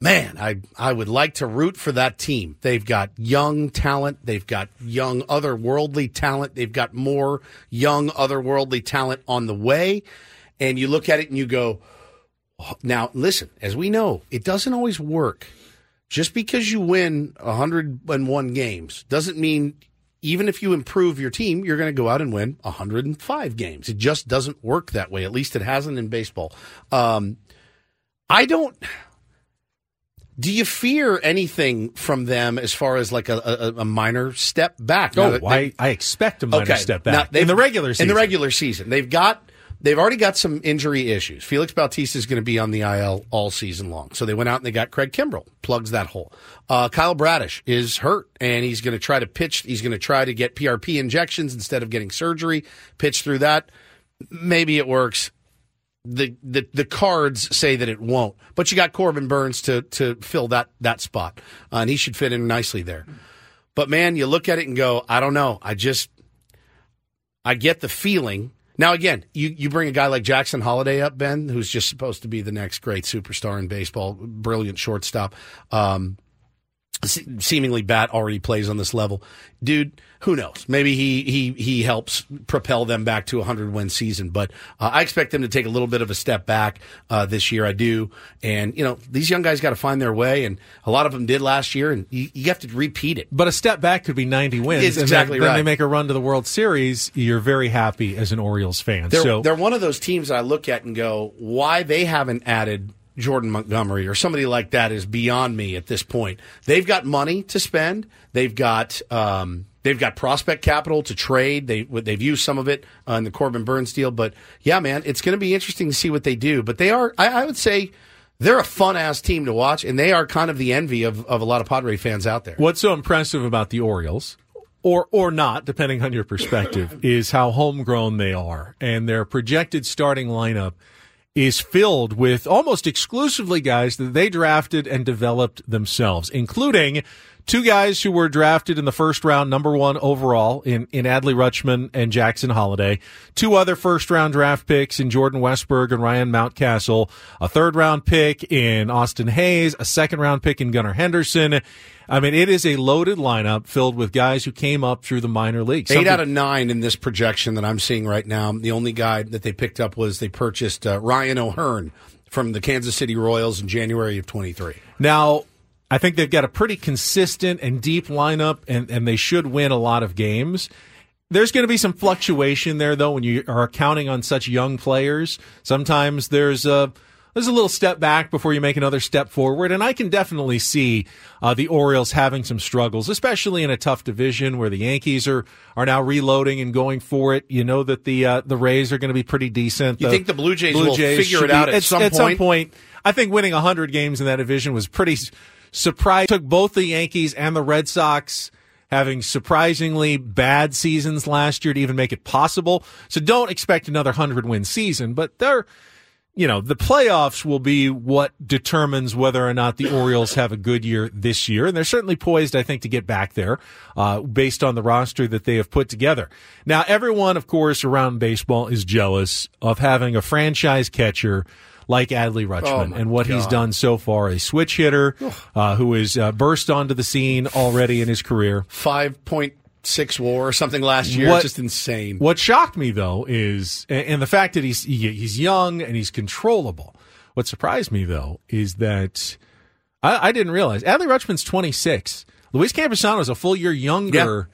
"Man, I I would like to root for that team." They've got young talent, they've got young otherworldly talent, they've got more young otherworldly talent on the way, and you look at it and you go, "Now, listen, as we know, it doesn't always work." Just because you win 101 games doesn't mean even if you improve your team, you're going to go out and win 105 games. It just doesn't work that way. At least it hasn't in baseball. Um, I don't. Do you fear anything from them as far as like a, a, a minor step back? Oh, I, I expect a minor step back in the regular season. In the regular season, they've got they've already got some injury issues. Felix Bautista is going to be on the IL all season long, so they went out and they got Craig Kimbrel plugs that hole. Uh, Kyle Bradish is hurt, and he's going to try to pitch. He's going to try to get PRP injections instead of getting surgery. Pitch through that. Maybe it works. The, the the cards say that it won't, but you got Corbin Burnes to to fill that that spot, uh, and he should fit in nicely there. But man, you look at it and go, I don't know. I just I get the feeling. Now, again, you, you bring a guy like Jackson Holliday up, Ben, who's just supposed to be the next great superstar in baseball, brilliant shortstop. Um, seemingly bat already plays on this level. Dude who knows? Maybe he he he helps propel them back to a 100 win season but uh, i expect them to take a little bit of a step back uh, this year. I do. And you know these young guys got to find their way and a lot of them did last year and you, you have to repeat it. But a step back could be 90 wins it's exactly then, right then they make a run to the world series you're very happy as an orioles fan. They're, so they're one of those teams i look at and go why they haven't added Jordan Montgomery or somebody like that is beyond me at this point. They've got money to spend. They've got um, they've got prospect capital to trade. They they've used some of it uh, in the Corbin Burnes deal. But yeah, man, it's going to be interesting to see what they do. But they are, I, I would say. They're a fun ass team to watch, and they are kind of the envy of, of a lot of Padre fans out there. What's so impressive about the Orioles, or or not, depending on your perspective, is how homegrown they are, and their projected starting lineup is filled with almost exclusively guys that they drafted and developed themselves, including two guys who were drafted in the first round, number one overall in, in Adley Rutschman and Jackson Holliday, two other first round draft picks in Jordan Westburg and Ryan Mountcastle, a third round pick in Austin Hays. a second round pick in Gunnar Henderson. I mean, it is a loaded lineup filled with guys who came up through the minor leagues. Eight Something- out of nine in this projection that I'm seeing right now. The only guy that they picked up was they purchased uh, Ryan O'Hearn from the Kansas City Royals in January of 23. Now, I think they've got a pretty consistent and deep lineup, and, and they should win a lot of games. There's going to be some fluctuation there, though, when you are counting on such young players. Sometimes there's a there's a little step back before you make another step forward, and I can definitely see uh, the Orioles having some struggles, especially in a tough division where the Yankees are are now reloading and going for it. You know that the uh, the Rays are going to be pretty decent. You think the Blue Jays will figure should it out be- at some at some point? point? I think winning 100 games in that division was pretty s- surprising. Took both the Yankees and the Red Sox having surprisingly bad seasons last year to even make it possible. So don't expect another 100 win season, but they're you know, the playoffs will be what determines whether or not the Orioles have a good year this year. And they're certainly poised, I think, to get back there, uh, based on the roster that they have put together. Now, everyone, of course, around baseball is jealous of having a franchise catcher like Adley Oh, Rutschman my and what he's done so far. A switch hitter, uh, who has uh, burst onto the scene already in his career. 5.6 war or something last year. What- It's just insane. What shocked me though is, and the fact that he's he- he's young and he's controllable. What surprised me though is that I, I didn't realize Adley Rutschman's 26. Luis Campusano is a full year younger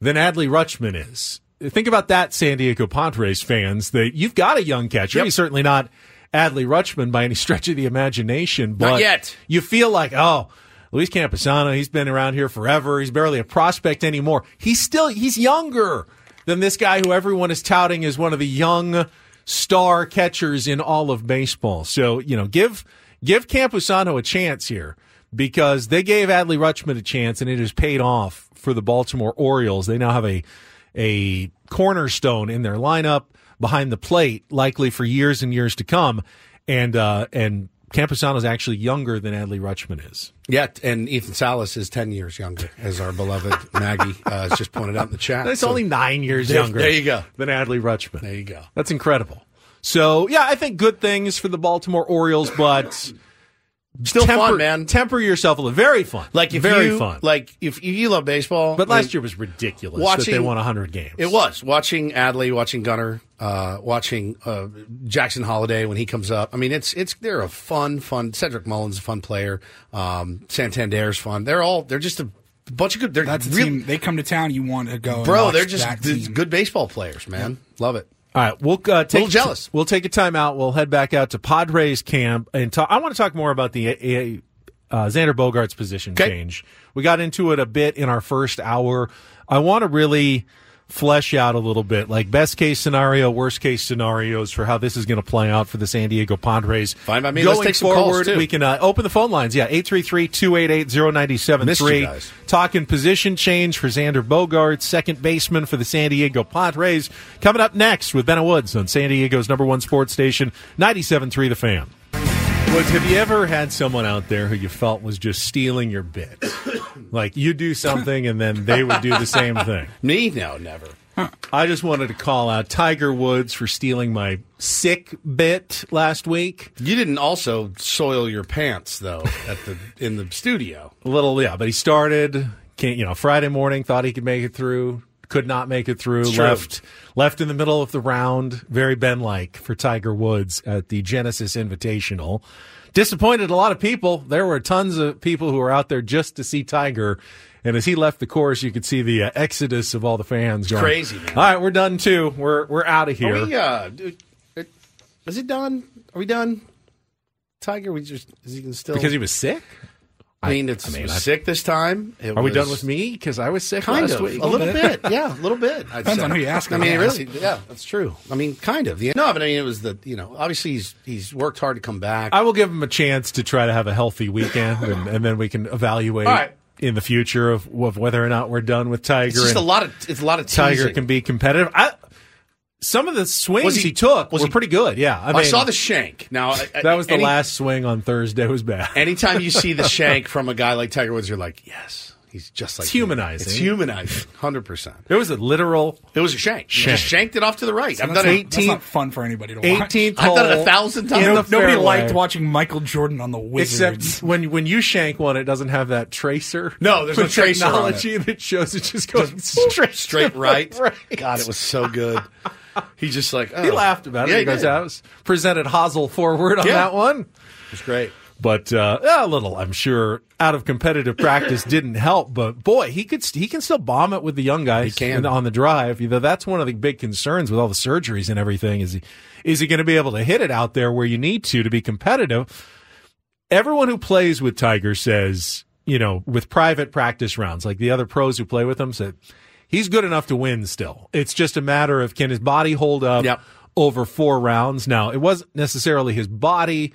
than Adley Rutschman is. Think about that, San Diego Padres fans. That you've got a young catcher. Yep. He's certainly not Adley Rutschman by any stretch of the imagination, but Not yet. you feel like, oh, Luis Campusano, he's been around here forever. He's barely a prospect anymore. He's still he's younger than this guy who everyone is touting as one of the young star catchers in all of baseball. So, you know, give give Camposano a chance here because they gave Adley Rutschman a chance and it has paid off for the Baltimore Orioles. They now have a a cornerstone in their lineup behind the plate, likely for years and years to come. And uh, and Campusano is actually younger than Adley Rutschman is. Yeah, and Ethan Salas is 10 years younger, as our beloved Maggie uh, has just pointed out in the chat. It's So- only nine years There- younger. There you go. Than Adley Rutschman. There you go. That's incredible. So yeah, I think good things for the Baltimore Orioles, but Still temper, fun, man. Temper yourself a little. Very fun. Like if very you, fun. Like if you love baseball, But last then year was ridiculous that watching- they won 100 games. It was watching Adley, watching Gunnar, uh, watching uh, Jackson Holliday when he comes up. I mean, it's it's they're a fun, fun. Cedric Mullins, a fun player. Um, Santander's fun. They're all they're just a bunch of good. They're That's a real- team. They come to town. You want to go, and bro. watch They're just that team. good baseball players, man. Love it. All right, we'll uh, take Little jealous. We'll take a timeout. We'll head back out to Padres camp and talk. I want to talk more about the uh, uh, Xander Bogaerts' position change. We got into it a bit in our first hour. I want to really flesh out a little bit, like best case scenario, worst case scenarios for how this is going to play out for the San Diego Padres. Fine by me. Going Let's take some calls, forward, too. we can uh, open the phone lines. Yeah, 833-288-0973. Missed you guys. Talking position change for Xander Bogaerts, second baseman for the San Diego Padres. Coming up next with Ben Woods on San Diego's number one sports station, 97.3 The Fan. Woods, have you ever had someone out there who you felt was just stealing your bit? Like you do something and then they would do the same thing. Me? No, never. I just wanted to call out Tiger Woods for stealing my sick bit last week. You didn't also soil your pants though at the in the studio. A little, yeah, but he started. Can't you know? Friday morning, thought he could make it through. Could not make it through. It's true. left left in the middle of the round. Very Ben like for Tiger Woods at the Genesis Invitational. Disappointed a lot of people. There were tons of people who were out there just to see Tiger. And as he left the course, you could see the uh, exodus of all the fans. going, crazy, man. All right, we're done too. We're we're out of here. Are we, uh, is it done? Are we done? Tiger, we just is he still because he was sick. I mean, it's I mean, sick this time. It Are we done with me? Because I was sick Kind last of, week. a little bit, yeah, a little bit. I'd Depends say. on who you ask. I mean, I really, yeah, that's true. I mean, kind of. Yeah. No, but I mean, it was the you know, obviously he's he's worked hard to come back. I will give him a chance to try to have a healthy weekend, and, and then we can evaluate right. in the future of, of whether or not we're done with Tiger. It's just a lot of it's a lot of Tiger can be competitive. I, some of the swings he, he- took was were he- pretty good. Yeah, I, I, saw the shank. Now I- I- That was the any- last swing on Thursday. It was bad. Anytime you see the shank from a guy like Tiger Woods, you're like, yes, he's just like It's me. humanizing. It's humanizing, hundred percent. It was a literal. It was a shank. You Shank. just shanked it off to the right. I've done not, it. that's not fun for anybody to watch. 18th I've done it a thousand times. in Nobody fairway. liked watching Michael Jordan on the Wizards. Except when when you shank one, it doesn't have that tracer. No, there's no with tracer on technology that shows it just goes straight straight right. right. God, it was so good. He just like oh. He laughed about it. Yeah, he he goes. "I was presented hosel forward on Yeah. that one." It's great. But uh, a little, I'm sure, out of competitive practice didn't help. But boy, he could he can still bomb it with the young guys He can. on the drive. You know, that's one of the big concerns with all the surgeries and everything. Is he is he going to be able to hit it out there where you need to to be competitive? Everyone who plays with Tiger says, you know, with private practice rounds, like the other pros who play with him said, he's good enough to win still. It's just a matter of can his body hold up Yep. over four rounds. Now, it wasn't necessarily his body.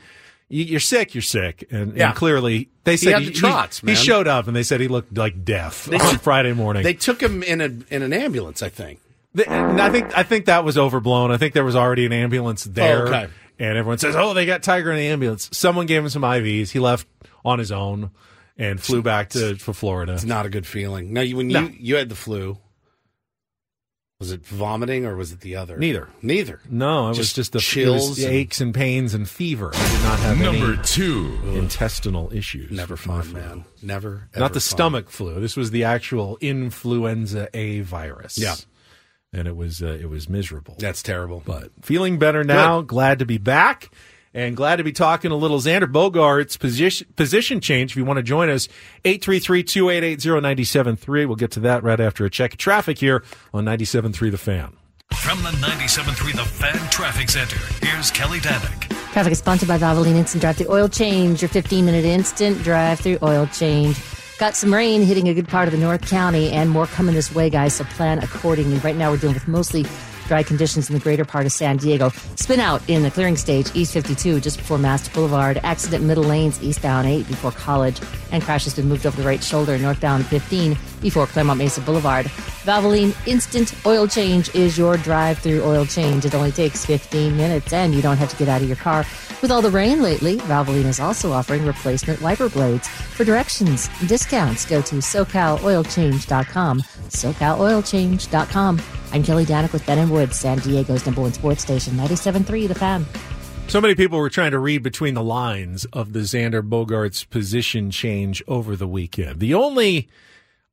You- You're sick, you're sick. And, Yeah. and clearly, they said had the trots, he, man. showed up and they said he looked like death They on Friday morning. They took him in a in an ambulance, I think. I think I think that was overblown. I think there was already an ambulance oh, there, Oh, okay. and everyone says, "Oh, they got Tiger in the ambulance." Someone gave him some IVs. He left on his own and flew back to for Florida. It's not a good feeling. Now, you, when No. you you had the flu, was it vomiting or was it the other? Neither. Neither. No, it was Just just the chills it was the and- aches and pains and fever. I did not have Number any two. intestinal issues. Never with fun, man. Never. Not the fun. stomach flu. This was the actual influenza A virus. Yeah. and it was uh, it was miserable. That's terrible. but feeling better now. Glad to be back. And glad to be talking a little Xander Bogaerts' position position change. If you want to join us, 833-288-0973. We'll get to that right after a check of traffic here on 97.3 The Fan. From the 97.3 The Fan Traffic Center, here's Kelly Danick. Traffic is sponsored by Valvoline Instant Drive Through Oil Change, your 15 minute instant drive through oil change. Got some rain hitting a good part of the North County and more coming this way, guys, so plan accordingly. Right now, we're dealing with mostly dry conditions in the greater part of San Diego. Spin out in the clearing stage, East 52, just before Mast Boulevard. Accident middle lanes, eastbound 8 before College. And crash has been moved over the right shoulder, northbound 15 before Clairemont Mesa Boulevard. Valvoline Instant Oil Change is your drive through oil change. It only takes 15 minutes and you don't have to get out of your car. With all the rain lately, Valvoline is also offering replacement wiper blades. For directions and discounts, go to SoCalOilChange.com. SoCalOilChange.com. I'm Kelly Danick with Ben and Woods, San Diego's number one sports station, 97.3 The Fan. So many people were trying to read between the lines of the Xander Bogaerts' position change over the weekend. The only,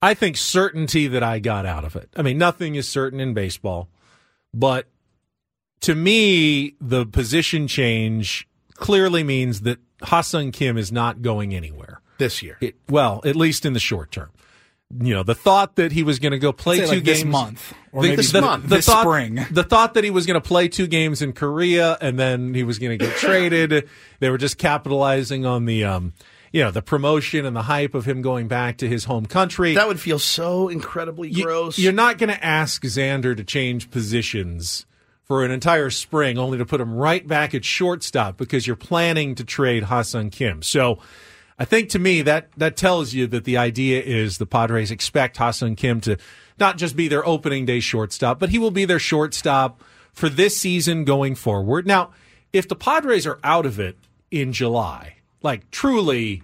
I think, certainty that I got out of it. I mean, nothing is certain in baseball, but to me, the position change clearly means that Ha-Seong Kim is not going anywhere this year. It, well, at least in the short term. You know, the thought that he was going to go play two like, this games month, or the, maybe the- month. the this thought, spring. The thought that he was going to play two games in Korea and then he was going to get traded. They were just capitalizing on the, um, you know, the promotion and the hype of him going back to his home country. That would feel so incredibly gross. You're not going to ask Xander to change positions for an entire spring, only to put him right back at shortstop because you're planning to trade Ha-Seong Kim. So I think to me that that tells you that the idea is the Padres expect Ha-Seong Kim to not just be their opening day shortstop, but he will be their shortstop for this season going forward. Now, if the Padres are out of it in July, like truly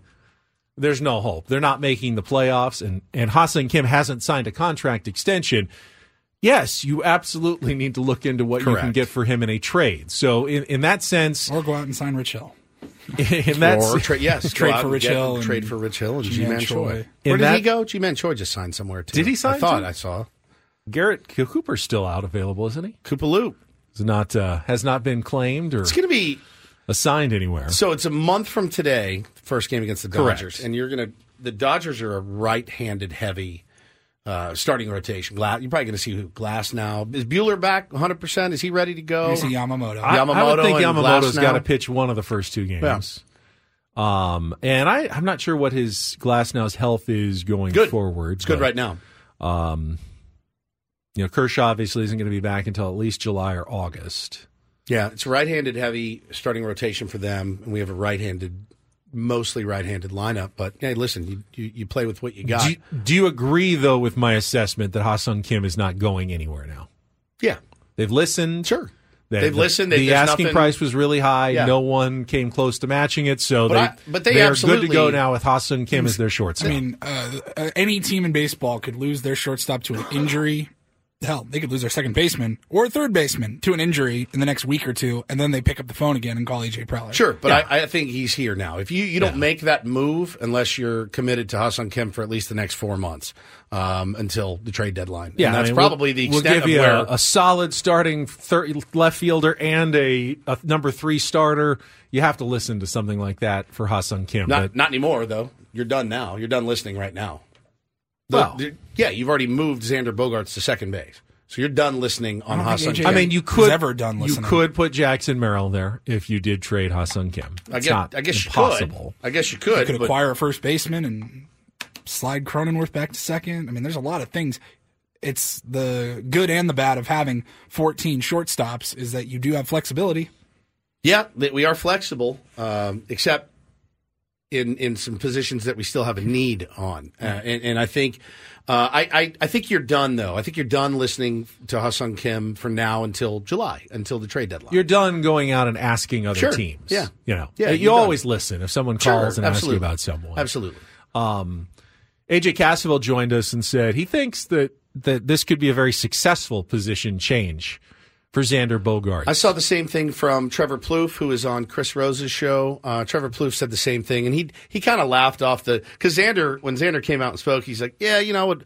there's no hope. They're not making the playoffs, and and Ha-Seong Kim hasn't signed a contract extension. yes, you absolutely need to look into what you can get for him in a trade. So in, in that sense, or go out and sign Rich Hill. in that or tra- yes, Trade for Rich Hill and trade for Rich Hill and Ji-Man Ji-Man Choi. Where did that- he go? Ji-Man Choi just signed somewhere too. Did he sign I thought too? I saw. Garrett Cooper's still out available, isn't he? Koopaloop. Is not uh, has not been claimed or It's going to be assigned anywhere. So it's a month from today, first game against the Correct. Dodgers, and you're gonna. The Dodgers are a right-handed heavy uh, starting rotation. Glass, you're probably going to see Glasnow. Is Buehler back 100? percent Is he ready to go? You see Yamamoto. I, Yamamoto I would think Yamamoto's got to pitch one of the first two games. Um, and I, I'm not sure what his Glasnow's health is going Good. forward. It's good but, right now. Um, you know, Kershaw obviously isn't going to be back until at least July or August. Yeah, it's a right-handed heavy starting rotation for them, and we have a right-handed, mostly right-handed lineup. But hey, listen, you you, you play with what you got. Do you, do you agree though with my assessment that Ha-Seong Kim is not going anywhere now? yeah, They've listened. sure. They- They've the- listened. The asking nothing- price was really high. Yeah. No one came close to matching it, so But they I- but they they're good to go now with Ha-Seong Kim as their shortstop. I mean, uh, uh, any team in baseball could lose their shortstop to an injury. Hell, they could lose their second baseman or third baseman to an injury in the next week or two, and then they pick up the phone again and call AJ Preller. Sure, but I, I think he's here now. If you, you don't make that move unless you're committed to Ha-Seong Kim for at least the next four months um, until the trade deadline. yeah, and that's I mean, we'll- probably the we'll extent give of you where. a, a solid starting thir- left fielder and a, a number three starter. You have to listen to something like that for Ha-Seong Kim. not but not anymore though. You're done now. You're done listening right now. The- Well- the- yeah, you've already moved Xander Bogaerts to second base, so you're done listening on I Ha-Seong. Kim. I mean, you Who's could ever done you could put Jackson Merrill there if you did trade Ha-Seong Kim. I guess, not I guess impossible. you could. I guess you could. You could. could but- acquire a first baseman and slide Cronenworth back to second. I mean, there's a lot of things. It's the good and the bad of having 14 shortstops is that you do have flexibility. Yeah, we are flexible, um, except in in some positions that we still have a need on, uh, and, and I think. Uh, I, I, I think you're done though. I think you're done listening to Ha-Seong Kim for now until July, until the trade deadline. You're done going out and asking other Sure. teams. Yeah. You know, Yeah, you you're done. always listen if someone Sure, calls and asks you about someone. Absolutely. Um, AJ Cassavell joined us and said he thinks that, that this could be a very successful position change for Xander Bogaerts. I saw the same thing from Trevor Plouffe, who was on Chris Rose's show. Uh, Trevor Plouffe said the same thing, and he he kind of laughed off the because Xander when Xander came out and spoke, he's like, "Yeah, you know, what,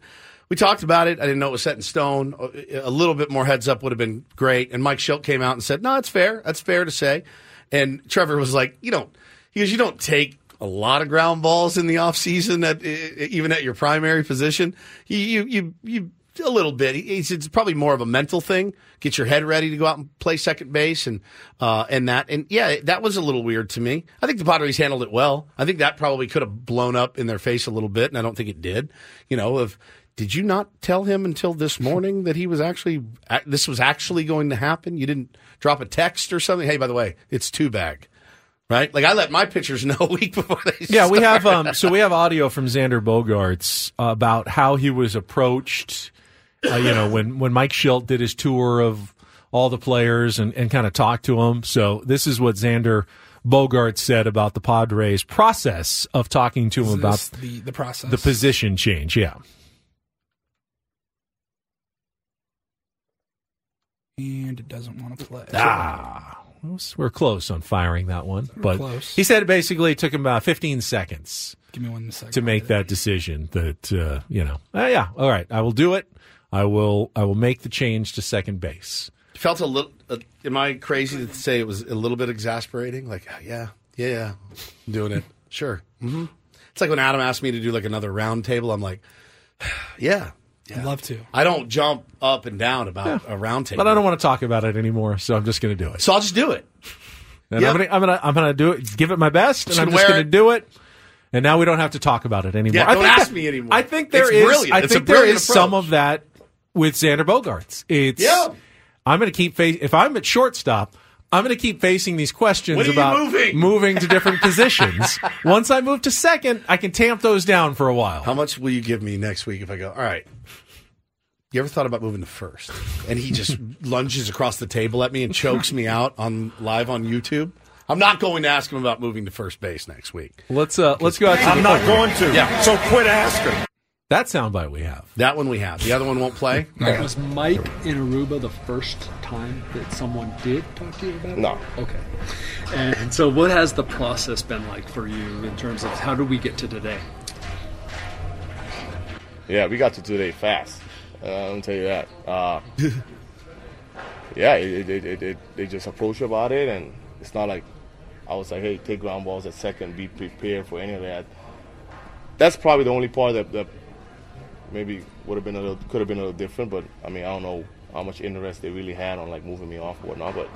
we talked about it. I didn't know it was set in stone. A little bit more heads up would have been great." And Mike Shildt came out and said, "No, it's fair. That's fair to say." And Trevor was like, "You don't," he goes, "You don't take." A lot of ground balls in the offseason at even at your primary position. You you you, you a little bit. He- He it's probably more of a mental thing. Get your head ready to go out and play second base and uh, and that and yeah, that was a little weird to me. I think the Padres handled it well. I think that probably could have blown up in their face a little bit, and I don't think it did. You know, of did you not tell him until this morning that he was actually this was actually going to happen? You didn't drop a text or something. Hey, by the way, it's two bag. Right, like I let my pitchers know a week before they. yeah, we have um, so we have audio from Xander Bogaerts about how he was approached. Uh, you know, when when Mike Shildt did his tour of all the players and, and kind of talked to them. So this is what Xander Bogart said about the Padres process of talking to him about the, the process. the position change. Yeah. and it doesn't want to play. Ah, we're close on firing that one, but close. he said it basically took him about 15 seconds Give me one second. to make that decision. That uh, you know, ah, yeah, all right, I will do it. I will. I will make the change to second base. felt a little. Uh, am I crazy to say it was a little bit exasperating? Like, uh, yeah, yeah, yeah, I'm doing it. Sure. hmm It's like when Adam asked me to do like another round table. I'm like, yeah, I'd love to. I don't jump up and down about a round table, But I don't want to talk about it anymore, so I'm just going to do it. So I'll just do it. And Yep. I'm going to. I'm going to. I'm going to do it. Give it my best, and I'm just going to do it. And now we don't have to talk about it anymore. Yeah, I don't think ask that- me anymore. I think there It's is. brilliant. I It's think there brilliant some of that with Xander Bogaerts. It's. Yeah. I'm going to keep face. If I'm at shortstop, I'm going to keep facing these questions When are you about moving? moving to different positions. Once I move to second, I can tamp those down for a while. How much will you give me next week if I go? All right. You ever thought about moving to first? And he just lunges across the table at me and chokes me out on live on YouTube. I'm not going to ask him about moving to first base next week. Let's uh, let's go out. To I'm not going to. Yeah. So quit asking. That soundbite we have. That one we have. The other one won't play. Was Mike in Aruba the first time that someone did talk to you about it? No. Okay. And so, what has the process been like for you in terms of how do we get to today? Yeah, we got to today fast. Uh, I'll tell you that. Uh, yeah, it, it, it, it, they just approach about it, and it's not like I was like, hey, take ground balls at second, be prepared for any of that. That's probably the only part that, that maybe would have been a little, could have been a little different. But I mean, I don't know how much interest they really had on like moving me off or whatnot. But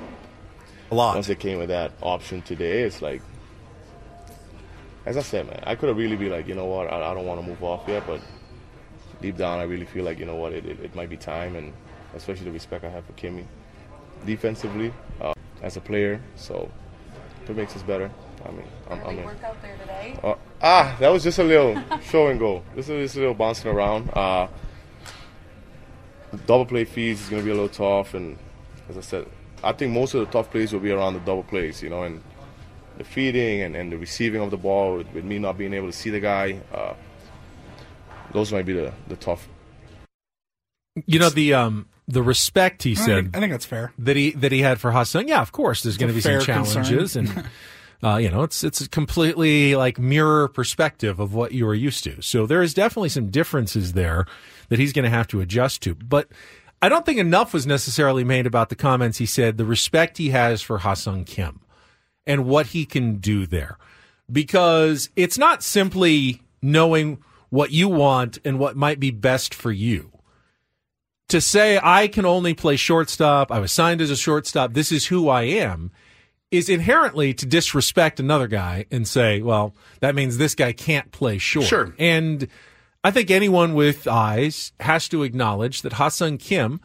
a lot. Once they came with that option today, it's like, as I said, man, I could have really be like, you know what, I, I don't want to move off yet, but deep down, I really feel like you know what, it, it, it might be time, and especially the respect I have for Kimmy defensively uh, as a player. So it makes us better. I mean, I'm, I'm in. work out there today? Uh, ah, that was just a little show and go. This is just a little bouncing around. Uh, double play feeds is going to be a little tough, and as I said, I think most of the tough plays will be around the double plays, you know, and the feeding and, and the receiving of the ball with, with me not being able to see the guy. Uh, those might be the, the tough. You know the um the respect he I said. think- I think that's fair. That he that he had for Ha-Seong. Yeah, of course. There's going to be some fair concern. challenges, and uh, you know it's it's a completely like mirror perspective of what you are used to. So there is definitely some differences there that he's going to have to adjust to. But I don't think enough was necessarily made about the comments he said. The respect he has for Ha-Seong Kim and what he can do there, because it's not simply knowing what you want and what might be best for you to say I can only play shortstop, I was signed as a shortstop, this is who I am, is inherently to disrespect another guy and say, well, that means this guy can't play short. Sure. And I think anyone with eyes has to acknowledge that Ha-Seong Kim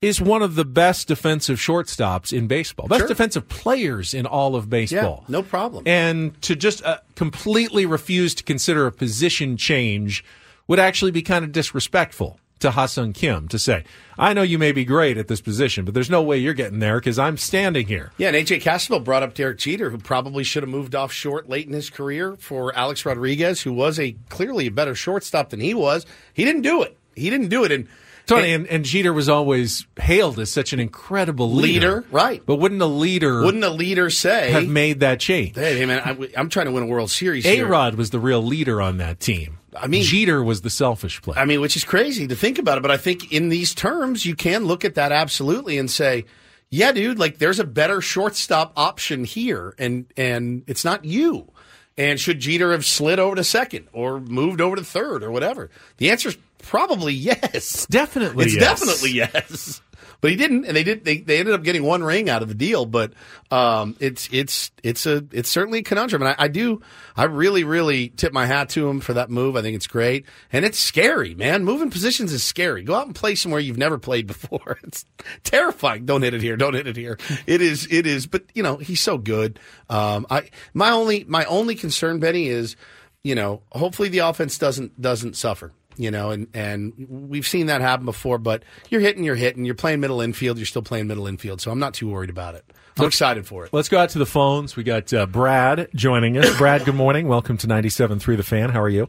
is one of the best defensive shortstops in baseball, best Sure. defensive players in all of baseball. Yeah, no problem. And to just uh, completely refuse to consider a position change would actually be kind of disrespectful to Ha-Seong Kim to say, I know you may be great at this position, but there's no way you're getting there because I'm standing here. Yeah, and AJ Cassavell brought up Derek Jeter, who probably should have moved off short late in his career for Alex Rodriguez, who was a clearly a better shortstop than he was. He didn't do it. He didn't do it. And Tony, and, and Jeter was always hailed as such an incredible leader. Leader, right. But wouldn't a leader wouldn't a leader say have made that change? Hey, hey, man, I, am trying to win a World Series. A. Rod was the real leader on that team. I mean, Jeter was the selfish player. I mean, which is crazy to think about it, but I think in these terms, you can look at that absolutely and say, yeah, dude, like there's a better shortstop option here, and and it's not you. And should Jeter have slid over to second or moved over to third or whatever? The answer is probably yes. Definitely, it's yes. definitely yes. But he didn't, and they did. They, they ended up getting one ring out of the deal. But um, it's it's it's a it's certainly a conundrum, and I, I do I really really tip my hat to him for that move. I think it's great, and it's scary, man. Moving positions is scary. Go out and play somewhere you've never played before. It's terrifying. Don't hit it here. Don't hit it here. It is it is. But you know he's so good. Um, I my only my only concern, Benny, is you know hopefully the offense doesn't doesn't suffer you know, and, and we've seen that happen before, but you're hitting, you're hitting, you're playing middle infield, you're still playing middle infield, so I'm not too worried about it. I'm excited for it. Let's go out to the phones. We got uh, Brad joining us. Brad, good morning. Welcome to 97.3 The Fan. How are you?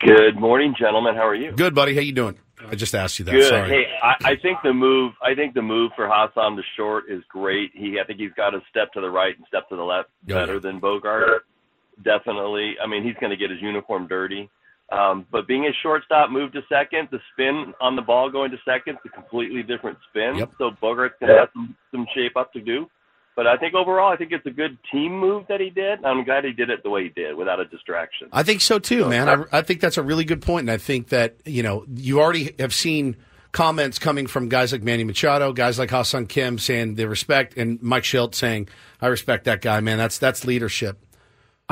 Good morning, gentlemen. How are you? Good, buddy. How you doing? I just asked you that. Good. Sorry. Hey, I, I think the move. I think the move for Ha-Seong to short is great. He, I think he's got a step to the right and step to the left Oh, better yeah. than Bogart. Definitely. I mean, he's going to get his uniform dirty. Um, but being a shortstop, move to second, the spin on the ball going to second, is a completely different spin. Yep. So Bogaerts' going to have some, some shape up to do. But I think overall, I think it's a good team move that he did. I'm glad he did it the way he did, without a distraction. I think so too, man. I, I think that's a really good point, and I think that you know you already have seen comments coming from guys like Manny Machado, guys like Ha-Seong Kim saying they respect, and Mike Shildt saying I respect that guy, man. That's that's leadership.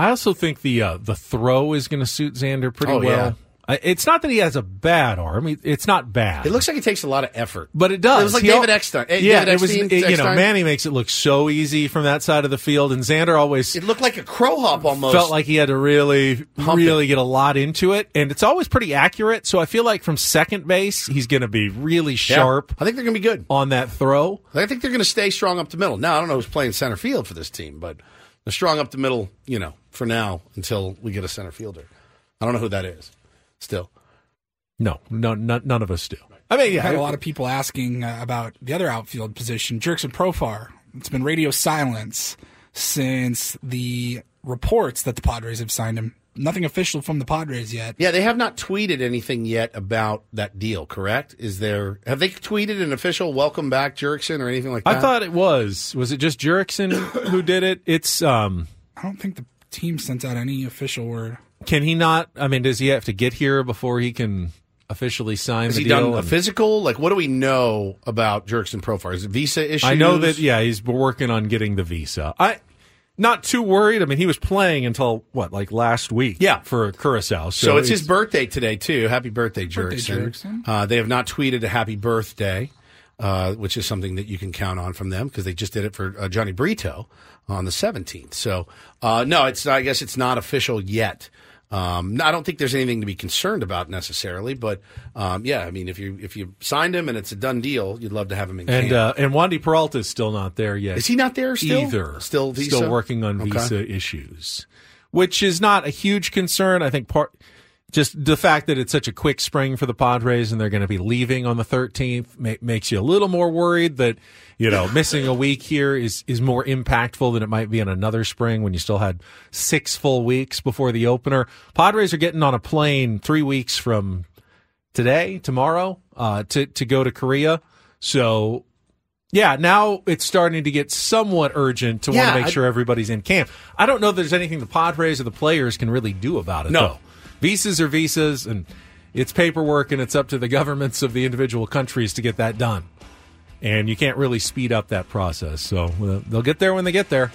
I also think the uh, the throw is going to suit Xander pretty Oh, well. yeah. I- It's not that he has a bad arm. It- It's not bad. It looks like it takes a lot of effort, But it does. It was like He David Eckstein. Hey, yeah, David it was. It- you know, Manny makes it look so easy from that side of the field, and Xander always It looked like a crow hop almost. felt like he had to really, Hump really get a lot into it, and it's always pretty accurate. So I feel like from second base, he's going to be really Yeah. sharp I think they're going to be good. on that throw. I think they're going to stay strong up the middle. Now I don't know who's playing center field for this team, but they're strong up the middle. You know, for now until we get a center fielder. I don't know who that is. Still, No, no, none, none of us do. I mean, I had a lot of people asking uh, about the other outfield position, Jurickson Profar. It's been radio silence since the reports that the Padres have signed him. Nothing official from the Padres yet. Yeah, they have not tweeted anything yet about that deal. Correct? Is there? Have they tweeted an official welcome back Jurickson or anything like that? I thought it was. Was it just Jurickson who did it? It's um. I don't think the team sent out any official word. Can he not? I mean, does he have to get here before he can officially sign Has the he deal? done a And- physical? Like, what do we know about Jurickson Profar? Is it visa issues? I know that. Yeah, he's working on getting the visa. I not too worried. I mean, he was playing until what, like last week? Yeah. for Curacao. So, So, it's, his birthday today too. Happy birthday, Birthday, Jurickson. Jurickson. Uh, they have not tweeted a happy birthday, uh, which is something that you can count on from them because they just did it for uh, Jhony Brito on the 17th. So uh, no, it's I guess it's not official yet. Um, I don't think there's anything to be concerned about necessarily, but um, yeah, I mean, if you if you signed him and it's a done deal, you'd love to have him in and camp. uh, and Wandy Peralta is still not there yet. Is he not there still? Either. Still visa? Still working on Okay. visa issues, which is not a huge concern. I think part just the fact that it's such a quick spring for the Padres and they're going to be leaving on the 13th ma- makes you a little more worried that you know missing a week here is is more impactful than it might be in another spring when you still had six full weeks before the opener. Padres are getting on a plane three weeks from today, tomorrow, uh, to to go to Korea. So yeah, now it's starting to get somewhat urgent to want to make I- sure everybody's in camp. I don't know if there's anything the Padres or the players can really do about it. No. though. Visas are visas, and it's paperwork, and it's up to the governments of the individual countries to get that done. And you can't really speed up that process. So uh, they'll get there when they get there,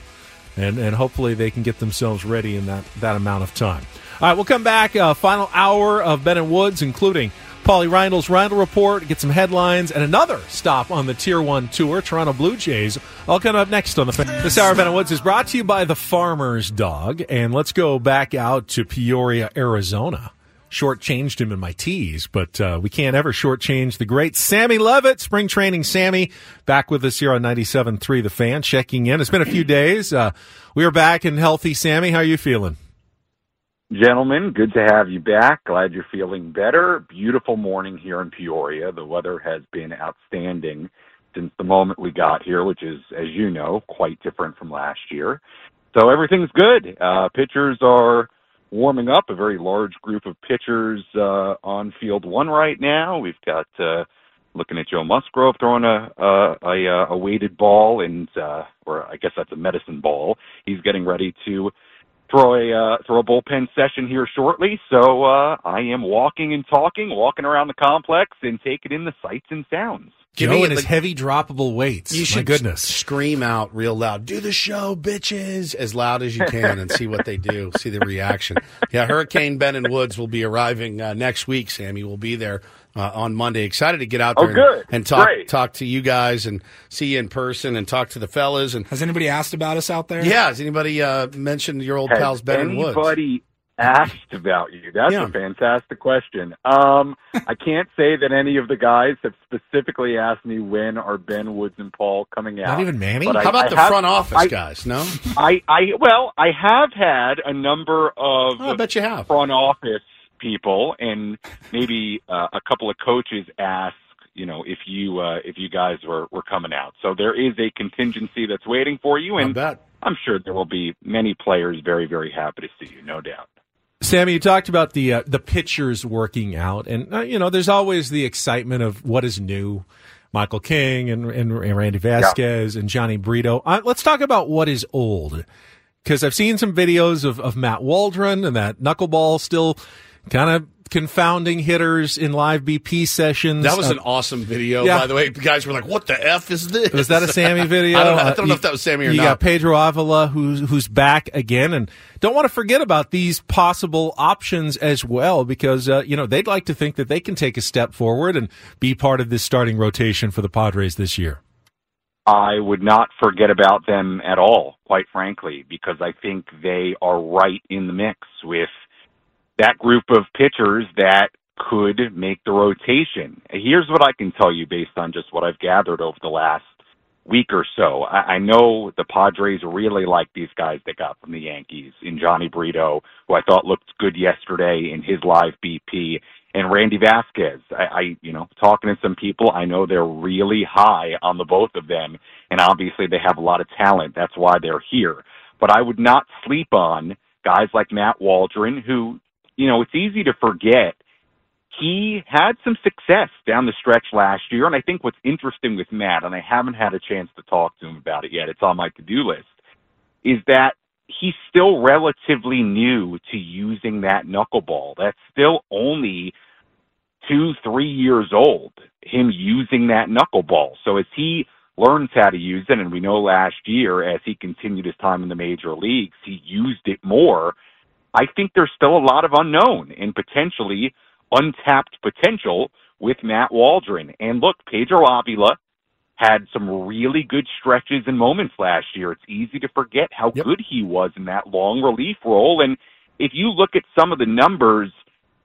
and and hopefully they can get themselves ready in that that amount of time. All right, we'll come back. Uh, final hour of Ben and Woods, including Paulie Reindel's Reindl Report, get some headlines, and another stop on the Tier 1 Tour, Toronto Blue Jays. All coming up next on the fan. This hour of Woods is brought to you by the Farmer's Dog. And let's go back out to Peoria, Arizona. Shortchanged him in my teas, but uh, we can't ever shortchange the great Sammy Levitt. Spring training Sammy back with us here on 97.3 The Fan, checking in. It's been a few days. Uh, we are back and healthy. Sammy, how are you feeling? Gentlemen, good to have you back. Glad you're feeling better. Beautiful morning here in Peoria. The weather has been outstanding since the moment we got here, which is, as you know, quite different from last year. So everything's good. Uh, pitchers are warming up. A very large group of pitchers uh, on field one right now. We've got uh, looking at Joe Musgrove throwing a a, a, a weighted ball, and uh, or I guess that's a medicine ball. He's getting ready to throw a uh, throw a bullpen session here shortly. So uh, I am walking and talking, walking around the complex and taking in the sights and sounds. Give Joe me and his the- heavy droppable weights. You My should goodness. scream out real loud. Do the show, bitches, as loud as you can, and see what they do. See the reaction. Yeah, Hurricane Ben and Woods will be arriving uh, next week. Sammy will be there uh, on Monday. Excited to get out Oh, there good. and, and talk Great. talk to you guys and see you in person and talk to the fellas. And Has anybody asked about us out there? yeah, has anybody uh, mentioned your old Has pals Ben and Woods? anybody asked about you? That's Yeah. a fantastic question. Um, I can't say that any of the guys have specifically asked me when are Ben Woods and Paul coming out. Not even Manny? But I- How about I the have- front office I- guys? No, I, I well, I have had a number of Oh, I bet you have. front office people and maybe uh, a couple of coaches ask, you know, if you uh, if you guys were were coming out. So there is a contingency that's waiting for you, I and. I'm sure there will be many players very very happy to see you, no doubt. Sammy, you talked about the uh, the pitchers working out, and uh, you know, there's always the excitement of what is new. Michael King and, and, and Randy Vasquez and Jhony Brito. Uh, let's talk about what is old, because I've seen some videos of, of Matt Waldron and that knuckleball still kind of confounding hitters in live BP sessions. That was Uh, an awesome video, yeah. by the way. The guys were like, "What the f is this?" Was that a Sammy video? I don't, know, I Uh, don't know you- if that was Sammy or you not. got Pedro Avila, who's who's back again, and don't want to forget about these possible options as well, because uh, you know they'd like to think that they can take a step forward and be part of this starting rotation for the Padres this year. I would not forget about them at all, quite frankly, because I think they are right in the mix with that group of pitchers that could make the rotation. Here's what I can tell you based on just what I've gathered over the last week or so. I, I know the Padres really like these guys they got from the Yankees in Jhony Brito, who I thought looked good yesterday in his live BP, and Randy Vasquez. I, I you know, talking to some people, I know they're really high on the both of them, and obviously they have a lot of talent. That's why they're here. But I would not sleep on guys like Matt Waldron, who, you know, it's easy to forget he had some success down the stretch last year. And I think what's interesting with Matt, and I haven't had a chance to talk to him about it yet, it's on my to do list, is that he's still relatively new to using that knuckleball. That's still only two, three years old, him using that knuckleball. So as he learns how to use it, and we know last year as he continued his time in the major leagues, he used it more. I think there's still a lot of unknown and potentially untapped potential with Matt Waldron. And look, Pedro Avila had some really good stretches and moments last year. It's easy to forget how yep. good he was in that long relief role. And if you look at some of the numbers,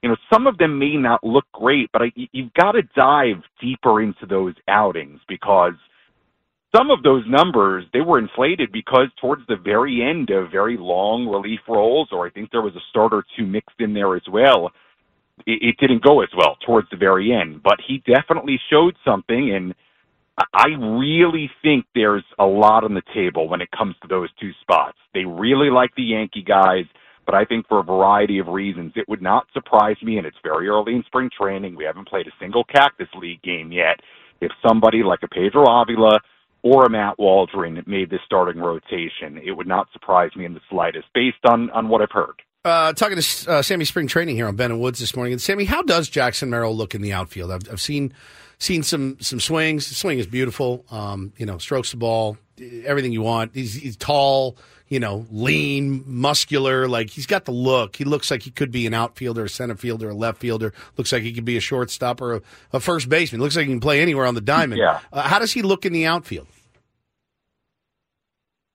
you know, some of them may not look great, but I, you've got to dive deeper into those outings because some of those numbers they were inflated because towards the very end of very long relief roles, or I think there was a start or two mixed in there as well it, it didn't go as well towards the very end. But he definitely showed something, and I really think there's a lot on the table when it comes to those two spots. They really like the Yankee guys, but I think for a variety of reasons, it would not surprise me, and it's very early in spring training. We haven't played a single Cactus League game yet. If somebody like a Pedro Avila or a Matt Waldron made this starting rotation, it would not surprise me in the slightest based on, on what I've heard. Uh, talking to uh, Sammy Spring Training here on Ben and Woods this morning. And Sammy, how does Jackson Merrill look in the outfield? I've, I've seen seen some some swings. The swing is beautiful. Um, you know, strokes the ball, everything you want. He's, he's tall, you know, lean, muscular. Like he's got the look. He looks like he could be an outfielder, a center fielder, a left fielder. Looks like he could be a shortstop or a, a first baseman. Looks like he can play anywhere on the diamond. Yeah. Uh, how does he look in the outfield?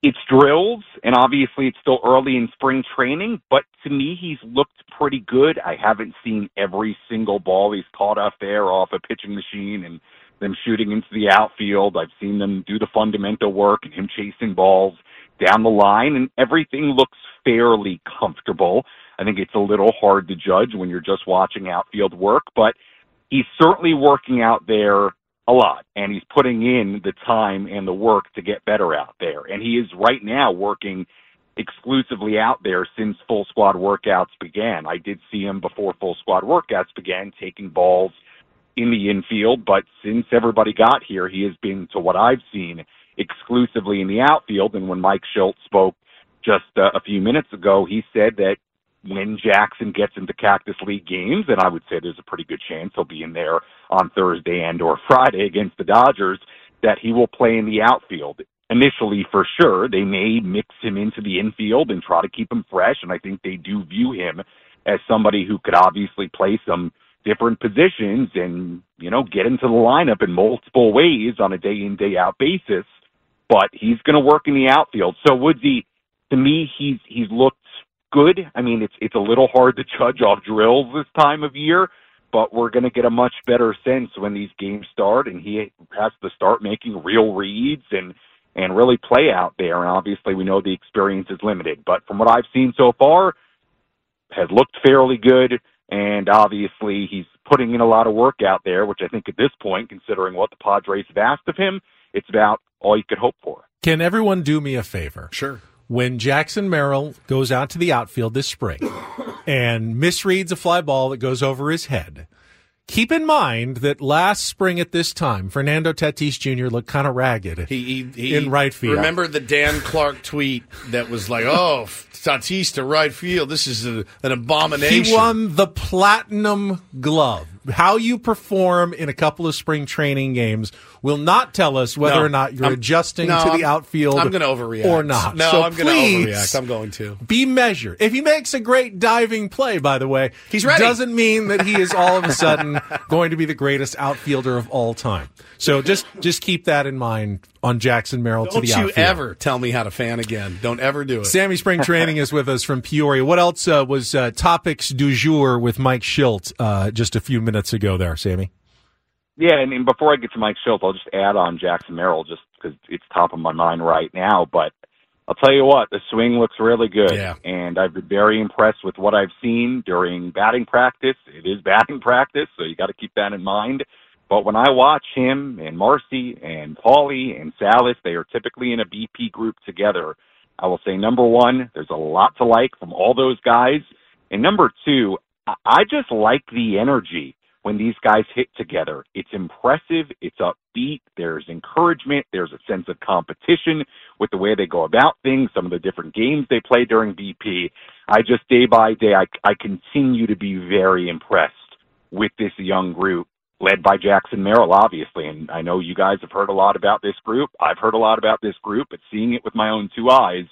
it's drills, and obviously it's still early in spring training, but to me, he's looked pretty good. I haven't seen every single ball he's caught up there off a pitching machine and them shooting into the outfield. I've seen them do the fundamental work and him chasing balls down the line, and everything looks fairly comfortable. I think it's a little hard to judge when you're just watching outfield work, but he's certainly working out there a lot and he's putting in the time and the work to get better out there. And he is right now working exclusively out there since full squad workouts began. I did see him before full squad workouts began taking balls in the infield, but since everybody got here, he has been, to what I've seen, exclusively in the outfield. And when Mike Shildt spoke just uh, a few minutes ago, he said that when Jackson gets into Cactus League games, and I would say there's a pretty good chance he'll be in there on Thursday and or Friday against the Dodgers, that he will play in the outfield. Initially, for sure, they may mix him into the infield and try to keep him fresh, and I think they do view him as somebody who could obviously play some different positions and, you know, get into the lineup in multiple ways on a day in, day out basis. But he's going to work in the outfield. So Woodsy, to me, he's he's looked good. I mean, it's it's a little hard to judge off drills this time of year, but we're going to get a much better sense when these games start, and he has to start making real reads and and really play out there. And obviously, we know the experience is limited, but from what I've seen so far, has looked fairly good. And obviously, he's putting in a lot of work out there, which I think at this point, considering what the Padres have asked of him, it's about all you could hope for. Can everyone do me a favor? Sure when Jackson Merrill goes out to the outfield this spring and misreads a fly ball that goes over his head, keep in mind that last spring at this time, Fernando Tatis Jr. looked kind of ragged he, he, he, in right field. Remember the Dan Clark tweet that was like, "Oh, Tatis to right field. This is a, an abomination." He won the platinum glove how you perform in a couple of spring training games will not tell us whether no, or not you're I'm, adjusting no, to the outfield. I'm going to overreact or not. No, so I'm going to overreact. I'm going to be measured. If he makes a great diving play, by the way, he's ready. Doesn't mean that he is all of a sudden going to be the greatest outfielder of all time. So just just keep that in mind on Jackson Merrill Don't to the outfield. you ever tell me how to fan again. Don't ever do it. Sammy Spring Training is with us from Peoria. What else uh, was uh, topics du jour with Mike Shildt uh, just a few minutes ago there, Sammy? Yeah, and, and before I get to Mike Shildt, I'll just add on Jackson Merrill just because it's top of my mind right now. But I'll tell you what, the swing looks really good, Yeah. and I've been very impressed with what I've seen during batting practice. It is batting practice, so you got to keep that in mind. But when I watch him and Marsee and Pauley and Salas, they are typically in a BP group together. I will say number one, there's a lot to like from all those guys. And number two, I- I just like the energy when these guys hit together. It's impressive. It's upbeat. There's encouragement. There's a sense of competition with the way they go about things, some of the different games they play during BP. I just day by day, I, I continue to be very impressed with this young group led by Jackson Merrill, obviously. And I know you guys have heard a lot about this group. I've heard a lot about this group, but seeing it with my own two eyes,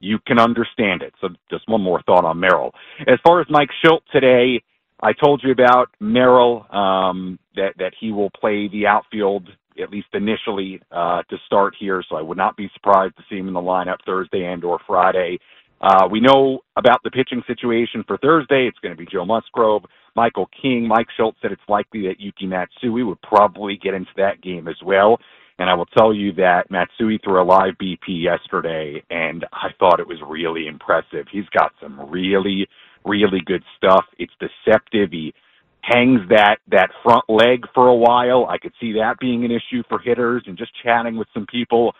you can understand it. So just one more thought on Merrill. As far as Mike Shildt today, I told you about Merrill, um, that, that he will play the outfield at least initially, uh, to start here. So I would not be surprised to see him in the lineup Thursday and or Friday. Uh, we know about the pitching situation for Thursday. It's going to be Joe Musgrove, Michael King. Mike Shildt said it's likely that Yuki Matsui would probably get into that game as well. And I will tell you that Matsui threw a live BP yesterday, and I thought it was really impressive. He's got some really, really good stuff. It's deceptive. He hangs that that front leg for a while. I could see that being an issue for hitters, and just chatting with some people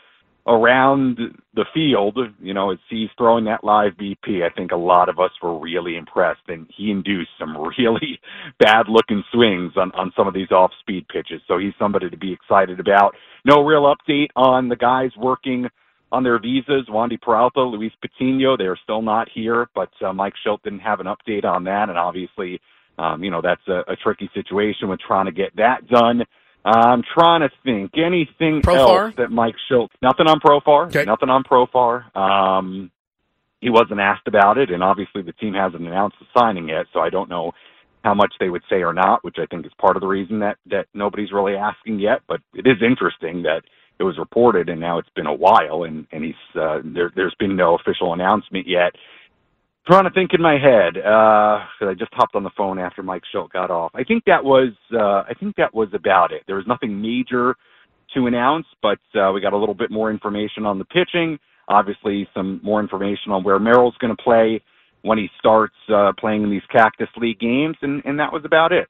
around the field, you know, as he's throwing that live BP, I think a lot of us were really impressed, and he induced some really bad looking swings on on some of these off speed pitches. So he's somebody to be excited about. No real update on the guys working on their visas. Wandy Peralta, Luis Patino, they're still not here, but uh, Mike Shildt didn't have an update on that, and obviously, um, you know, that's a, a tricky situation with trying to get that done. I'm trying to think anything Profar? else that Mike Shildt. Nothing on Profar. Nothing on Profar. Um, he wasn't asked about it, and obviously the team hasn't announced the signing yet, so I don't know how much they would say or not, which I think is part of the reason that that nobody's really asking yet. But it is interesting that it was reported, and now it's been a while, and and he's uh, there. There's been no official announcement yet. Trying to think in my head, uh, I just hopped on the phone after Mike Shildt got off. I think that was, uh, I think that was about it. There was nothing major to announce, but uh, we got a little bit more information on the pitching. Obviously, some more information on where Merrill's going to play when he starts uh, playing in these Cactus League games, and, and that was about it.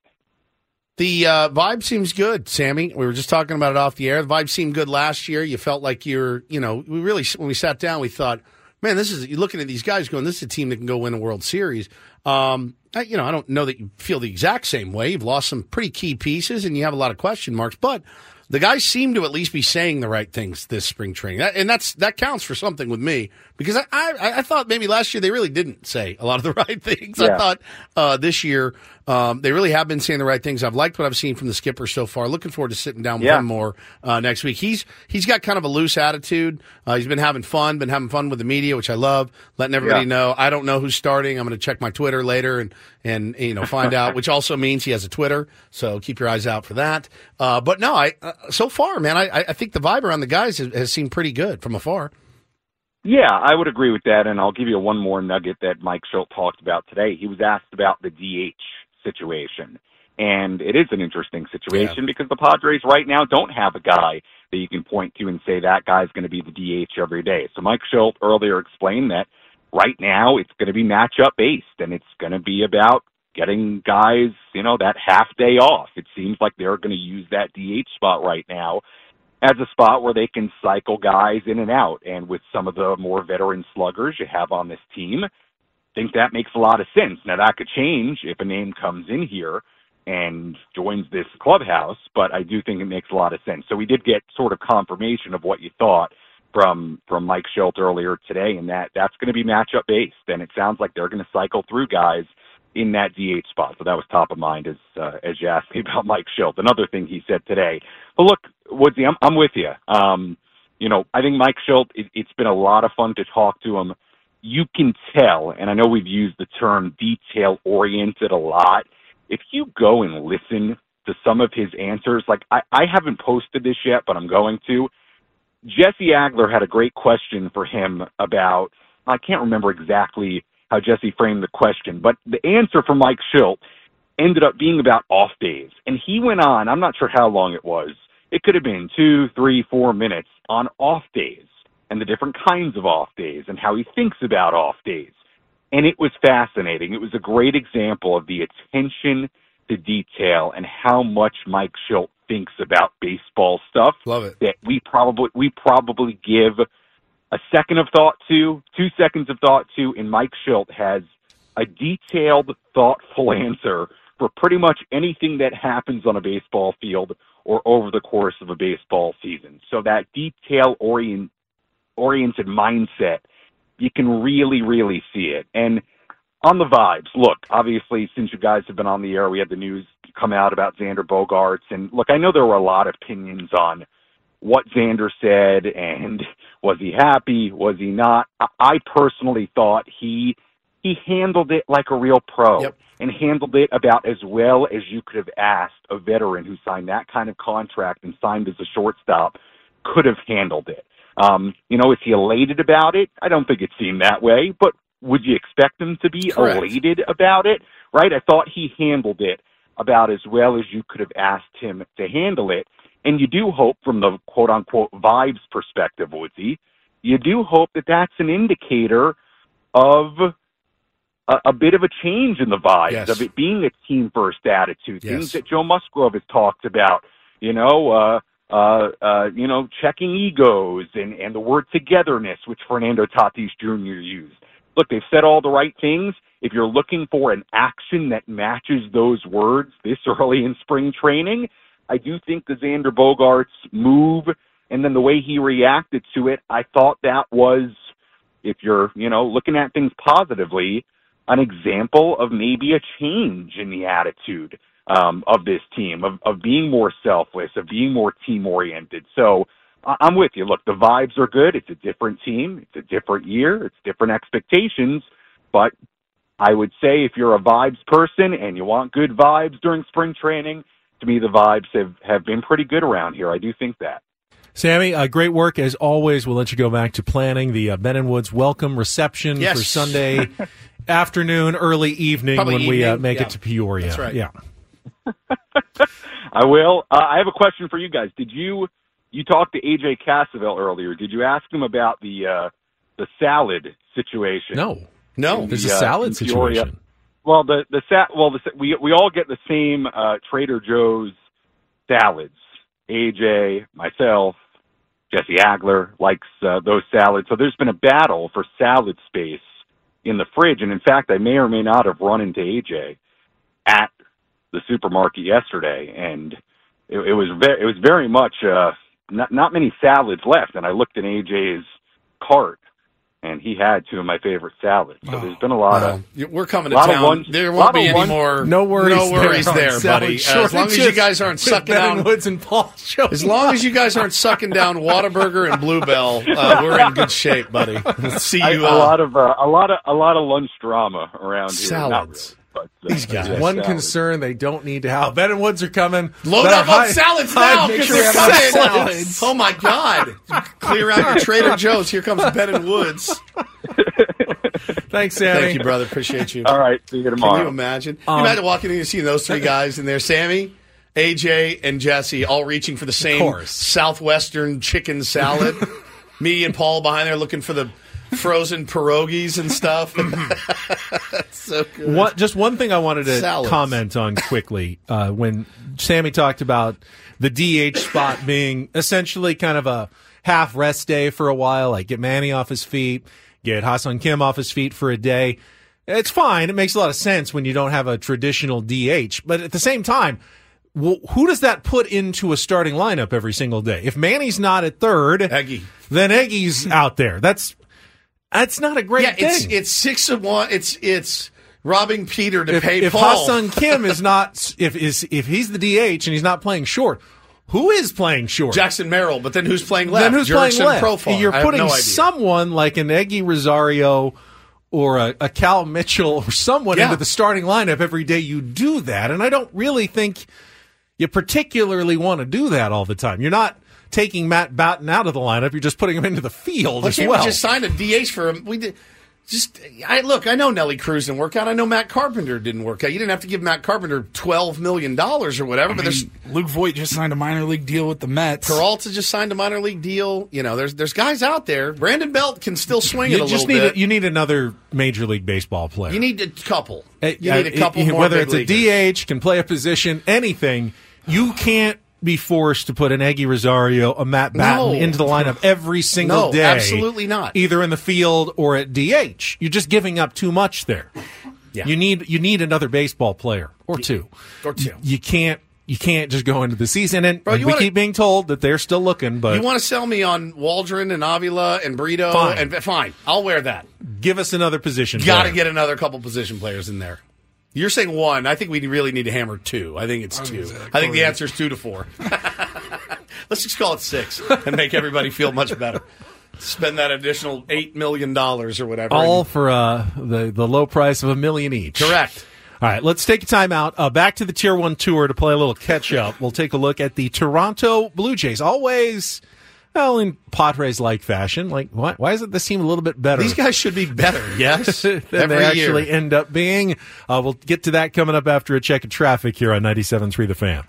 The uh, vibe seems good, Sammy. We were just talking about it off the air. The vibe seemed good last year. You felt like you're, you know, we really, when we sat down, we thought, man, this is, you're looking at these guys going, this is a team that can go win a World Series. Um, I, you know, I don't know that you feel the exact same way. You've lost some pretty key pieces and you have a lot of question marks, but the guys seem to at least be saying the right things this spring training. That, and that's, that counts for something with me because I, I, I thought maybe last year they really didn't say a lot of the right things. I thought, uh, this year, um, they really have been saying the right things. I've liked what I've seen from the skipper so far. Looking forward to sitting down with Yeah. him more uh, next week. He's he's got kind of a loose attitude. Uh, he's been having fun, been having fun with the media, which I love. Letting everybody Yeah. know. I don't know who's starting. I'm going to check my Twitter later and and you know find out. Which also means he has a Twitter, so keep your eyes out for that. Uh, but no, I uh, so far, man, I I think the vibe around the guys has, has seemed pretty good from afar. Yeah, I would agree with that, and I'll give you one more nugget that Mike Shildt talked about today. He was asked about the DH situation, and it is an interesting situation because the Padres right now don't have a guy that you can point to and say that guy's going to be the DH every day. So Mike Shildt earlier explained that right now it's going to be matchup based, and it's going to be about getting guys, you know, that half day off. It seems like they're going to use that DH spot right now as a spot where they can cycle guys in and out. And with some of the more veteran sluggers you have on this team, I think that makes a lot of sense. Now that could change if a name comes in here and joins this clubhouse, but I do think it makes a lot of sense. So we did get sort of confirmation of what you thought from from Mike Shildt earlier today, and that that's going to be matchup based. And it sounds like they're going to cycle through guys in that DH spot. So that was top of mind as uh, as you asked me about Mike Shildt. Another thing he said today. But look, Woodsy, I'm I'm with you. Um, you know, I think Mike Shildt. It, it's been a lot of fun to talk to him. You can tell, and I know we've used the term detail oriented a lot. If you go and listen to some of his answers, like I, I haven't posted this yet, but I'm going to. Jesse Agler had a great question for him about, I can't remember exactly how Jesse framed the question, but the answer from Mike Shildt ended up being about off days. And he went on, I'm not sure how long it was, It could have been two, three, four minutes on off days and the different kinds of off days and how he thinks about off days. And it was fascinating. It was a great example of the attention to detail and how much Mike Shildt thinks about baseball stuff. Love it. That we probably we probably give a second of thought to, two seconds of thought to, and Mike Shildt has a detailed, thoughtful answer for pretty much anything that happens on a baseball field or over the course of a baseball season. So that detail orient, oriented mindset, you can really, really see it. And on the vibes, look, obviously, since you guys have been on the air, we had the news come out about Xander Bogaerts. And look, I know there were a lot of opinions on what Xander said and was he happy, was he not. I personally thought he he handled it like a real pro Yep. and handled it about as well as you could have asked a veteran who signed that kind of contract and signed as a shortstop could have handled it. Um, you know, is he elated about it? I don't think it seemed that way, but would you expect him to be Correct. elated about it? Right? I thought he handled it about as well as you could have asked him to handle it. And you do hope from the quote unquote vibes perspective, Woodsy, you do hope that that's an indicator of a, a bit of a change in the vibes Yes. of it being a team first attitude. Yes. Things that Joe Musgrove has talked about, you know, uh, uh, uh, you know, checking egos and, and the word togetherness, which Fernando Tatis Jr. used. Look, they've said all the right things. If you're looking for an action that matches those words this early in spring training, I do think the Xander Bogaerts move and then the way he reacted to it, I thought that was, if you're, you know, looking at things positively, an example of maybe a change in the attitude um, of this team, of, of being more selfless, of being more team oriented. So I'm with you. Look, the vibes are good. It's a different team. It's a different year. It's different expectations. But I would say if you're a vibes person and you want good vibes during spring training, to me the vibes have, have been pretty good around here. I do think that. Sammy, uh, great work as always. We'll let you go back to planning the uh, Ben and Woods welcome reception Yes. for Sunday afternoon, early evening Probably when we uh, make Yeah. it to Peoria. That's right. Yeah. I will. Uh, I have a question for you guys. Did you you talked to AJ Cassavell earlier? Did you ask him about the uh, the salad situation? No. No. In There's the, a uh, salad Peoria? situation. Well, the the sa- well the, we we all get the same uh, Trader Joe's salads. AJ, myself, Jesse Agler likes uh, those salads. So there's been a battle for salad space in the fridge, and in fact, I may or may not have run into AJ at the supermarket yesterday, and it, it was very it was very much uh, not not many salads left. And I looked in AJ's cart, and he had two of my favorite salads. So there's been a lot Well, of we're coming to lot of town. lunch- there won't be of any lunch- more. No worries No worries there, there, buddy. Uh, as long as you guys aren't sucking Ben down and Woods and Paul As long as you guys aren't sucking down Whataburger and Bluebell, uh, we're in good shape, buddy. We'll see I- you. a uh, lot of uh, a lot of a lot of lunch drama around here. Salads. Really, but, uh, These guys. yeah, One salads. concern they don't need to have. Ben and Woods are coming. Load Better up on salads hide- now because sure they're coming. salads. Oh my God! Clear out your Trader Joe's. Here comes Ben and Woods. Thanks, Sammy. Thank you, brother. Appreciate you. All right, see you tomorrow. Can you imagine? Um, you imagine walking in and seeing those three guys in there, Sammy, AJ, and Jesse, all reaching for the same southwestern chicken salad. Me and Paul behind there looking for the frozen pierogies and stuff. That's so good. Just one thing I wanted to Salads. comment on quickly uh, when Sammy talked about the DH spot being essentially kind of a half rest day for a while, like get Manny off his feet, get Ha-Seong Kim off his feet for a day. It's fine. It makes a lot of sense when you don't have a traditional DH, but at the same time, wh- who does that put into a starting lineup every single day? If Manny's not at third, Eguy. then Eguy's out there. That's that's not a great yeah, thing. it's it's six of one. It's it's robbing Peter to if, pay if Paul. Ha-Seong Kim is not if is if he's the DH and he's not playing short, who is playing short? Jackson Merrill, but then who's playing left? then who's Jurickson playing left? Profar. You're putting no someone like an Eguy Rosario or a, a Cal Mitchell or someone Yeah. into the starting lineup every day. You do that, and I don't really think you particularly want to do that all the time. You're not taking Matt Batten out of the lineup. You're just putting him into the field Why as can't well. we just signed a DH for him? We did. Just, I look. I know Nelly Cruz didn't work out. I know Matt Carpenter didn't work out. You didn't have to give Matt Carpenter twelve million dollars or whatever. I but mean, there's Luke Voit just signed a minor league deal with the Mets. Peralta just signed a minor league deal. You know, there's there's guys out there. Brandon Belt can still swing it You a just little need bit. a, you need another major league baseball player. you need a couple. Uh, You need a couple uh, more. Whether big it's a. DH, can play a position, anything. You can't be forced to put an Eguy Rosario, a Matt Batten No. into the lineup every single No, day. absolutely not. Either in the field or at DH. You're just giving up too much there. Yeah. You need you need another baseball player or two. Or two. You can't you can't just go into the season and, Bro, and we wanna- keep being told that they're still looking, but you want to sell me on Waldron and Avila and Brito? Fine. And fine, I'll wear that. give us another position. Got to get another couple position players in there. You're saying one. I think we really need to hammer two. I think it's two. I think the answer is two to four. Let's just call it six and make everybody feel much better. Spend that additional eight million dollars or whatever. all for uh, the the low price of a million each. Correct. All right, let's take a time out. Uh, back to the Tier One tour to play a little catch up. We'll take a look at the Toronto Blue Jays. Always, well, in Padres like fashion. Like, why, why doesn't this seem a little bit better? These guys should be better. Yes, than every they actually year. end up being. Uh, we'll get to that coming up after a check of traffic here on 97.3 The Fan.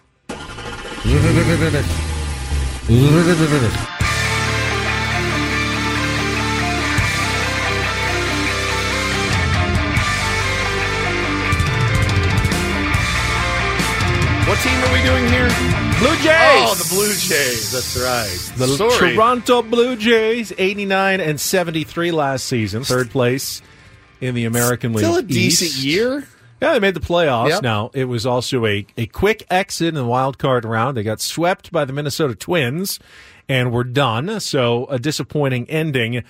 What team are we doing here? Blue Jays. Oh, the Blue Jays. That's right. The Sorry. Toronto Blue Jays, 89 and 73 last season, third place in the American League. Still a decent East. year. Yeah, they made the playoffs. Yep. Now, it was also a, a quick exit in the wild card round. They got swept by the Minnesota Twins and were done. So, a disappointing ending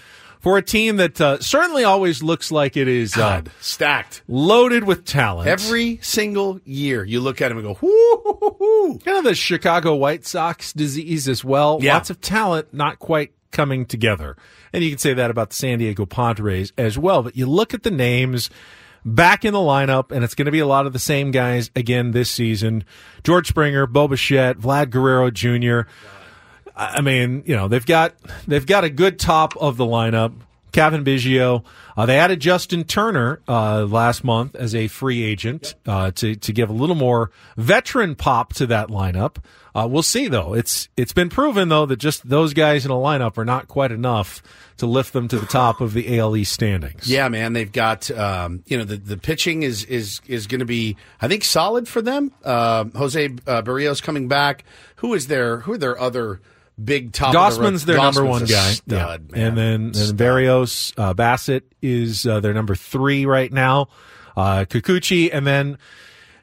for a team that uh, certainly always looks like it is uh, God, stacked. loaded with talent. Every single year, you look at him and go, "Whoo!" hoo, hoo, hoo." kind of the Chicago White Sox disease as well. Yeah. Lots of talent not quite coming together. And you can say that about the San Diego Padres as well. But you look at the names back in the lineup, and it's going to be a lot of the same guys again this season. George Springer, Bo Bichette, Vlad Guerrero Jr. I mean, you know, they've got they've got a good top of the lineup. Cavan Biggio. Uh, they added Justin Turner uh, last month as a free agent uh, to to give a little more veteran pop to that lineup. Uh, we'll see though. It's it's been proven though that just those guys in a lineup are not quite enough to lift them to the top of the AL East standings. Yeah, man, they've got um, you know the the pitching is is is going to be I think solid for them. Uh, Jose uh, Berrios coming back. Who is their who are their other big top? Gausman's their number one guy, stud, Yeah. and then and Berrios uh, Bassett is uh, their number three right now. Uh, Kikuchi, and then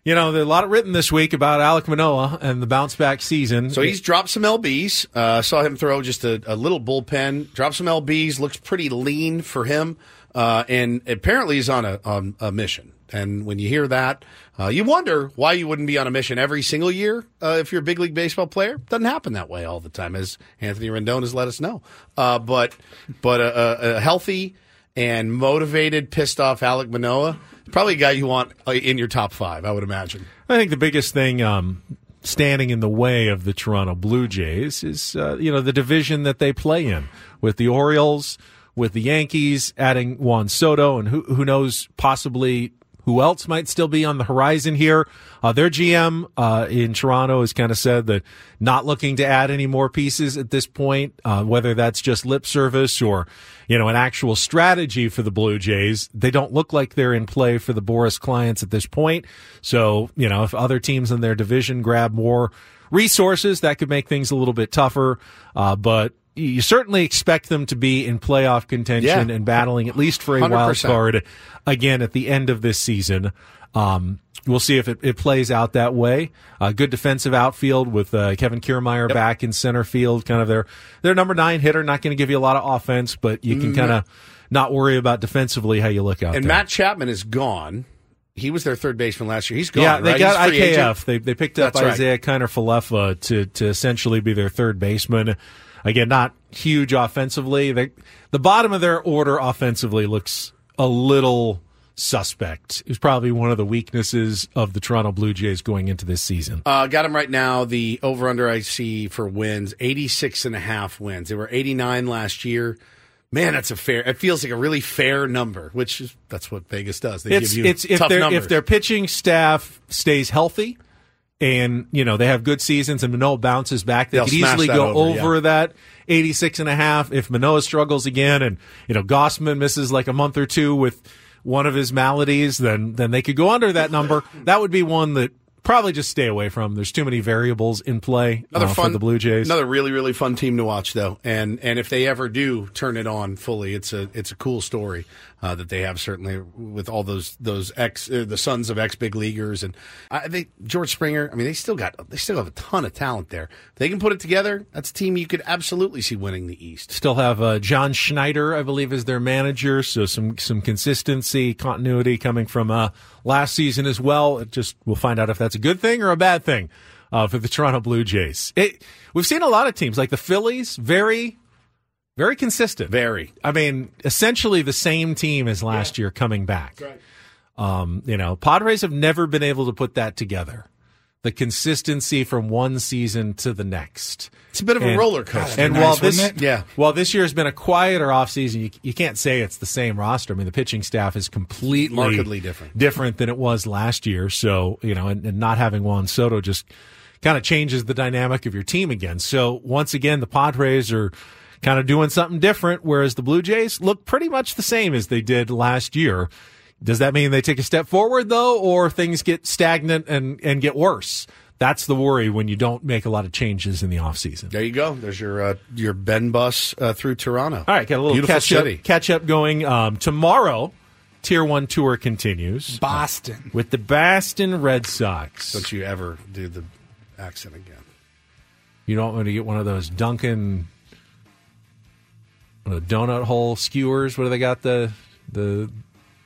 you know there's a lot written this week about Alek Manoah and the bounce back season. So he's dropped some lbs. Uh, saw him throw just a, a little bullpen. Dropped some lbs. Looks pretty lean for him, uh, and apparently he's on a on a mission. And when you hear that, uh, you wonder why you wouldn't be on a mission every single year uh, if you're a big league baseball player. Doesn't happen that way all the time, as Anthony Rendon has let us know. Uh, but but a, a, healthy and motivated, pissed off Alek Manoah, probably a guy you want uh, in your top five, I would imagine. I think the biggest thing um, standing in the way of the Toronto Blue Jays is uh, you know the division that they play in with the Orioles, with the Yankees, adding Juan Soto, and who who knows possibly who else might still be on the horizon here. Uh, their GM uh, in Toronto has kind of said that not looking to add any more pieces at this point, uh, whether that's just lip service or you know an actual strategy for the Blue Jays. They don't look like they're in play for the Boras clients at this point. So you know if other teams in their division grab more resources, that could make things a little bit tougher. Uh, but you certainly expect them to be in playoff contention Yeah. and battling at least for a wild 100%. card again at the end of this season. Um, we'll see if it, it plays out that way. Uh, good defensive outfield with uh, Kevin Kiermaier back in center field, kind of their their number nine hitter. Not going to give you a lot of offense, but you can Mm. kind of not worry about defensively how you look out And there. Matt Chapman is gone. He was their third baseman last year. He's gone. yeah, they right? got IKF. agent. They they picked up That's right. Isiah Kiner Falefa to to essentially be their third baseman. Again, not huge offensively. They, the bottom of their order offensively looks a little suspect. It's probably one of the weaknesses of the Toronto Blue Jays going into this season. Uh, got him right now. The over under I see for wins 86 and a half wins. They were 89 last year. Man, that's a fair. It feels like a really fair number, which is that's what Vegas does. They it's give you it's if tough their numbers. if their pitching staff stays healthy and you know they have good seasons and Manoah bounces back, they They'll could easily go over, over, yeah. that 86 and a half. If Manoah struggles again and you know Gausman misses like a month or two with one of his maladies, then then they could go under that number. that would be one that probably just stay away from. There's too many variables in play Another uh, fun for the Blue Jays. Another really really fun team to watch though, and and if they ever do turn it on fully, it's a it's a cool story uh, that they have certainly with all those those ex uh, the sons of ex big leaguers and I think George Springer. I mean, they still got they still have a ton of talent there. If they can put it together. That's a team you could absolutely see winning the East. Still have uh, John Schneider, I believe, is their manager. So some some consistency, continuity coming from uh, last season as well. It just we'll find out if that's a good thing or a bad thing uh, for the Toronto Blue Jays. It, we've seen a lot of teams like the Phillies, very very consistent. Very. I mean, essentially the same team as last year coming back. Um, you know, Padres have never been able to put that together. The consistency from one season to the next. It's a bit of a roller coaster. And Nice, while this. Yeah. while this year has been a quieter offseason, you, you can't say it's the same roster. I mean, the pitching staff is completely Markedly different. different than it was last year. So, you know, and, and not having Juan Soto just kind of changes the dynamic of your team again. So once again, the Padres are kind of doing something different, whereas the Blue Jays look pretty much the same as they did last year. Does that mean they take a step forward though, or things get stagnant and, and get worse? That's the worry when you don't make a lot of changes in the offseason. There you go. There's your uh, your Ben bus uh, through Toronto. All right, got a little Beautiful catch city. up, catch up going. Um, tomorrow, Tier One tour continues. Boston with the Boston Red Sox. Don't you ever do the accent again? You don't want to get one of those Dunkin' donut hole skewers. What do they got? The the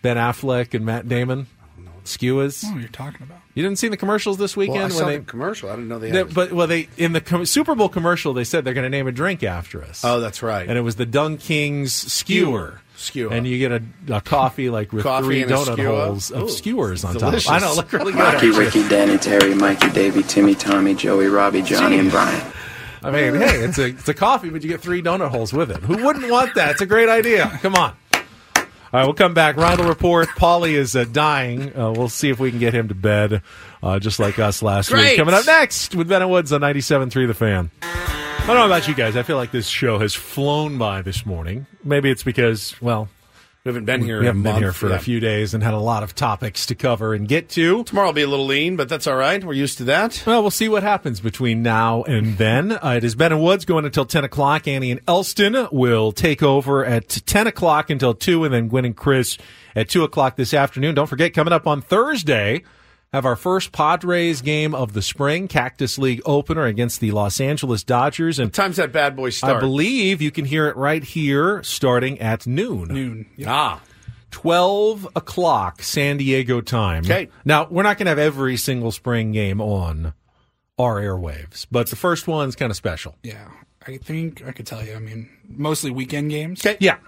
Ben Affleck and Matt Damon skewers. Oh, you're talking about. You didn't see the commercials this weekend Well, I when saw they the commercial. I didn't know they they- had. but well, they in the com- Super Bowl commercial they said they're going to name a drink after us. Oh, that's right. And it was the Dunk Kings skewer. Skewer. And you get a, a coffee like with Coffee three donut holes of Ooh, skewers on delicious. top. I know, look really good. Rocky. Ricky, Danny, Terry, Mikey, Davey, Timmy, Tommy, Joey, Robbie, Johnny, and Brian. I mean, hey, it's a it's a coffee, but you get three donut holes with it. Who wouldn't want that? It's a great idea. Come on. All right, we'll come back. Will report. Paulie is uh, dying. Uh, we'll see if we can get him to bed, uh, just like us last Great. week. Coming up next with Ben and Woods on 97.3 The Fan. I don't know about you guys. I feel like this show has flown by this morning. Maybe it's because, well, we haven't been here. We in a haven't been month, here for yeah. a few days and had a lot of topics to cover and get to. Tomorrow will be a little lean, but that's all right. We're used to that. Well, we'll see what happens between now and then. Uh, it is Ben and Woods going until 10 o'clock. Annie and Elston will take over at 10 o'clock until 2, and then Gwen and Chris at 2 o'clock this afternoon. Don't forget, coming up on Thursday, have our first Padres game of the spring, Cactus League opener against the Los Angeles Dodgers. And What time's that bad boy start? I believe you can hear it right here starting at noon. Noon. Ah. 12 o'clock San Diego time. Okay. Now, we're not going to have every single spring game on our airwaves, but the first one's kind of special. Yeah, I think I could tell you. I mean, mostly weekend games. Okay. Yeah.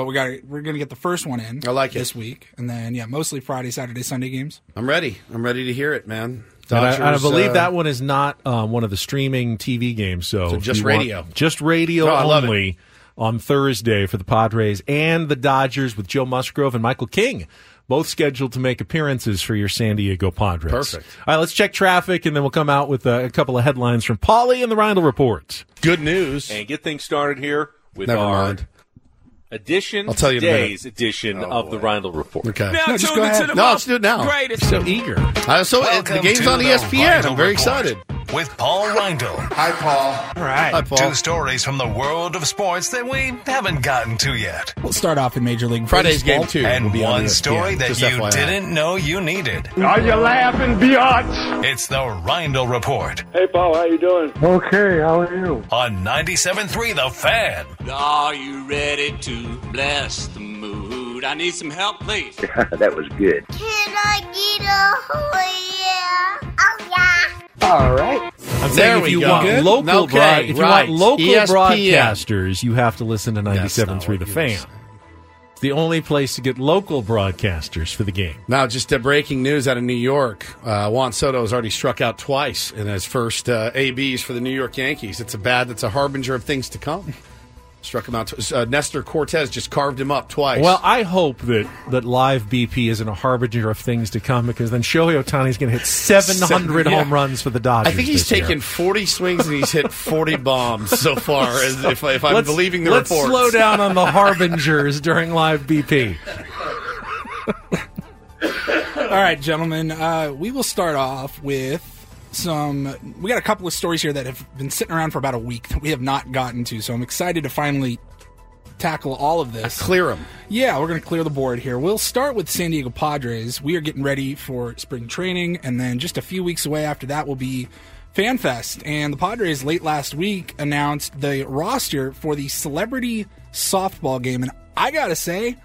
But we got we're gonna get the first one in. I like it. this week, and then yeah, mostly Friday, Saturday, Sunday games. I'm ready. I'm ready to hear it, man. And I, and I believe uh, that one is not um, one of the streaming TV games. So, So just you want- radio. just radio I love it. only on Thursday for the Padres and the Dodgers with Joe Musgrove and Michael King, both scheduled to make appearances for your San Diego Padres. Perfect. All right, let's check traffic, and then we'll come out with uh, a couple of headlines from Polly and the Reindl Report. Good news. and get things started here with Never our mind. Edition, I'll tell you in today's edition of the Reindl Report. Okay. Now No, just tune go into ahead. the No, most let's do it now. Greatest. So eager. Uh, so uh, the game's on the ESPN. Reindl I'm very Report excited. With Paul Reindl. Hi, Paul. All right. Hi, Paul. Two stories from the world of sports that we haven't gotten to yet. We'll start off in Major League Friday's Baseball. game two. And will be on one story that just you FYI. didn't know you needed. Are you laughing, biatch? It's the Reindl Report Hey, Paul, how you doing? Okay, how are you? on 97.3 The Fan. Are you ready to bless the mood? I need some help, please. that was good. Can I get a oh yeah? Oh yeah. All right. I'm There saying if we you go. want Good. local, Okay, broad- if you want local ESPN. broadcasters, you have to listen to That's not 97.3 The you Fan. said. It's the only place to get local broadcasters for the game. Now, just uh, breaking news out of New York. Uh, Juan Soto has already struck out twice in his first uh, ABs for the New York Yankees. It's a bad, that's a harbinger of things to come. Struck him out. tw- Uh, Nestor Cortes just carved him up twice. Well, I hope that, that live BP isn't a harbinger of things to come because then Shohei Ohtani's going to hit 700 Yeah. home runs for the Dodgers. I think he's this year. taken 40 swings and he's hit 40 bombs so far, as if, if I'm Let's- believing the let's reports. slow down on the harbingers during live BP. All right, gentlemen. Uh, we will start off with some. We got a couple of stories here that have been sitting around for about a week that we have not gotten to. So I'm excited to finally tackle all of this. Uh, clear them. Yeah, we're going to clear the board here. We'll start with San Diego Padres. We are getting ready for spring training, and then just a few weeks away after that will be FanFest. And the Padres late last week announced the roster for the celebrity softball game. And I got to say,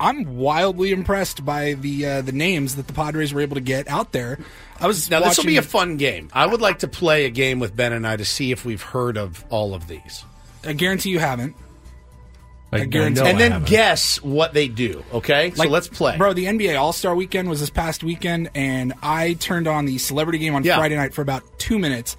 I'm wildly impressed by the uh, the names that the Padres were able to get out there. I was Now, this will be a fun game. I would like to play a game with Ben and I to see if we've heard of all of these. I guarantee you haven't. I, I guarantee- and then haven't. guess what they do, okay? so let's play. Bro, the NBA All Star weekend was this past weekend, and I turned on the celebrity game on Yeah. Friday night for about two minutes.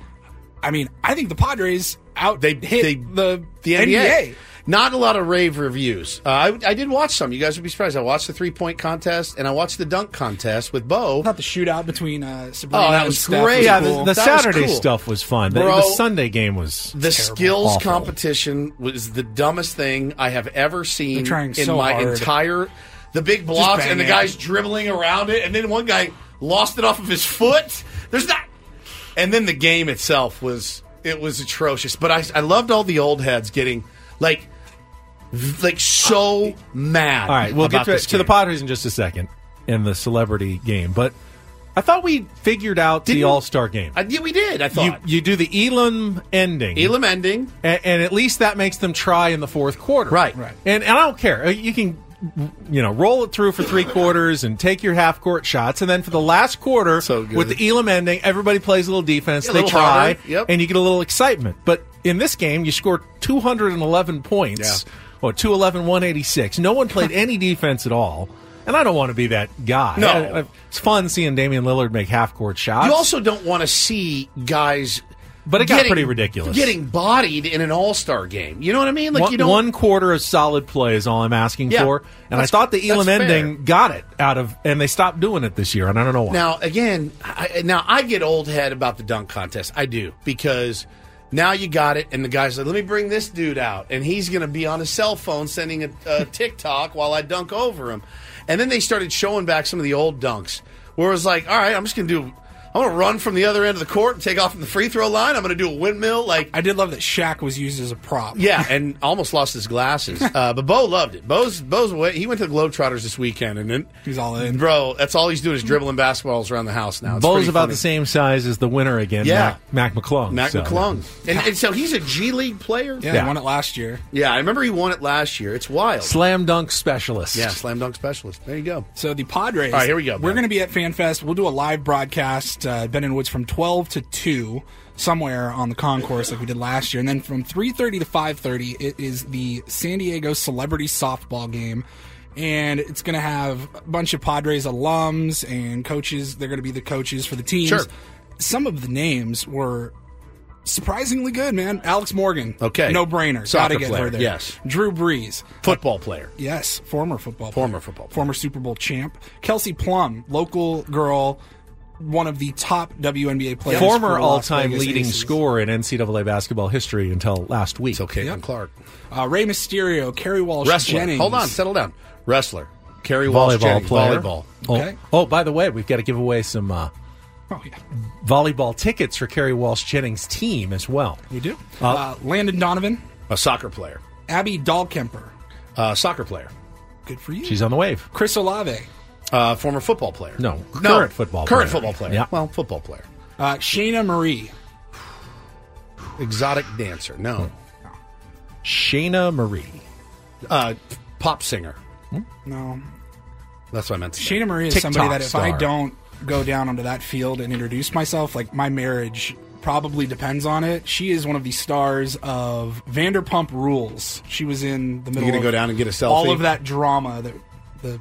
I mean, I think the Padres out They hit they, the, the NBA. NBA. Not a lot of rave reviews. Uh, I, I did watch some. You guys would be surprised. I watched the three point contest and I watched the dunk contest with Bo. Not the shootout between uh, Sabrina Oh, that and was Steph great. Yeah, cool. the, the That was Saturday cool. stuff was fun. The, Bro, the Sunday game was The terrible. skills Awful. competition was the dumbest thing I have ever seen trying in so my hard. entire. The big blocks and the it. guys dribbling around it, and then one guy lost it off of his foot. There's not. And then the game itself was it was atrocious. But I I loved all the old heads getting like like so mad. All right, we'll get to, to the game. Padres in just a second in the celebrity game, but I thought we figured out the Didn't- All Star game. I, yeah, we did. I You, thought you do the Elam ending, Elam ending. and, and at least that makes them try in the fourth quarter, Right. Right. And, and I don't care. Uh, You can, you know, roll it through for three quarters and take your half court shots, and then for the last quarter, So with the Elam ending, everybody plays a little defense. Yeah, a they little try. Yep. and you get a little excitement. But in this game, you scored 211 points. Yeah. Or 211, 186. No one played any defense at all. And I don't want to be that guy. No. I- I- it's fun seeing Damian Lillard make half court shots. You also don't want to see guys. But it got getting- pretty ridiculous. Getting bodied in an All Star game. You know what I mean? Like one, you don't. one quarter of solid play is all I'm asking Yeah. for. And I thought the Elam ending fair. got it out of, and they stopped doing it this year, and I don't know why. Now again, I, now I get old head about the dunk contest. I do because now you got it, and the guy's like, "Let me bring this dude out," and he's going to be on his cell phone sending a, a TikTok while I dunk over him. And then they started showing back some of the old dunks, where it was like, "All right, I'm just going to do." I'm going to run from the other end of the court and take off from the free throw line. I'm going to do a windmill. Like I did love that Shaq was used as a prop. Yeah, and almost lost his glasses. Uh, but Bo loved it. Bo's Bo's away. He went to the Globetrotters this weekend, and then He's all in. bro. That's all he's doing is dribbling basketballs around the house now. It's Bo's pretty about funny. the same size as the winner again, Yeah. Mac, Mac McClung. Mac so- McClung, and, and so he's a G League player. Yeah, Yeah. he won it last year. Yeah, I remember he won it last year. It's wild. Slam dunk specialist. yeah, slam dunk specialist. There you go. So the Padres. All right, here we go, We're Ben. going to be at FanFest. We'll do a live broadcast, uh, Ben and Woods, from 12 to 2, somewhere on the concourse like we did last year. And then from 3.30 to 5.30, it is the San Diego Celebrity Softball Game. And it's going to have a bunch of Padres alums and coaches. They're going to be the coaches for the teams. Sure. Some of the names were surprisingly good, man. Alex Morgan. Okay. No brainer. Gotta get player, her there. yes. Drew Brees. Football player. Yes, former football player. Former football player. Former Super Bowl champ. Kelsey Plum, local girl, one of the top WNBA players. Former the all-time leading Aces. scorer in NCAA basketball history until last week. So Caitlin Yep. Clark, Uh, Rey Mysterio, Kerry Walsh wrestler. Jennings. Hold on, settle down. Wrestler, Kerry Walsh volleyball Jennings, player. volleyball. Oh, Okay. oh, by the way, we've got to give away some uh, Oh, yeah. volleyball tickets for Kerry Walsh Jennings' team as well. We do. Uh, Uh, Landon Donovan, A soccer player. Abby Dahlkemper. Uh, soccer player. Good for you. She's on the wave. Chris Olave. Uh, former football player. No, current football Current player. football player. Yeah. Well, football player. Uh, Scheana Marie. Exotic dancer. No. Scheana Marie. Uh, pop singer. No. That's what I meant to say. Scheana Marie is TikTok somebody that if I don't go down onto that field and introduce myself, like my marriage probably depends on it. She is one of the stars of Vanderpump Rules. She was in the middle. You gonna of go down and get a selfie? All of that drama, that the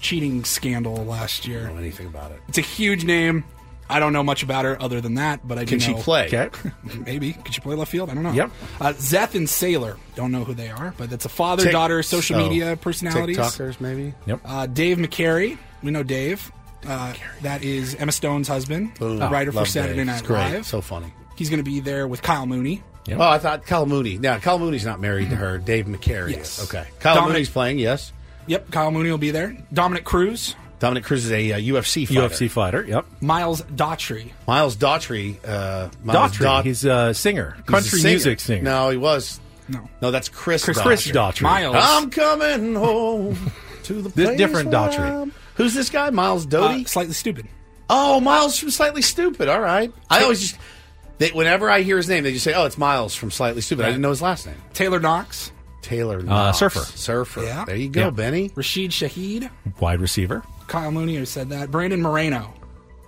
cheating scandal last year. I year. don't know anything about it. It's a huge name. I don't know much about her other than that, but I do Can she know- play? Okay. Maybe. Could she play left field? I don't know. Yep. Uh, Zeth and Sailor. Don't know who they are, but it's a father Tik- daughter social oh, media personalities. TikTokers, maybe. Yep. Uh, Dave McCary. We know Dave. Uh, that is Emma Stone's husband, Boom. writer for Love Saturday Dave. Night It's great. Live. So funny. He's going to be there with Kyle Mooney. Yep. Oh, I thought Kyle Mooney. Now, Kyle Mooney's not married to her. Dave McCary Yes. is. Okay. Kyle Dominic- Mooney's playing, yes. Yep, Kyle Mooney will be there. Dominick Cruz, Dominick Cruz is a uh, UFC fighter. UFC fighter. Yep. Miles Daughtry. Miles Daughtry. Uh, Miles Daughtry. Daughtry. He's a singer, He's a country singer. music singer. No, he was. No. No, that's Chris Chris- Daughtry. Chris Daughtry. Miles. I'm coming home to the This place different where Daughtry. I'm- Who's this guy? Miles Doty? Uh, slightly stupid. oh, Miles from Slightly Stoopid. All right. I always just... They, whenever I hear his name, they just say, oh, it's Miles from Slightly Stoopid. I didn't know his last name. Taylor Knox. Taylor Uh, surfer. Surfer. Yeah. There you go, Yeah. Benny. Rashid Shaheed. Wide receiver. Kyle Mooney who said that. Brandon Moreno.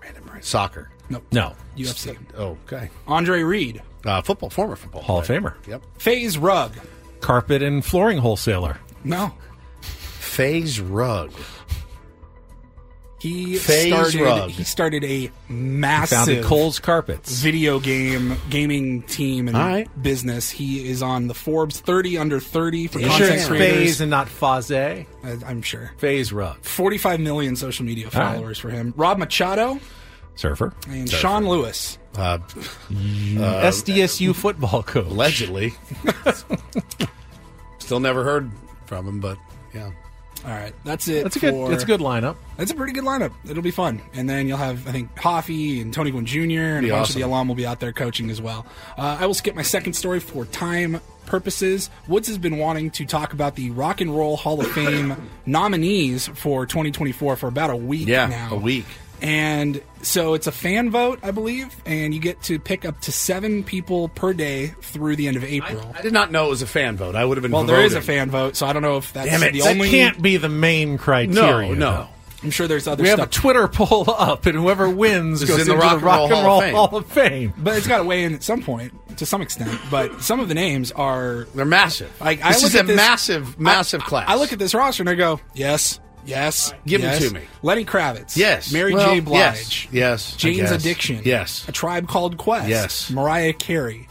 Brandon Moreno. Soccer. Nope. No. UFC. Oh, okay. Andre Reed. Uh, football, former football. Hall of. Famer. Yep. FaZe Rug. Carpet and flooring wholesaler. No. FaZe Rug. He FaZe started Rug. he started a Founded massive Cole's Carpets. video game gaming team and All right. business. He is on the Forbes 30 under 30 for You content sure it's creators. Phase and not Faze? I- I'm sure. FaZe Rug. 45 million social media All right. followers for him. Rob Machado Surfer. and Sean Lewis. Uh, SDSU football coach. allegedly. Still never heard from him, but yeah. All right, that's it. That's a good. for- That's a good lineup. That's a pretty good lineup. It'll be fun. And then you'll have, I think, Hoffy and Tony Gwynn Jr. and a bunch awesome. of the alum will be out there coaching as well. Uh, I will skip my second story for time purposes. Woods has been wanting to talk about the Rock and Roll Hall of Fame nominees for 2024 for about a week Yeah, now. a week. And so it's a fan vote, I believe, and you get to pick up to seven people per day through the end of April. I did not know it was a fan vote. I would have been well, there is a fan vote, so I don't know if that's Damn it! the that only. can't be the main criteria. No, no. I'm sure there's other We have a Twitter poll up, and whoever wins This goes in the the Rock Rock and Roll, Fame. Hall of Fame. But it's got to weigh in at some point, to some extent. But some of the names are They're massive. like I look is at a this, massive, massive I, class. I look at this roster and I go, yes, yes, Give yes. to me. Lenny Kravitz, Yes. Mary Well, J. Blige, yes, yes, Jane's. Addiction, Yes. A Tribe Called Quest, Yes. Mariah Carey,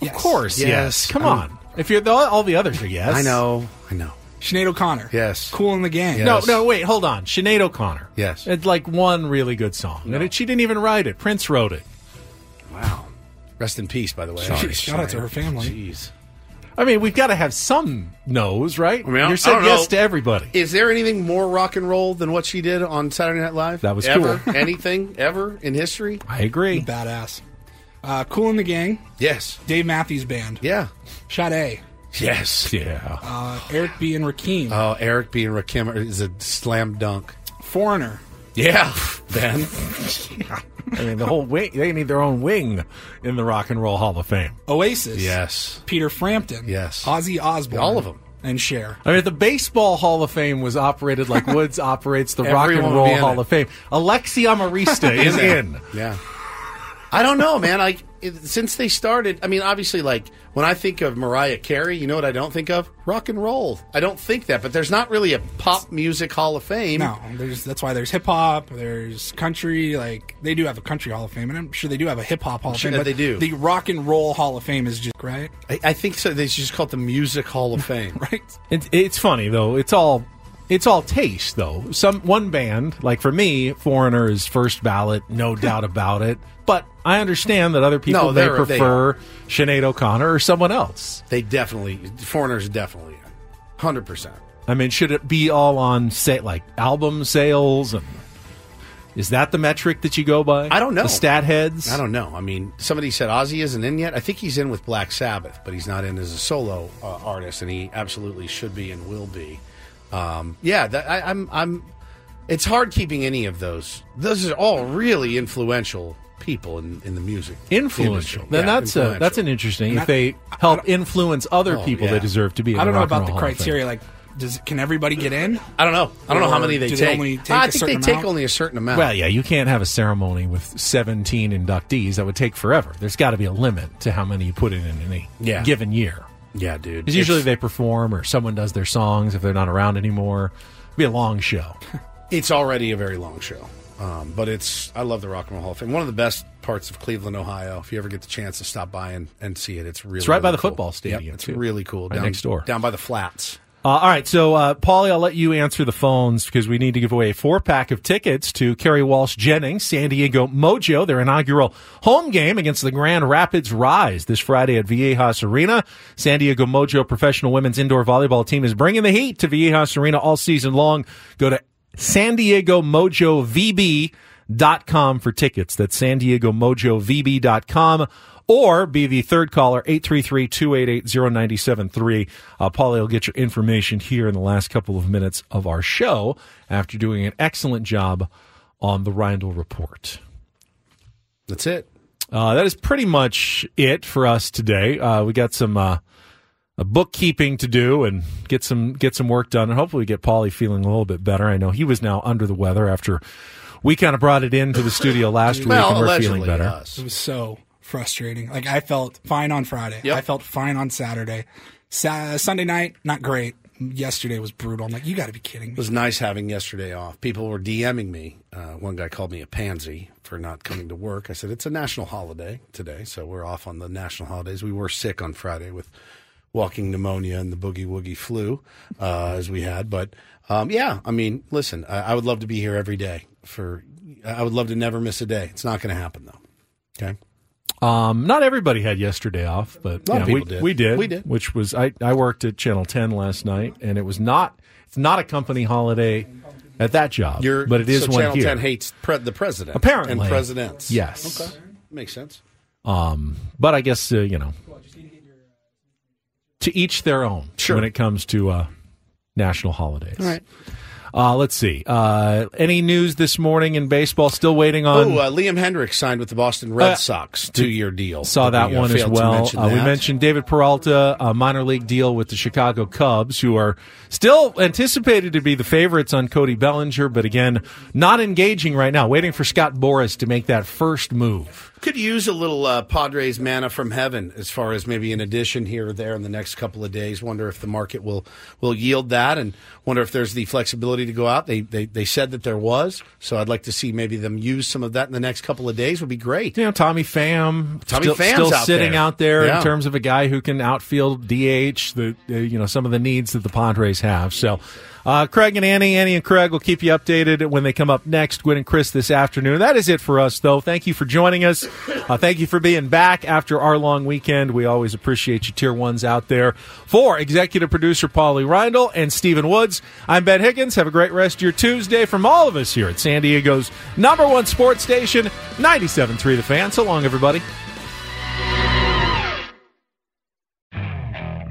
Of course, yes. Yes. Come I'm- on. If you're the, all the others are yes. I know. I know. Sinead O'Connor, Yes. Kool in the Gang, Yes. No, no, wait, hold on. Sinead O'Connor. Yes. It's like one really good song. And it, she didn't even write it. Prince wrote it. Wow. Rest in peace, by the way. Sorry. Shout out to her family. Jeez. I mean, we've got to have some no's, right? I mean, I- you I said don't yes know. to everybody. Is there anything more rock and roll than what she did on Saturday Night Live? That was ever? cool. Anything ever in history? I agree. badass. Uh, Kool in the Gang, Yes. Dave Matthews Band, Yeah. Sade, Yes. Yeah. uh, Eric B and Rakim, Oh, Eric B. and Rakim is a slam dunk. Foreigner, Yeah, Ben. I mean, the whole wing, they need their own wing in the Rock and Roll Hall of Fame. Oasis, Yes. Peter Frampton, Yes. Ozzy Osbourne, All of 'em. and Cher. I mean, the Baseball Hall of Fame was operated like Woods operates the Rock and Roll Hall it. of Fame, Alexi Amarista is in. Yeah. I don't know, man. Like since they started, I mean, obviously, like when I think of Mariah Carey, you know what I don't think of? Rock and roll. I don't think that, but there's not really a pop music Hall of Fame. No, there's that's why there's hip hop, there's country. Like they do have a country Hall of Fame, and I'm sure they do have a hip hop Hall of Sure Fame. that but they do. The Rock and Roll Hall of Fame is just right, I, I think so. They should just call it the Music Hall of Fame. right. It, it's funny though. It's all it's all taste though. Some one band, like for me, Foreigner is first ballot, no doubt about it. But I understand that other people No, may they're- they prefer Sinead O'Connor or someone else. They definitely, foreigners definitely, hundred percent. I mean, should it be all on say like album sales and is that the metric that you go by? I don't know. The stat heads. I don't know. I mean, somebody said Ozzy isn't in yet. I think he's in with Black Sabbath, but he's not in as a solo uh, artist, and he absolutely should be and will be. Um, yeah, that, I, I'm. I'm. It's hard keeping any of those. Those are all really influential people in, in the music Influential. industry. Then Yeah, that's a, that's an interesting. And If I- they help influence other Oh, people yeah. that deserve to be. In I don't know about the Hall criteria. Like, does can everybody get in? I don't know. I don't know how many they do they take. only take I a think they certain take amount? only a certain amount. Well, yeah, you can't have a ceremony with 17 inductees. That would take forever. There's got to be a limit to how many you put in in any Yeah. given year. Yeah, dude. Because usually they perform or someone does their songs if they're not around anymore. It'd be a long show. it's already a very long show. Um, but it's I love the Rock and Roll Hall of Fame. One of the best parts of Cleveland, Ohio. If you ever get the chance to stop by and, and see it, it's really It's right by the cool. football stadium, Yep, it's too. really cool. Right down, next door. down by the flats. Uh, all right, so uh, Paulie, I'll let you answer the phones because we need to give away a four pack of tickets to Kerry Walsh Jennings, San Diego Mojo, their inaugural home game against the Grand Rapids Rise this Friday at Viejas Arena. San Diego Mojo professional women's indoor volleyball team is bringing the heat to Viejas Arena all season long. Go to San Diego Mojo VB dot com for tickets. That's San Diego Mojo VB dot com or be the third caller 833-288-0973. Uh, Paulie will get your information here in the last couple of minutes of our show after doing an excellent job on the Reindl report. That's it. Uh, that is pretty much it for us today. Uh, we got some uh, uh, bookkeeping to do and get some get some work done, and hopefully get Paulie feeling a little bit better. I know he was now under the weather after we kind of brought it into the studio last week, and we're feeling better. It was so frustrating. Like I felt fine on Friday. I felt fine on Saturday. Sa- Sunday night, not great. Yesterday was brutal. I'm like, you got to be kidding me. It was nice having yesterday off. People were DMing me. Uh, one guy called me a pansy for not coming to work. I said it's a national holiday today, so we're off on the national holidays. We were sick on Friday with walking pneumonia and the boogie woogie flu uh, as we had, but um, yeah, I mean, listen, I, I would love to be here every day. For I would love to never miss a day. It's not going to happen though. Okay. Um, not everybody had yesterday off, but yeah, we, did. we did. We did. Which was I, I worked at Channel Ten last night, and it was not it's not a company holiday at that job, You're, but it is so one Channel here. 10 hates pre- the president. Apparently. And presidents. Yes. Okay. Makes sense. Um, but I guess uh, you know, to each their own Sure. when it comes to uh, national holidays. All right. Uh, let's see. Uh, any news this morning in baseball? Still waiting on. Oh, uh, Liam Hendriks signed with the Boston Red Uh, Sox, two-year deal. Saw that We, uh, one as well. mention Uh, we mentioned David Peralta, a minor league deal with the Chicago Cubs, who are still anticipated to be the favorites on Cody Bellinger, but again, not engaging right now. Waiting for Scott Boras to make that first move. Could use a little uh, Padres manna from heaven as far as maybe an addition here or there in the next couple of days. Wonder if the market will will yield that, and wonder if there's the flexibility to go out. They they, they said that there was, so I'd like to see maybe them use some of that in the next couple of days. Would be great. You know, Tommy Pham, Tommy still, Pham's still out sitting there. out there Yeah. in terms of a guy who can outfield DH. The uh, you know some of the needs that the Padres have. So, uh, Craig and Annie, Annie and Craig will keep you updated when they come up next. Gwen and Chris this afternoon. That is it for us, though. Thank you for joining us. Uh, thank you for being back after our long weekend. We always appreciate you, tier ones out there. For executive producer Paulie Reindl and Stephen Woods, I'm Ben Higgins. Have a great rest of your Tuesday from all of us here at San Diego's number one sports station, 97.3 The Fan. So long, everybody.